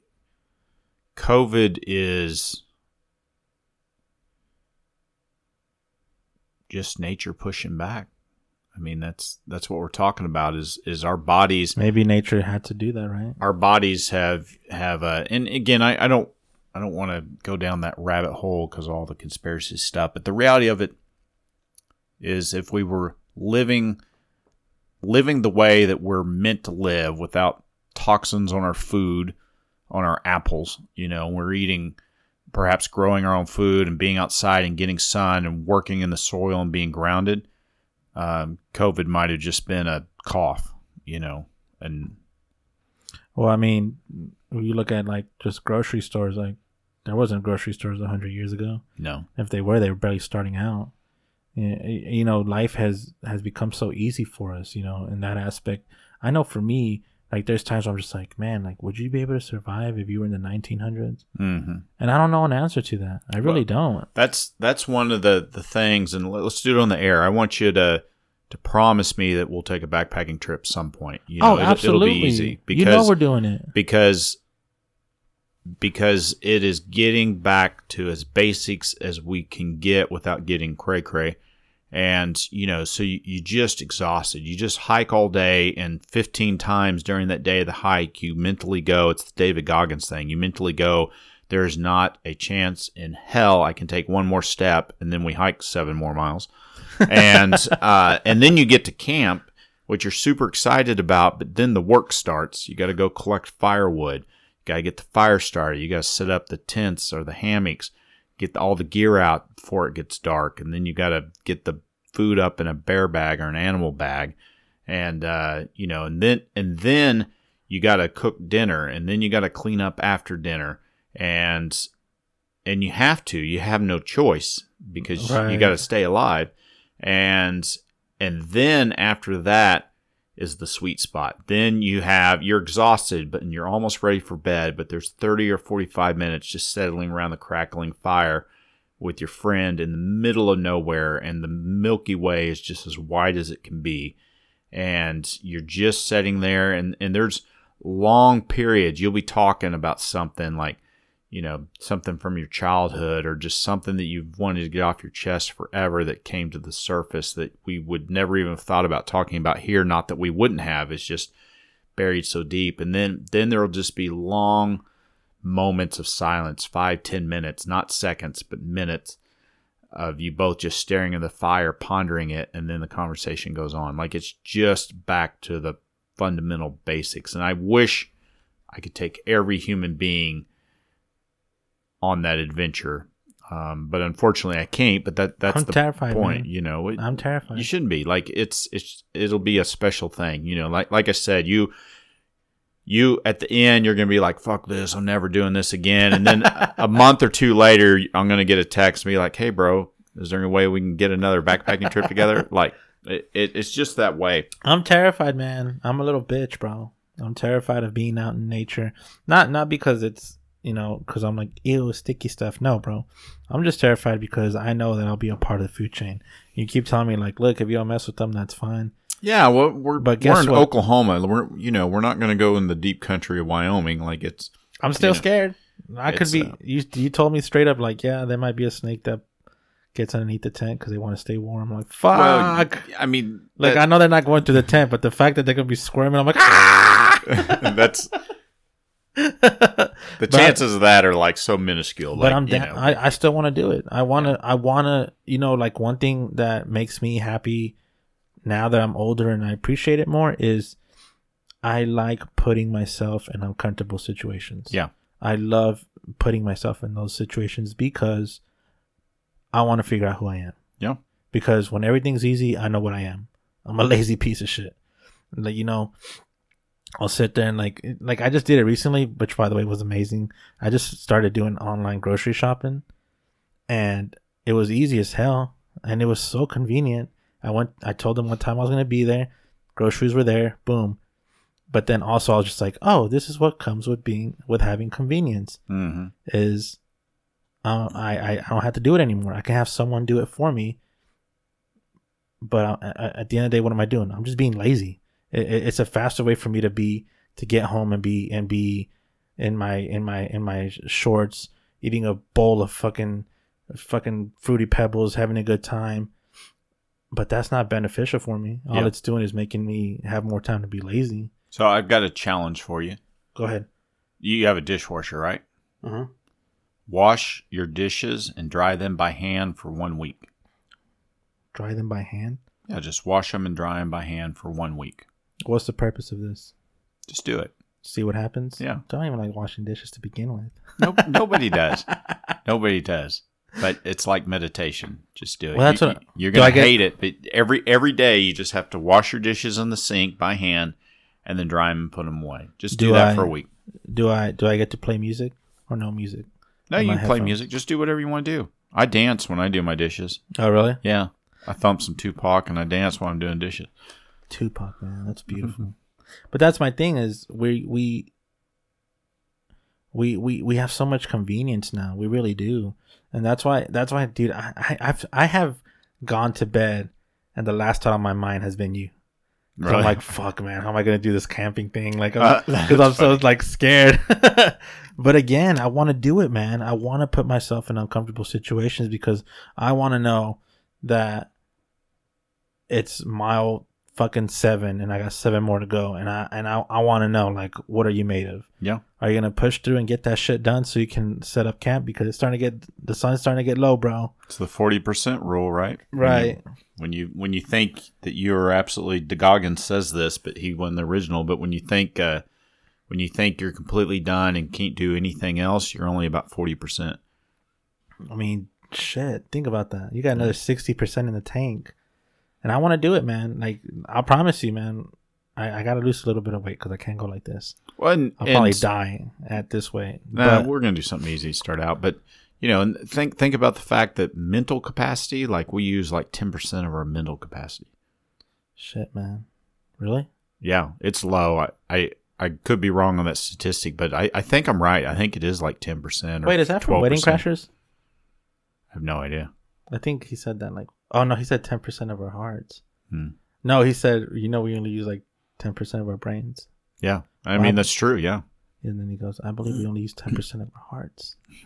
COVID is just nature pushing back. I mean that's that's what we're talking about is is our bodies Maybe nature had to do that, right? our bodies have have uh, and again I, I don't I don't want to go down that rabbit hole because all the conspiracy stuff but the reality of it is if we were living living the way that we're meant to live without toxins on our food on our apples you know we're eating perhaps growing our own food and being outside and getting sun and working in the soil and being grounded um, covid might have just been a cough you know and Well, I mean, when you look at like just grocery stores, like there wasn't grocery stores a hundred years ago. No. If they were, they were barely starting out. You know, life has has become so easy for us. You know, in that aspect. I know for me, like there's times where I'm just like, man, like, would you be able to survive if you were in the 1900s? hmm And I don't know an answer to that. I really don't. That's that's one of the the things, and let- let's do it on the air. I want you to to promise me that we'll take a backpacking trip some point. You know, oh, absolutely. It'll be easy you know because we're doing it. because because it is getting back to as basics as we can get without getting cray cray. And you know, so you, you just exhausted. You just hike all day, and 15 times during that day of the hike, you mentally go. It's the David Goggins thing. You mentally go. There's not a chance in hell I can take one more step, and then we hike seven more miles, and [LAUGHS] uh, and then you get to camp, which you're super excited about. But then the work starts. You got to go collect firewood. Got to get the fire started. You got to set up the tents or the hammocks, get all the gear out before it gets dark, and then you got to get the food up in a bear bag or an animal bag, and uh, you know, and then and then you got to cook dinner, and then you got to clean up after dinner, and and you have to. You have no choice because you got to stay alive, and and then after that is the sweet spot. Then you have you're exhausted, but you're almost ready for bed. But there's 30 or 45 minutes just settling around the crackling fire with your friend in the middle of nowhere, and the Milky Way is just as wide as it can be, and you're just sitting there, and and there's long periods. You'll be talking about something like you know something from your childhood or just something that you've wanted to get off your chest forever that came to the surface that we would never even have thought about talking about here. Not that we wouldn't have. It's just buried so deep. And then then there'll just be long moments of silence five ten minutes not seconds but minutes of you both just staring at the fire pondering it and then the conversation goes on like it's just back to the fundamental basics and i wish i could take every human being on that adventure. Um, but unfortunately, I can't. But that that's I'm the terrified, point. man. You know, It- I'm terrified. you shouldn't be like it's it's it'll be a special thing. You know, like like I said, you you at the end you're gonna be like, "Fuck this! I'm never doing this again." And then a- month or two later, I'm gonna get a text and be like, "Hey, bro, is there any way we can get another backpacking trip together?" [LAUGHS] Like it, it, it's just that way. I'm terrified, man. I'm a little bitch, bro. I'm terrified of being out in nature. Not not because it's you know because I'm like ew sticky stuff. No, bro. I'm just terrified because I know that I'll be a part of the food chain. You keep telling me like, look, if you don't mess with them, that's fine. Yeah, well, we're But we're in what? Oklahoma. We're you know we're not gonna go in the deep country of Wyoming. Like it's I'm still Yeah. scared. I could be. uh, you you told me straight up like, yeah, there might be a snake that gets underneath the tent because they want to stay warm. I'm like, fuck. well, I mean, like I know they're not going to the tent, but the fact that they're gonna be squirming, I'm like, [LAUGHS] ah. [LAUGHS] that's [LAUGHS] but the chances of that are like so minuscule. Like, I'm down. know. I, I still want to do it. I want to. I want to. You know, like one thing that makes me happy now that I'm older and I appreciate it more is I like putting myself in uncomfortable situations. Yeah. I love putting myself in those situations because I want to figure out who I am. Yeah. Because when everything's easy, I know what I am. I'm a lazy piece of shit. Like you know, I'll sit there and like like I just did it recently, which by the way was amazing. I just started doing online grocery shopping, and it was easy as hell, and it was so convenient. I went. I told them what time I was gonna be there. Groceries were there. Boom. But then also I was just like, oh, this is what comes with being with having convenience Mhm. is uh, I, I I don't have to do it anymore. I can have someone do it for me. But uh, at at the end of the day, what am I doing? I'm just being lazy. It, it- it's a faster way for me to be to get home and be and be in my in my in my shorts, eating a bowl of fucking fucking fruity pebbles, having a good time. But that's not beneficial for me. All Yeah. it's doing is making me have more time to be lazy. So I've got a challenge for you. Go ahead. You have a dishwasher, right? Uh-huh. Wash your dishes and dry them by hand for one week. Dry them by hand. Yeah, just wash them and dry them by hand for one week. What's the purpose of this? Just do it. See what happens. Yeah. Don't even like washing dishes to begin with. Nope, nobody does. [LAUGHS] Nobody does. But it's like meditation. Just do it. Well, that's You- what- you're gonna I get- hate it, but every every day you just have to wash your dishes in the sink by hand, and then dry them and put them away. Just do, Do that I- for a week. Do I do I get to play music or no music? No, you can play music. Just do whatever you want to do. I dance when I do my dishes. Oh, really? Yeah. I thump some Tupac and I dance while I'm doing dishes. Tupac, man, that's beautiful. [LAUGHS] but that's my thing is we we we we we have so much convenience now. We really do, and that's why that's why, dude. I I I've, I have gone to bed, and the last thought on my mind has been you. 'Cause I'm like, fuck, man, how am I gonna do this camping thing? Like, Uh, [LAUGHS] because I'm so like scared. [LAUGHS] but again, I want to do it, man. I want to put myself in uncomfortable situations because I want to know that it's mile fucking seven, and I got seven more to go, and I and I I want to know like, what are you made of? Yeah. Are you gonna push through and get that shit done so you can set up camp because it's starting to get the sun's starting to get low, bro. It's the forty percent rule, right? Right. When you when you think that you are absolutely DeGoggins says this, but he won the original. But when you think uh, when you think you're completely done and can't do anything else, you're only about forty percent. I mean, shit. Think about that. You got another sixty percent in the tank, and I want to do it, man. Like I promise you, man. I, I got to lose a little bit of weight because I can't go like this. Well, and, I'll and- probably die at this weight. Nah, but we're gonna do something easy to start out, but you know, and think think about the fact that mental capacity, like we use like ten percent of our mental capacity. shit, man. Really? Yeah, it's low. I I, I could be wrong on that statistic, but I, I think I'm right. I think it is like ten percent. Wait, is that from Wedding Crashers? I have no idea. I think he said that. Like, oh no, he said ten percent of our hearts. Hmm. No, he said, you know, we only use like ten percent of our brains. Yeah, I Wow. mean that's true. Yeah, And then he goes, I believe we only use ten percent of our hearts.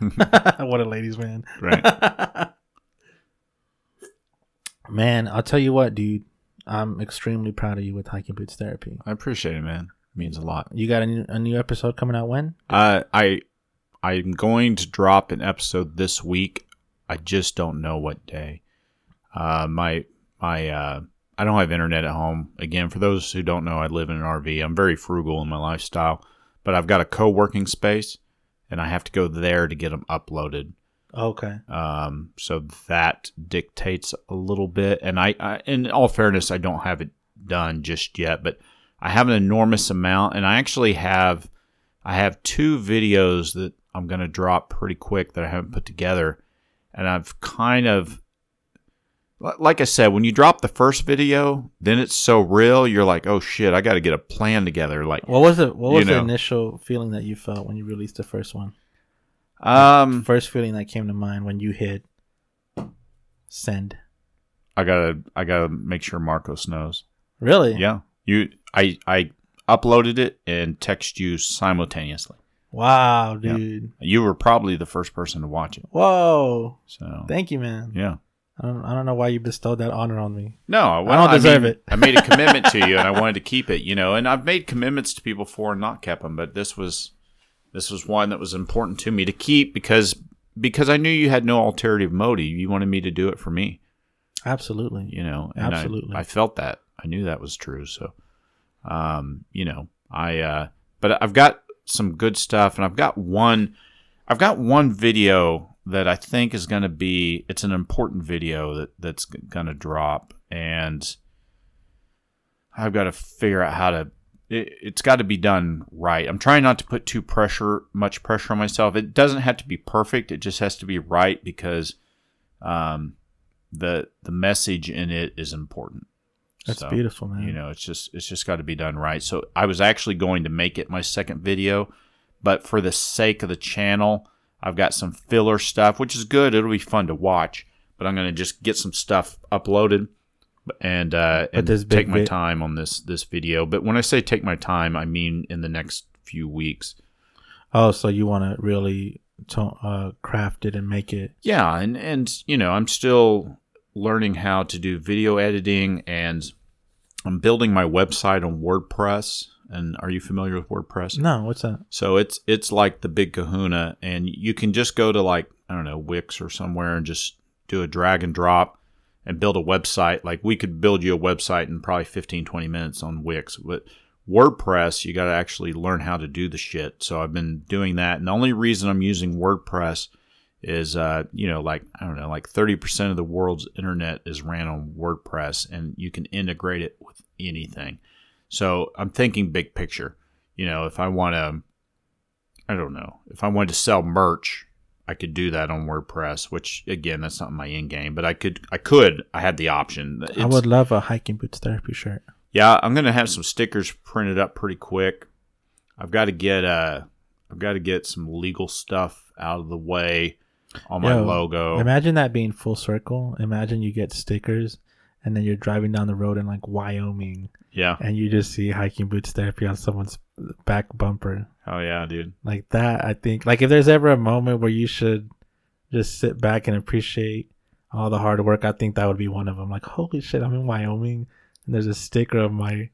[LAUGHS] [LAUGHS] what a ladies' man. right. [LAUGHS] Man, I'll tell you what, dude. I'm extremely proud of you with hiking boots therapy. I appreciate it, man. It means a lot. You got a new, a new episode coming out when? Uh, I I'm going to drop an episode this week. I just don't know what day. Uh, my my uh, I don't have internet at home. Again, for those who don't know, I live in an RV. I'm very frugal in my lifestyle, but I've got a co-working space, and I have to go there to get them uploaded. Okay. Um, so that dictates a little bit. And I, I, in all fairness, I don't have it done just yet, but I have an enormous amount, and I actually have, I have two videos that I'm going to drop pretty quick that I haven't put together, and I've kind of, like I said, when you drop the first video, then it's so real. You're like, oh shit, I got to get a plan together. Like, What was it? What was the know. initial feeling that you felt when you released the first one? um, First feeling that came to mind when you hit send. I gotta, I gotta make sure Marcos knows. Really? Yeah. You I I uploaded it and text you simultaneously. Wow, Yeah. dude. You were probably the first person to watch it. Whoa. So Thank you, man. yeah. I don't, I don't know why you bestowed that honor on me. No, well, don't deserve it. I made a commitment to you, and I [LAUGHS] wanted to keep it. You know, and I've made commitments to people before and not kept them, but this was this was one that was important to me to keep because because I knew you had no alternative motive. You wanted me to do it for me. Absolutely. you know and I- Absolutely. I, felt that i knew that was true so um you know i uh but i've got some good stuff and i've got one i've got one video that i think is going to be it's an important video that that's going to drop and i've got to figure out how to it, it's got to be done right i'm trying not to put too pressure much pressure on myself it doesn't have to be perfect it just has to be right because um the the message in it is important. That's So, beautiful, man. You know, it's just it's just got to be done right. So I was actually going to make it my second video, but for the sake of the channel, I've got some filler stuff, which is good. It'll be fun to watch, but I'm going to just get some stuff uploaded and uh and take my time on this this video. But when I say take my time, I mean in the next few weeks. oh, so you want to really uh, craft it and make it. Yeah, and and you know, I'm still learning how to do video editing and I'm building my website on WordPress. And are you familiar with WordPress? No, what's that? So it's it's like the big kahuna and you can just go to like, I don't know, Wix or somewhere and just do a drag and drop and build a website. Like we could build you a website in probably 15 20 minutes on Wix, but WordPress, you got to actually learn how to do the shit. So I've been doing that. And the only reason I'm using WordPress is, uh, you know, like, I don't know, like 30% of the world's internet is ran on WordPress and you can integrate it with anything. So I'm thinking big picture. You know, if I want to, I don't know, if I wanted to sell merch, I could do that on WordPress, which again, that's not my end game, but I could, I could, I had the option. I would love a hiking boots therapy shirt. yeah, I'm gonna have some stickers printed up pretty quick. I've got to get uh, I've got to get some legal stuff out of the way on my Yo, logo. Imagine that being full circle. Imagine you get stickers and then you're driving down the road in like Wyoming yeah. and you just see hiking boots therapy on someone's back bumper. Oh yeah, dude. Like that, I think. Like if there's ever a moment where you should just sit back and appreciate all the hard work, I think that would be one of them. Like, holy shit, I'm in Wyoming and there's a sticker of my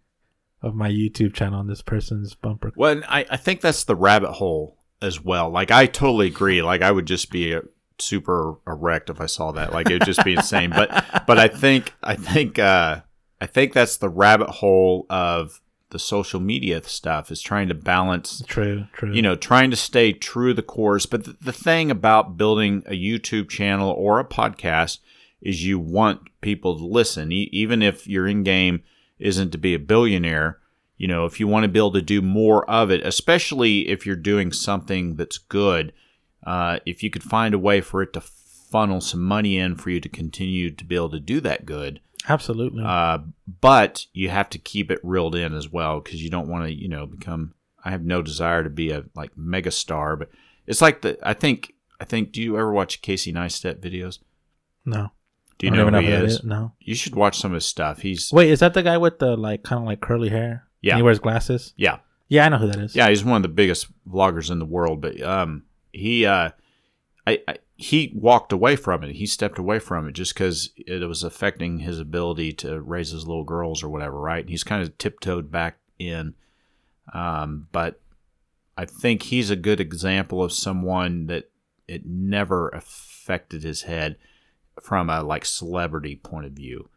of my YouTube channel on this person's bumper. Well, and I, I think that's the rabbit hole as well. Like I totally agree. Like I would just be super erect if I saw that. Like it would just be [LAUGHS] insane. But but I think I think uh, I think that's the rabbit hole of the social media stuff is trying to balance True, true. you know, trying to stay true to the course. But the, the thing about building a YouTube channel or a podcast is you want people to listen, e- even if your in game isn't to be a billionaire. You know, if you want to be able to do more of it, especially if you're doing something that's good, uh, if you could find a way for it to funnel some money in for you to continue to be able to do that good, Absolutely. uh, but you have to keep it reeled in as well because you don't want to, you know, become. I have no desire to be a like mega star, but it's like the. I think. I think. Do you ever watch Casey Neistat videos? no. Do you know who he know that is? is. No. You should watch some of his stuff. He's Wait, is that the guy with the like kind of like curly hair? Yeah. And he wears glasses. yeah, Yeah, I know who that is. yeah. He's one of the biggest vloggers in the world. But um, he uh, I, I he walked away from it. He stepped away from it just because it was affecting his ability to raise his little girls or whatever. Right? And he's kind of tiptoed back in. Um, but I think he's a good example of someone that it never affected his head from a like celebrity point of view.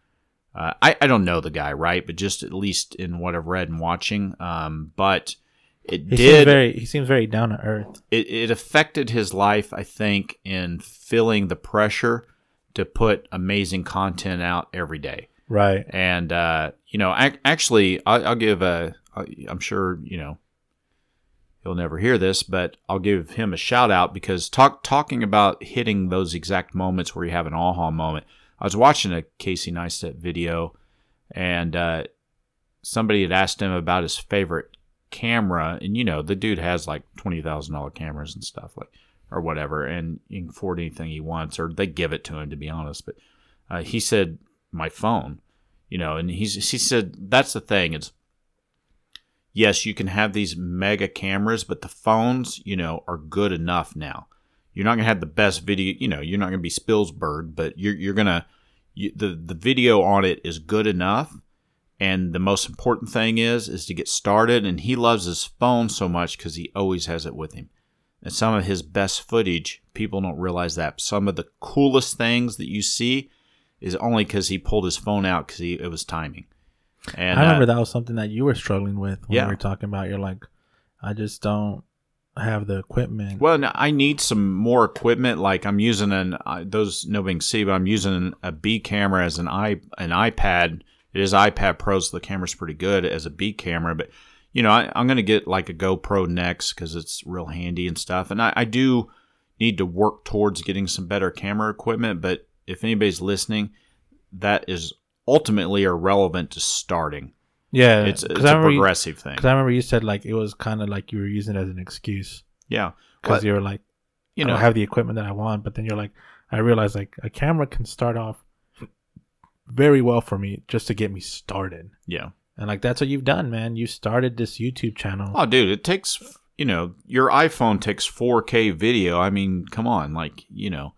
Uh, I, I don't know the guy, right? But just at least in what I've read and watching, um, but it He did very he seems very down to earth. it, it affected his life, I think, in feeling the pressure to put amazing content out every day. Right. And uh, you know, ac- actually, I, I'll give a. I- I'm sure you know he'll never hear this, but I'll give him a shout out because talk talking about hitting those exact moments where you have an aha moment. I was watching a Casey Neistat video, and uh, somebody had asked him about his favorite camera, and you know, the dude has like twenty thousand dollar cameras and stuff like or whatever, and you can afford anything he wants, or they give it to him to be honest. But uh, he said my phone, you know, and he's he said that's the thing. It's yes, you can have these mega cameras, but the phones, you know, are good enough now. You're not gonna have the best video, you know, you're not gonna be Spielberg, but you're you're gonna you, the the video on it is good enough. And the most important thing is is to get started. And he loves his phone so much because he always has it with him. And some of his best footage, people don't realize that. Some of the coolest things that you see is only because he pulled his phone out because it was timing. And I remember uh, that was something that you were struggling with when Yeah. we were talking about. You're like, I just don't have the equipment. Well, no, I need some more equipment. Like I'm using an uh, those no being see, but I'm using a B camera as an i an iPad. It is iPad Pro, so the camera's pretty good as a B camera. But you know, I, I'm going to get like a GoPro next because it's real handy and stuff. And I, I do need to work towards getting some better camera equipment. But if anybody's listening, that is ultimately irrelevant to starting. yeah, It's, it's a remember you- progressive thing. Because I remember you said like it was kind of like you were using it as an excuse Yeah, because you were like, you know, have the equipment that I want. But then you're like, I realize like a camera can start off very well for me just to get me started. yeah. And like that's what you've done, man. You started this YouTube channel. Oh, dude, it takes you know your iPhone takes 4K video. I mean, come on, like you know,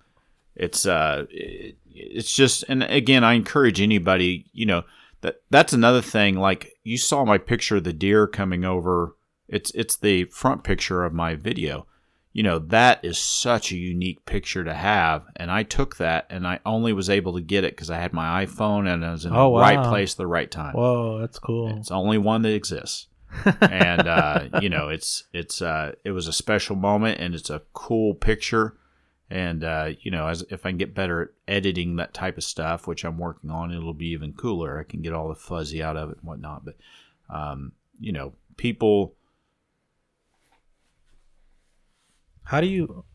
it's uh, it, it's just and again, I encourage anybody, you know, that that's another thing. Like you saw my picture of the deer coming over. It's it's the front picture of my video. You know, that is such a unique picture to have, and I took that, and I only was able to get it because I had my iPhone and I was in Oh, the right place, at the right time. Whoa, that's cool. It's the only one that exists. [LAUGHS] and uh, you know, it's it's uh, it was a special moment, and it's a cool picture. And uh, you know, as if I can get better at editing that type of stuff, which I'm working on, it'll be even cooler. I can get all the fuzzy out of it and whatnot. But um, you know, people. How do you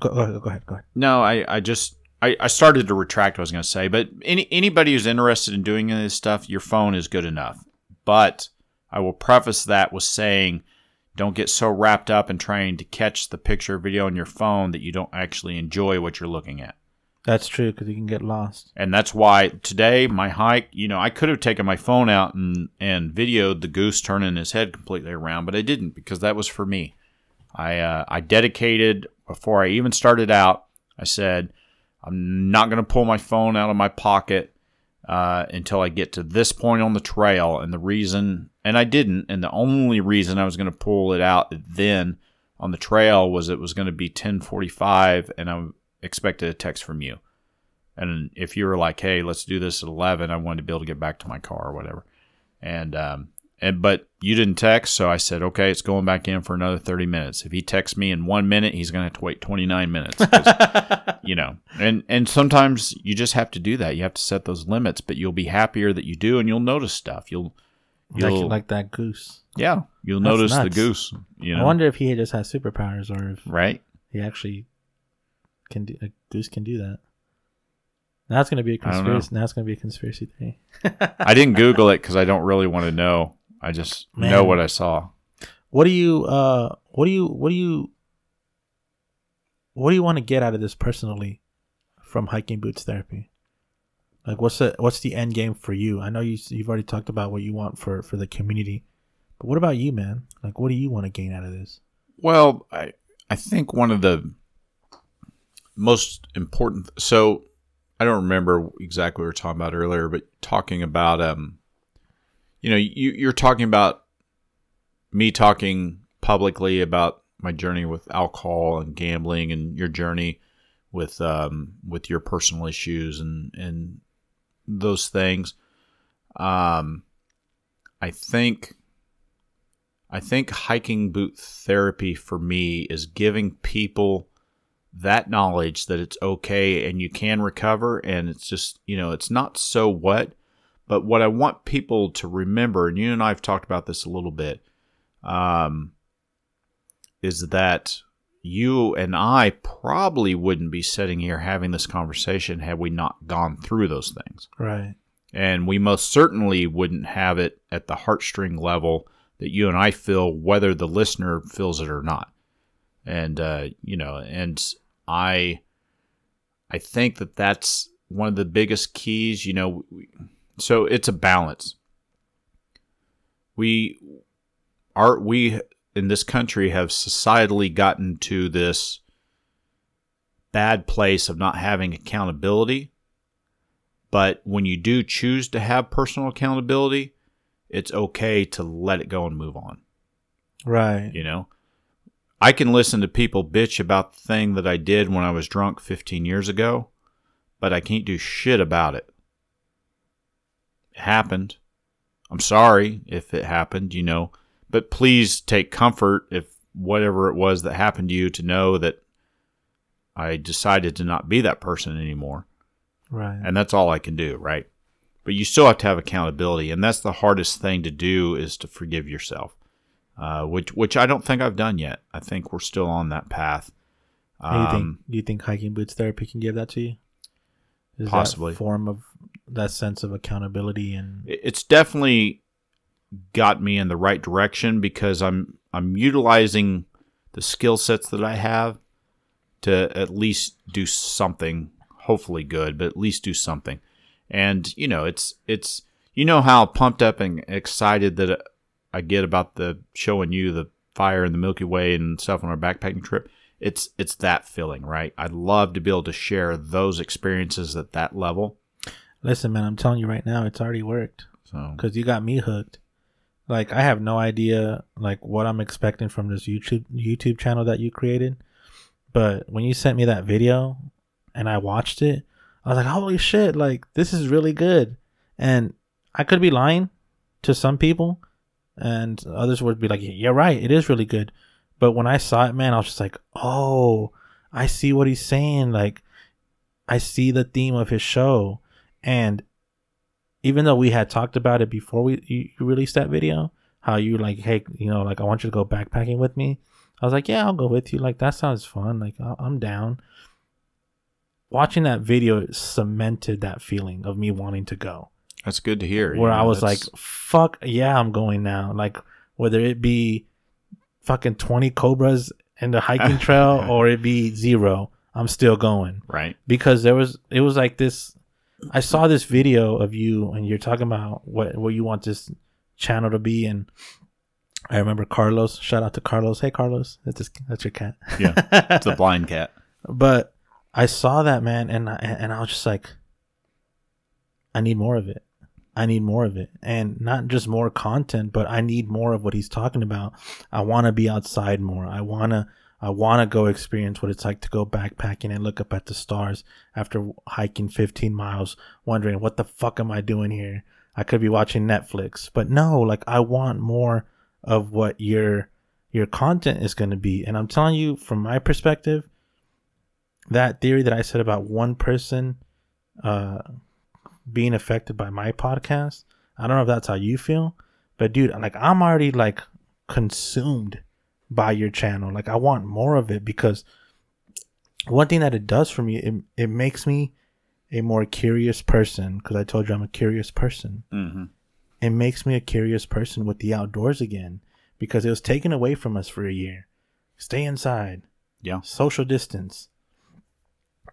Go, go, go ahead. Go ahead. No, I, I just I, I started to retract what I was going to say, but any anybody who's interested in doing any of this stuff, your phone is good enough. But I will preface that with saying, don't get so wrapped up in trying to catch the picture or video on your phone that you don't actually enjoy what you're looking at. That's true because you can get lost. And that's why today my hike, you know, I could have taken my phone out and and videoed the goose turning his head completely around, but I didn't because that was for me. I uh, I dedicated before I even started out. I said I'm not going to pull my phone out of my pocket uh, until I get to this point on the trail. And the reason, and I didn't, and the only reason I was going to pull it out then on the trail was it was going to be 10:45, and I expected a text from you. And if you were like, "Hey, let's do this at 11," I wanted to be able to get back to my car or whatever. And um, and but you didn't text, so I said, okay, it's going back in for another thirty minutes. If he texts me in one minute, he's going to have to wait twenty nine minutes. [LAUGHS] you know, and and sometimes you just have to do that. You have to set those limits, but you'll be happier that you do, and you'll notice stuff. You'll you'll Like, like that goose. yeah, you'll That's notice the goose. You know, I wonder if he just has superpowers or if right? he actually can do a goose can do that. Now it's gonna be a conspiracy. Now it's gonna be a conspiracy theory. I didn't Google it because I don't really want to know. I just Man. know what I saw. What do you uh what do you what do you what do you want to get out of this personally from hiking boots therapy? Like what's the what's the end game for you? I know you you've already talked about what you want for for the community. But what about you, man? Like what do you want to gain out of this? Well, I I think one of the most important. So I don't remember exactly what we were talking about earlier, but talking about um, you know, you you're talking about me talking publicly about my journey with alcohol and gambling and your journey with um with your personal issues and and those things. Um, I think I think hiking boot therapy for me is giving people that knowledge that it's okay and you can recover and it's just, you know, it's not so what, but what I want people to remember, and you and I have talked about this a little bit, um, is that you and I probably wouldn't be sitting here having this conversation had we not gone through those things Right. and we most certainly wouldn't have it at the heartstring level that you and I feel, whether the listener feels it or not. And uh, you know, and I, I think that that's one of the biggest keys. You know, we, so it's a balance. We are we in this country have societally gotten to this bad place of not having accountability but when you do choose to have personal accountability, it's okay to let it go and move on. Right. You know, I can listen to people bitch about the thing that I did when I was drunk 15 years ago, but I can't do shit about it. It happened. I'm sorry if it happened, you know, but please take comfort if whatever it was that happened to you to know that I decided to not be that person anymore Right. and that's all I can do, right? But you still have to have accountability, and that's the hardest thing to do is to forgive yourself, uh, which which I don't think I've done yet. I think we're still on that path. do you think Um, do you think hiking boots therapy can give that to you? Is Possibly. form of that sense of accountability and it's definitely got me in the right direction because I'm I'm utilizing the skill sets that I have to at least do something, hopefully good, but at least do something. And you know, it's it's you know how pumped up and excited that I get about the showing you the fire and the Milky Way and stuff on our backpacking trip. It's it's that feeling, right? I'd love to be able to share those experiences at that level. Listen, man, I'm telling you right now, it's already worked. So because you got me hooked. Like I have no idea like what I'm expecting from this YouTube YouTube channel that you created, but when you sent me that video and I watched it, I was like, "Holy shit! Like this is really good." And I could be lying to some people, and others would be like, "You're right, it is really good." But when I saw it, man, I was just like, "Oh, I see what he's saying." Like, I see the theme of his show, and even though we had talked about it before we you, released that video, how you like, hey, you know, like I want you to go backpacking with me. I was like, yeah, I'll go with you. Like that sounds fun. Like I'm down. Watching that video cemented that feeling of me wanting to go. That's good to hear. Where you I was like, fuck yeah, I'm going now. Like whether it be fucking 20 cobras in the hiking [LAUGHS] trail or it be zero, I'm still going right. because there was it was like this I saw this video of you and you're talking about what what you want this channel to be. And I remember Carlos shout out to Carlos. Hey Carlos that's his, that's your cat. Yeah. It's a [LAUGHS] blind cat. but I saw that man and I, and I was just like I need more of it. I need more of it. And not just more content but I need more of what he's talking about. I want to be outside more. I want to I want to go experience what it's like to go backpacking and look up at the stars after hiking 15 miles, wondering what the fuck am I doing here? I could be watching Netflix, but no, like I want more of what your your content is going to be. And I'm telling you from my perspective, that theory that I said about one person uh being affected by my podcast, I don't know if that's how you feel, but dude, like I'm already like consumed by your channel. Like I want more of it because one thing that it does for me, it, it makes me a more curious person because I told you I'm a curious person. hmm It makes me a curious person with the outdoors again because it was taken away from us for a year. Stay inside, Yeah. social distance.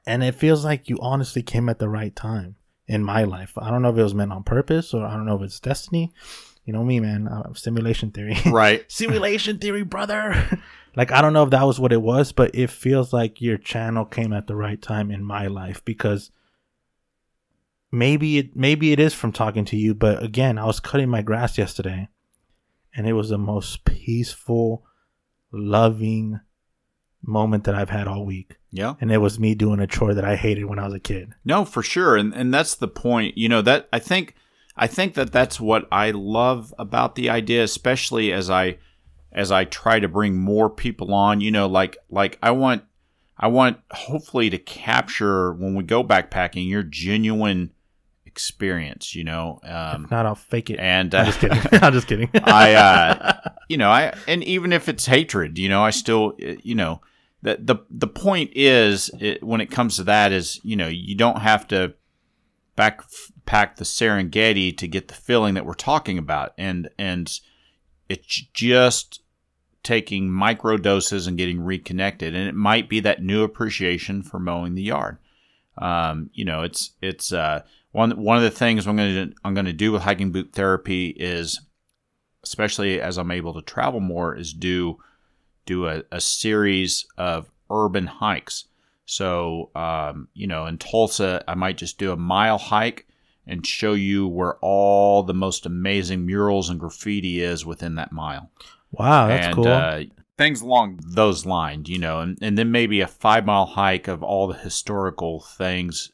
And it feels like you honestly came at the right time in my life. I don't know if it was meant on purpose or I don't know if it's destiny. You know me, man. Uh, simulation theory. [LAUGHS] Right. simulation theory, brother. [LAUGHS] like I don't know if that was what it was, but it feels like your channel came at the right time in my life because maybe it maybe it is from talking to you, but again, I was cutting my grass yesterday and it was the most peaceful, loving moment that I've had all week. Yeah. And it was me doing a chore that I hated when I was a kid. No, for sure, and and that's the point. You know that I think I think that that's what I love about the idea, especially as I as I try to bring more people on. You know, like like I want I want hopefully to capture when we go backpacking your genuine experience. You know, um, If not, I'll fake it. and I'm uh, just kidding. I'm just kidding. [LAUGHS] [LAUGHS] I, uh, [LAUGHS] you know, I, and even if it's hatred, you know, I still, uh, you know, the, the, the point is it, when it comes to that is, you know, you don't have to backpack the Serengeti to get the feeling that we're talking about. And, and it's just taking micro doses and getting reconnected. And it might be that new appreciation for mowing the yard. Um, you know, it's, it's, uh, one, one of the things I'm to, I'm to do with hiking boot therapy is, especially as I'm able to travel more, is do do a, a series of urban hikes. So, um, you know, in Tulsa, I might just do a mile hike and show you where all the most amazing murals and graffiti is within that mile. wow, that's and cool. uh, things along those lines, you know, and, and then maybe a five mile hike of all the historical things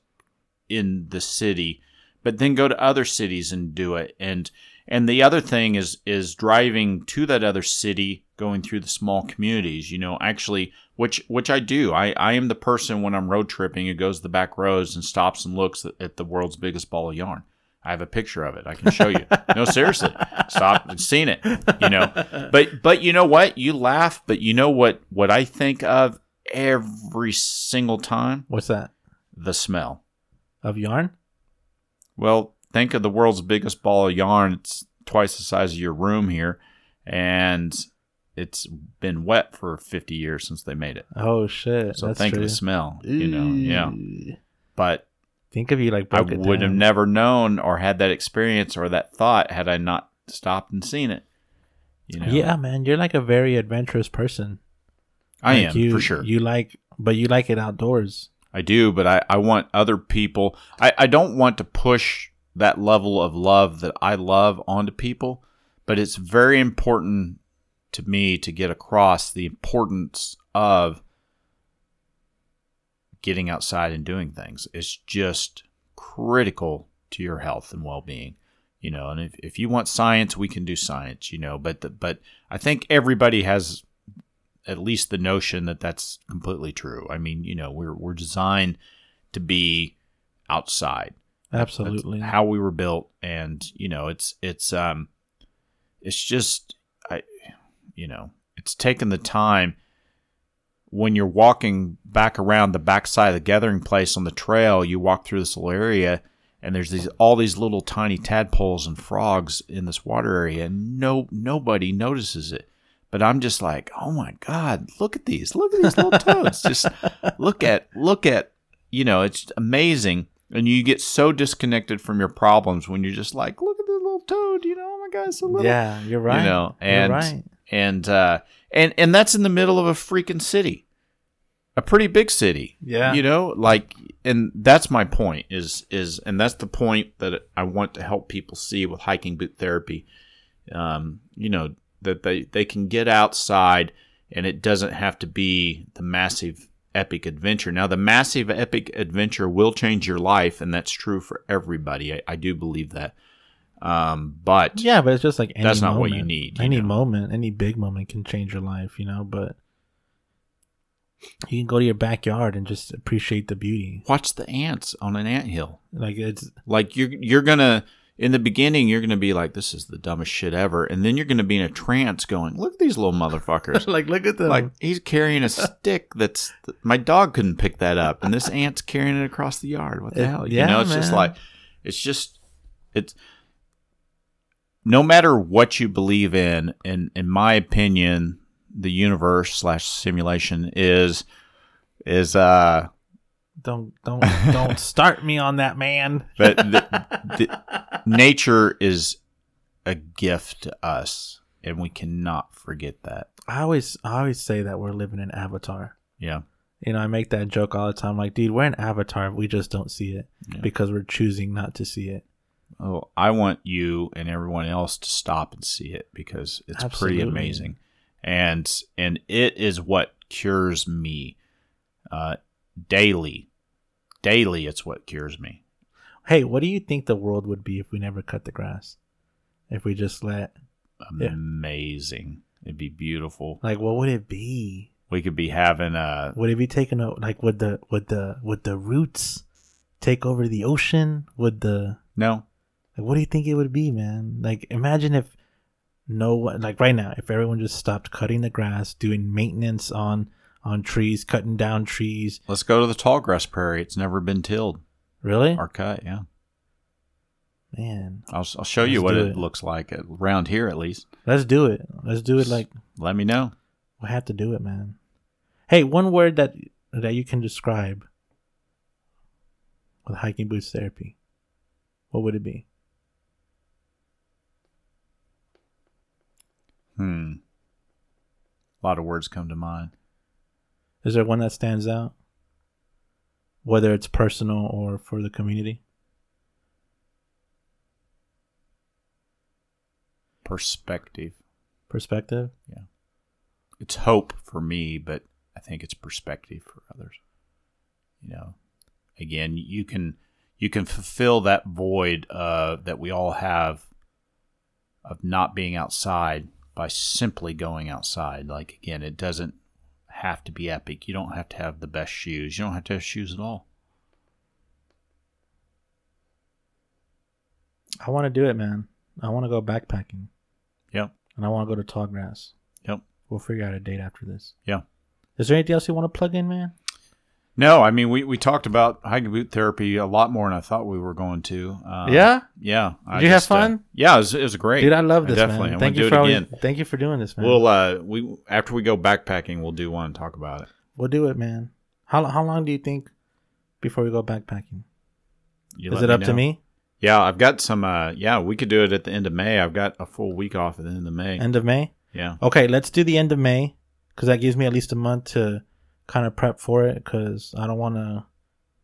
in the city, but then go to other cities and do it. And and the other thing is is driving to that other city, going through the small communities. You know, actually, which which I do. I I am the person when I'm road tripping who goes the back roads and stops and looks at, the world's biggest ball of yarn. I have a picture of it. I can show you. no, seriously, stop and seen it. You know, but but you know what? You laugh, but you know what? What I think of every single time What's that? the smell. Of yarn? Well, think of the world's biggest ball of yarn. It's twice the size of your room here, and it's been wet for 50 years since they made it. Oh shit. So that's think true. of the smell, you know. Yeah, but Think of you like I would have never known or had that experience or that thought had I not stopped and seen it. You know, Yeah, man, you're like a very adventurous person. I Like, am you, for sure. You like, but you like it outdoors. I do, but I, I want other people. I, I don't want to push that level of love that I love onto people, but it's very important to me to get across the importance of getting outside and doing things. It's just critical to your health and well being. You know, and if, if you want science, we can do science, you know, but the, but I think everybody has at least the notion that that's completely true. I mean, you know, we're we're designed to be outside. That's Absolutely. how we were built, and you know, it's it's um, it's just you know, it's taken the time. when you're walking back around the backside of the gathering place on the trail, you walk through this little area and there's these all these little tiny tadpoles and frogs in this water area and no nobody notices it. But I'm just like, "Oh my god, look at these. Look at these little [LAUGHS] toads. Just look at look at, you know, it's amazing." And you get so disconnected from your problems when you're just like, "Look at this little toad, you know, oh my god, it's so little." Yeah, you're right. You know, and you're right. And uh and and that's in the middle of a freaking city. A pretty big city. Yeah. you know like and that's my point is is and that's the point that i want to help people see with hiking boot therapy. Um you know that they they can get outside and it doesn't have to be the massive epic adventure. Now the massive epic adventure will change your life and that's true for everybody. I, I do believe that um but Yeah, but it's just like any That's not what you need, you Any know? moment, any big moment can change your life, you know. But you can go to your backyard and just appreciate the beauty. watch the ants on an ant hill Like it's Like you're you're gonna in the beginning you're gonna be like this is the dumbest shit ever, and then you're gonna be in a trance going look at these little motherfuckers. [LAUGHS] like look at them. like he's carrying a stick that's my dog couldn't pick that up, and this [LAUGHS] ant's carrying it across the yard. What the It- hell? you yeah, know, it's just like it's just it's no matter what you believe in, in in my opinion, the universe slash simulation is is uh don't don't don't [LAUGHS] start me on that, man. but the, [LAUGHS] the, nature is a gift to us and we cannot forget that I always I always say that we're living in Avatar. yeah You know, I make that joke all the time. Like, dude, we're in Avatar. We just don't see it Yeah. because we're choosing not to see it. Oh i want you and everyone else to stop and see it because it's Absolutely. pretty amazing and and it is what cures me uh daily daily it's what cures me Hey, what do you think the world would be if we never cut the grass? If we just let Yeah. amazing it'd be beautiful like what would it be? we could be having a Would it be taken out like would the would the would the roots take over the ocean? Would the no like what do you think it would be, man? Like imagine if no one like right now, if everyone just stopped cutting the grass, doing maintenance on on trees, cutting down trees. let's go to the tall grass prairie it's never been tilled Really? or cut yeah Man. I'll, I'll show you what it, it. looks like around here at least. Let's do it. Let's do it like Let me know. we have to do it, man. Hey, one word that that you can describe with hiking boots therapy. What would it be? Hmm. A lot of words come to mind. Is there one that stands out? Whether it's personal or for the community? Perspective. Perspective? Yeah. It's hope for me, but I think it's perspective for others. You know, again, you can you can fulfill that void uh, that we all have of not being outside by simply going outside. Like again, it doesn't have to be epic. You don't have to have the best shoes. You don't have to have shoes at all. I want to do it, man. I want to go backpacking Yep. and I want to go to Tallgrass. Yep. We'll figure out a date after this. Yeah. Is there anything else you want to plug in, man? No, I mean we, we talked about hiking boot therapy a lot more than I thought we were going to. Um, yeah? yeah. I Did you have just, uh, fun? yeah, it was, it was great. Dude, I love this, definitely. man. I Thank you do for again. thank you for doing this, man. We'll uh we after we go backpacking, we'll do one and talk about it. We'll do it, man. How how long do you think before we go backpacking? You Is it up know. to me? Yeah, I've got some. uh Yeah, we could do it at the end of May. I've got a full week off at the end of May. End of May? yeah, Okay, let's do the end of May because that gives me at least a month to kind of prep for it because I don't want to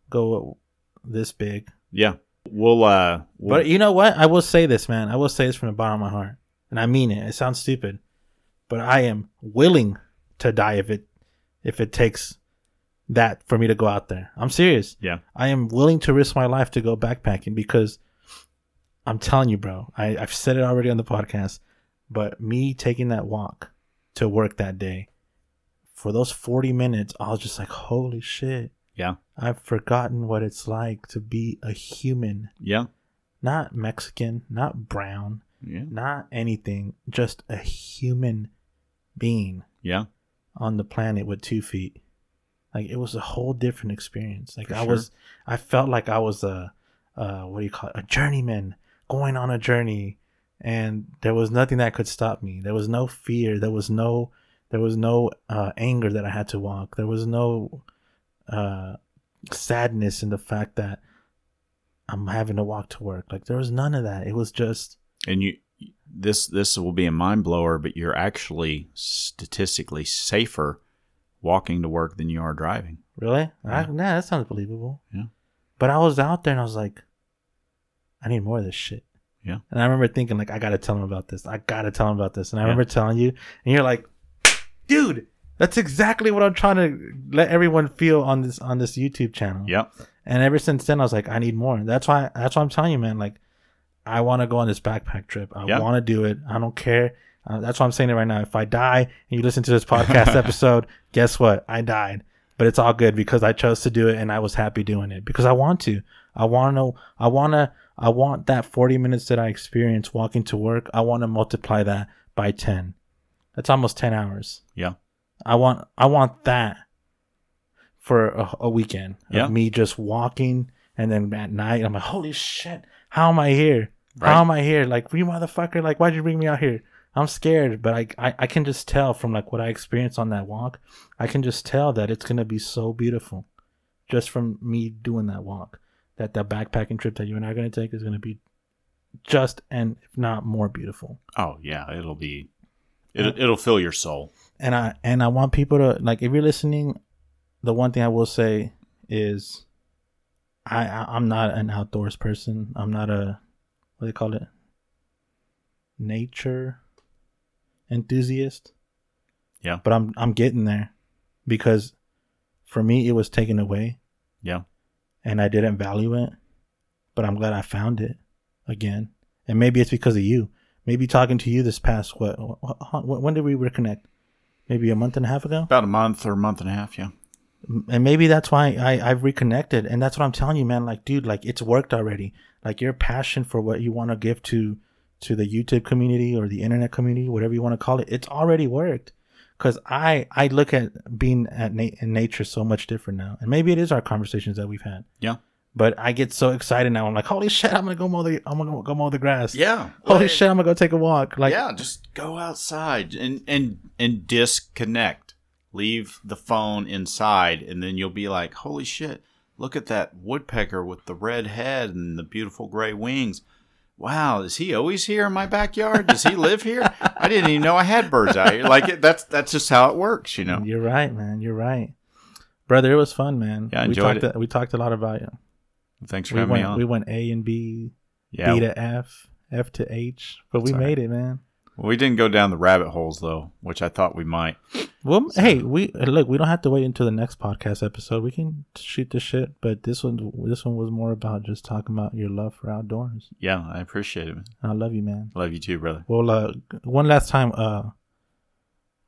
go this big. yeah. We'll uh. We'll, But you know what? I will say this, man. I will say this from the bottom of my heart, and I mean it. It sounds stupid, but I am willing to die if it if it takes that for me to go out there. I'm serious. yeah, I am willing to risk my life to go backpacking because I'm telling you, bro. I, I've said it already on the podcast, but me taking that walk to work that day for those 40 minutes, I was just like, holy shit. yeah, I've forgotten what it's like to be a human, yeah, not Mexican, not brown, yeah, not anything, just a human being. yeah. on the planet with two feet. Like it was a whole different experience. Like For I sure. was, I felt like I was a, uh, what do you call it? A journeyman going on a journey, and there was nothing that could stop me. There was no fear. There was no, there was no uh, anger that I had to walk. There was no uh, sadness in the fact that I'm having to walk to work. Like there was none of that. It was just And you, this this will be a mind blower, but you're actually statistically safer walking to work than you are driving. Really? I, Yeah. nah, that sounds believable. Yeah. But I was out there and I was like, I need more of this shit. Yeah. And I remember thinking like, I gotta tell him about this. I gotta tell him about this. And I Yeah. remember telling you, and you're like, dude, that's exactly what I'm trying to let everyone feel on this on this YouTube channel. Yep. And ever since then, I was like, I need more. That's why. That's why I'm telling you, man. Like, I want to go on this backpack trip. I Yeah. want to do it. I don't care. Uh, that's why I'm saying it right now. If I die and you listen to this podcast [LAUGHS] episode, guess what? I died. But it's all good because I chose to do it and I was happy doing it because I want to. I want to. I want to. I want that 40 minutes that I experienced walking to work. I want to multiply that by 10. That's almost 10 hours. Yeah. I want. I want that for a, a weekend of Yeah. me just walking and then at night I'm like, holy shit, how am I here? Right. How am I here? Like, you motherfucker, like, why'd you bring me out here? I'm scared, but I, I, I can just tell from like what I experienced on that walk. I can just tell that it's gonna be so beautiful, just from me doing that walk. That the backpacking trip that you and I are gonna take is gonna be just and if not more beautiful. Oh yeah, it'll be. It, it'll fill your soul. and I and I want people to like if you're listening, the one thing I will say is I, I I'm not an outdoors person. I'm not a what do they call it? Nature enthusiast. Yeah. But I'm I'm getting there because for me it was taken away Yeah. and I didn't value it. But I'm glad I found it again. And maybe it's because of you. Maybe talking to you this past what, when did we reconnect? Maybe a month and a half ago. About a month or a month and a half. Yeah. And maybe that's why I I've reconnected. And that's what I'm telling you, man. Like, dude, like it's worked already. Like your passion for what you want to give to to the YouTube community or the internet community, whatever you want to call it, it's already worked. Because I I look at being at na- in nature so much different now, and maybe it is our conversations that we've had. Yeah. But I get so excited now. I'm like, holy shit! I'm gonna go mow the I'm gonna go mow the grass. Yeah. Holy shit! I'm gonna go take a walk. Like, yeah, just go outside and and and disconnect. Leave the phone inside, and then you'll be like, "Holy shit! Look at that woodpecker with the red head and the beautiful gray wings. Wow, is he always here in my backyard? Does he [LAUGHS] live here? I didn't even know I had birds out here. Like it, that's that's just how it works, you know. You're right, man. You're right, brother. It was fun, man. Yeah, I we enjoyed talked. we talked a lot about it. Thanks for We having me on. We went A and B, yeah, B to F, F to H, but we all right. made it, man. well, we didn't go down the rabbit holes though, which I thought we might. Well, hey, we look. We don't have to wait until the next podcast episode. We can shoot the shit, but this one, this one was more about just talking about your love for outdoors. Yeah, I appreciate it. man. I love you, man. Love you too, brother. Well, uh, one last time, uh,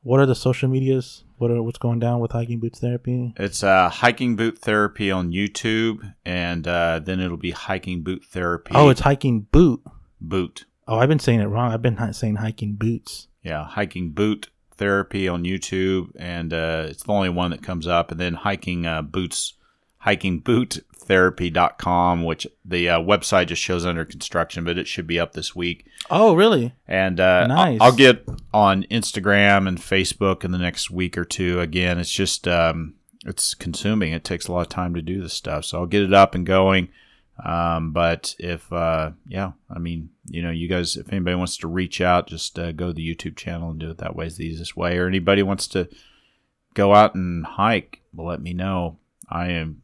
what are the social medias? What are what's going down with hiking boots therapy? It's uh, hiking boot therapy on YouTube, and uh, then it'll be hiking boot therapy. Oh, it's hiking boot. boot. Oh, I've been saying it wrong. I've been saying hiking boots. Yeah, hiking boot therapy on YouTube, and uh, it's the only one that comes up. And then hiking uh, boots, hiking boot therapy.com, which the uh, website just shows under construction, but it should be up this week. Oh, really? And uh, Nice. I'll, I'll get on Instagram and Facebook in the next week or two. Again, it's just um, it's consuming. It takes a lot of time to do this stuff, so I'll get it up and going. Um, but if uh, yeah, I mean, you know, you guys, if anybody wants to reach out, just uh, go to the YouTube channel and do it that way. Is the easiest way. Or anybody wants to go out and hike, well, let me know. I am.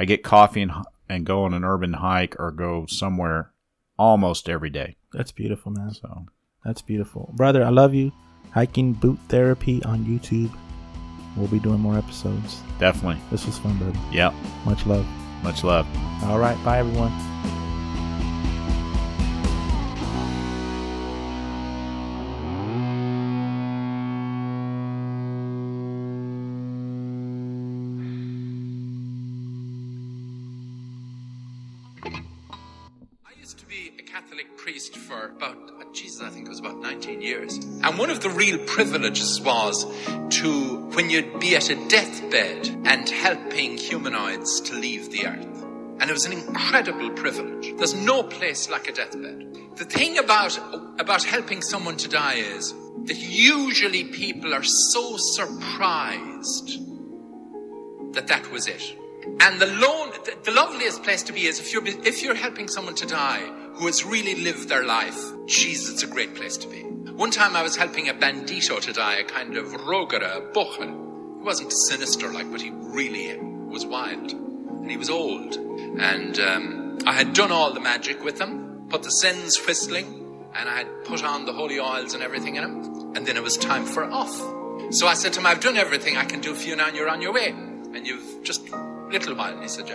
I get coffee and and go on an urban hike or go somewhere almost every day. That's beautiful, man. So That's beautiful, brother. I love you. Hiking boot therapy on YouTube. We'll be doing more episodes. definitely, This was fun, brother. yeah. Much love. Much love. All right, bye everyone. Catholic priest for about, uh, Jesus, I think it was about 19 years. And one of the real privileges was to, when you'd be at a deathbed and helping humanoids to leave the earth. And it was an incredible privilege. There's no place like a deathbed. The thing about, about helping someone to die is that usually people are so surprised that that was it. And the, lone, the, the loveliest place to be is if you're, if you're helping someone to die who has really lived their life. Jesus, it's a great place to be. One time I was helping a bandito to die, a kind of rogara, a bochel. He wasn't sinister like, but he really was wild. And he was old. And um, I had done all the magic with him, put the sins whistling, and I had put on the holy oils and everything in him. And then it was time for off. So I said to him, I've done everything I can do for you now, and you're on your way. And you've just little while. He said.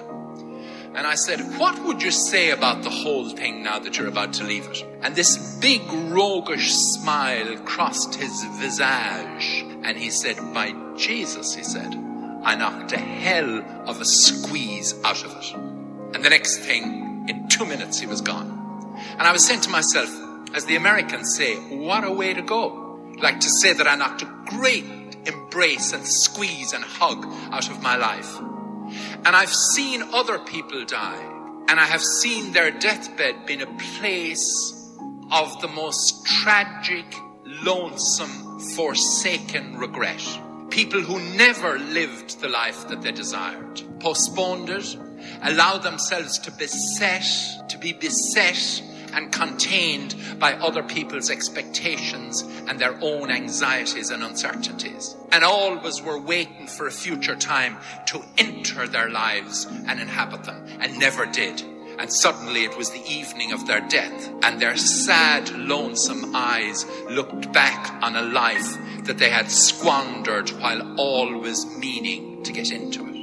And I said, What would you say about the whole thing now that you're about to leave it? And this big roguish smile crossed his visage. And he said, By Jesus, he said, I knocked a hell of a squeeze out of it. And the next thing, in two minutes, he was gone. And I was saying to myself, as the Americans say, what a way to go. Like to say that I knocked a great embrace and squeeze and hug out of my life. And I've seen other people die, and I have seen their deathbed being a place of the most tragic, lonesome, forsaken regret. People who never lived the life that they desired, postponed it, allowed themselves to beset, to be beset and contained by other people's expectations and their own anxieties and uncertainties. And always were waiting for a future time to enter their lives and inhabit them, and never did. And suddenly it was the evening of their death, and their sad, lonesome eyes looked back on a life that they had squandered while always meaning to get into it.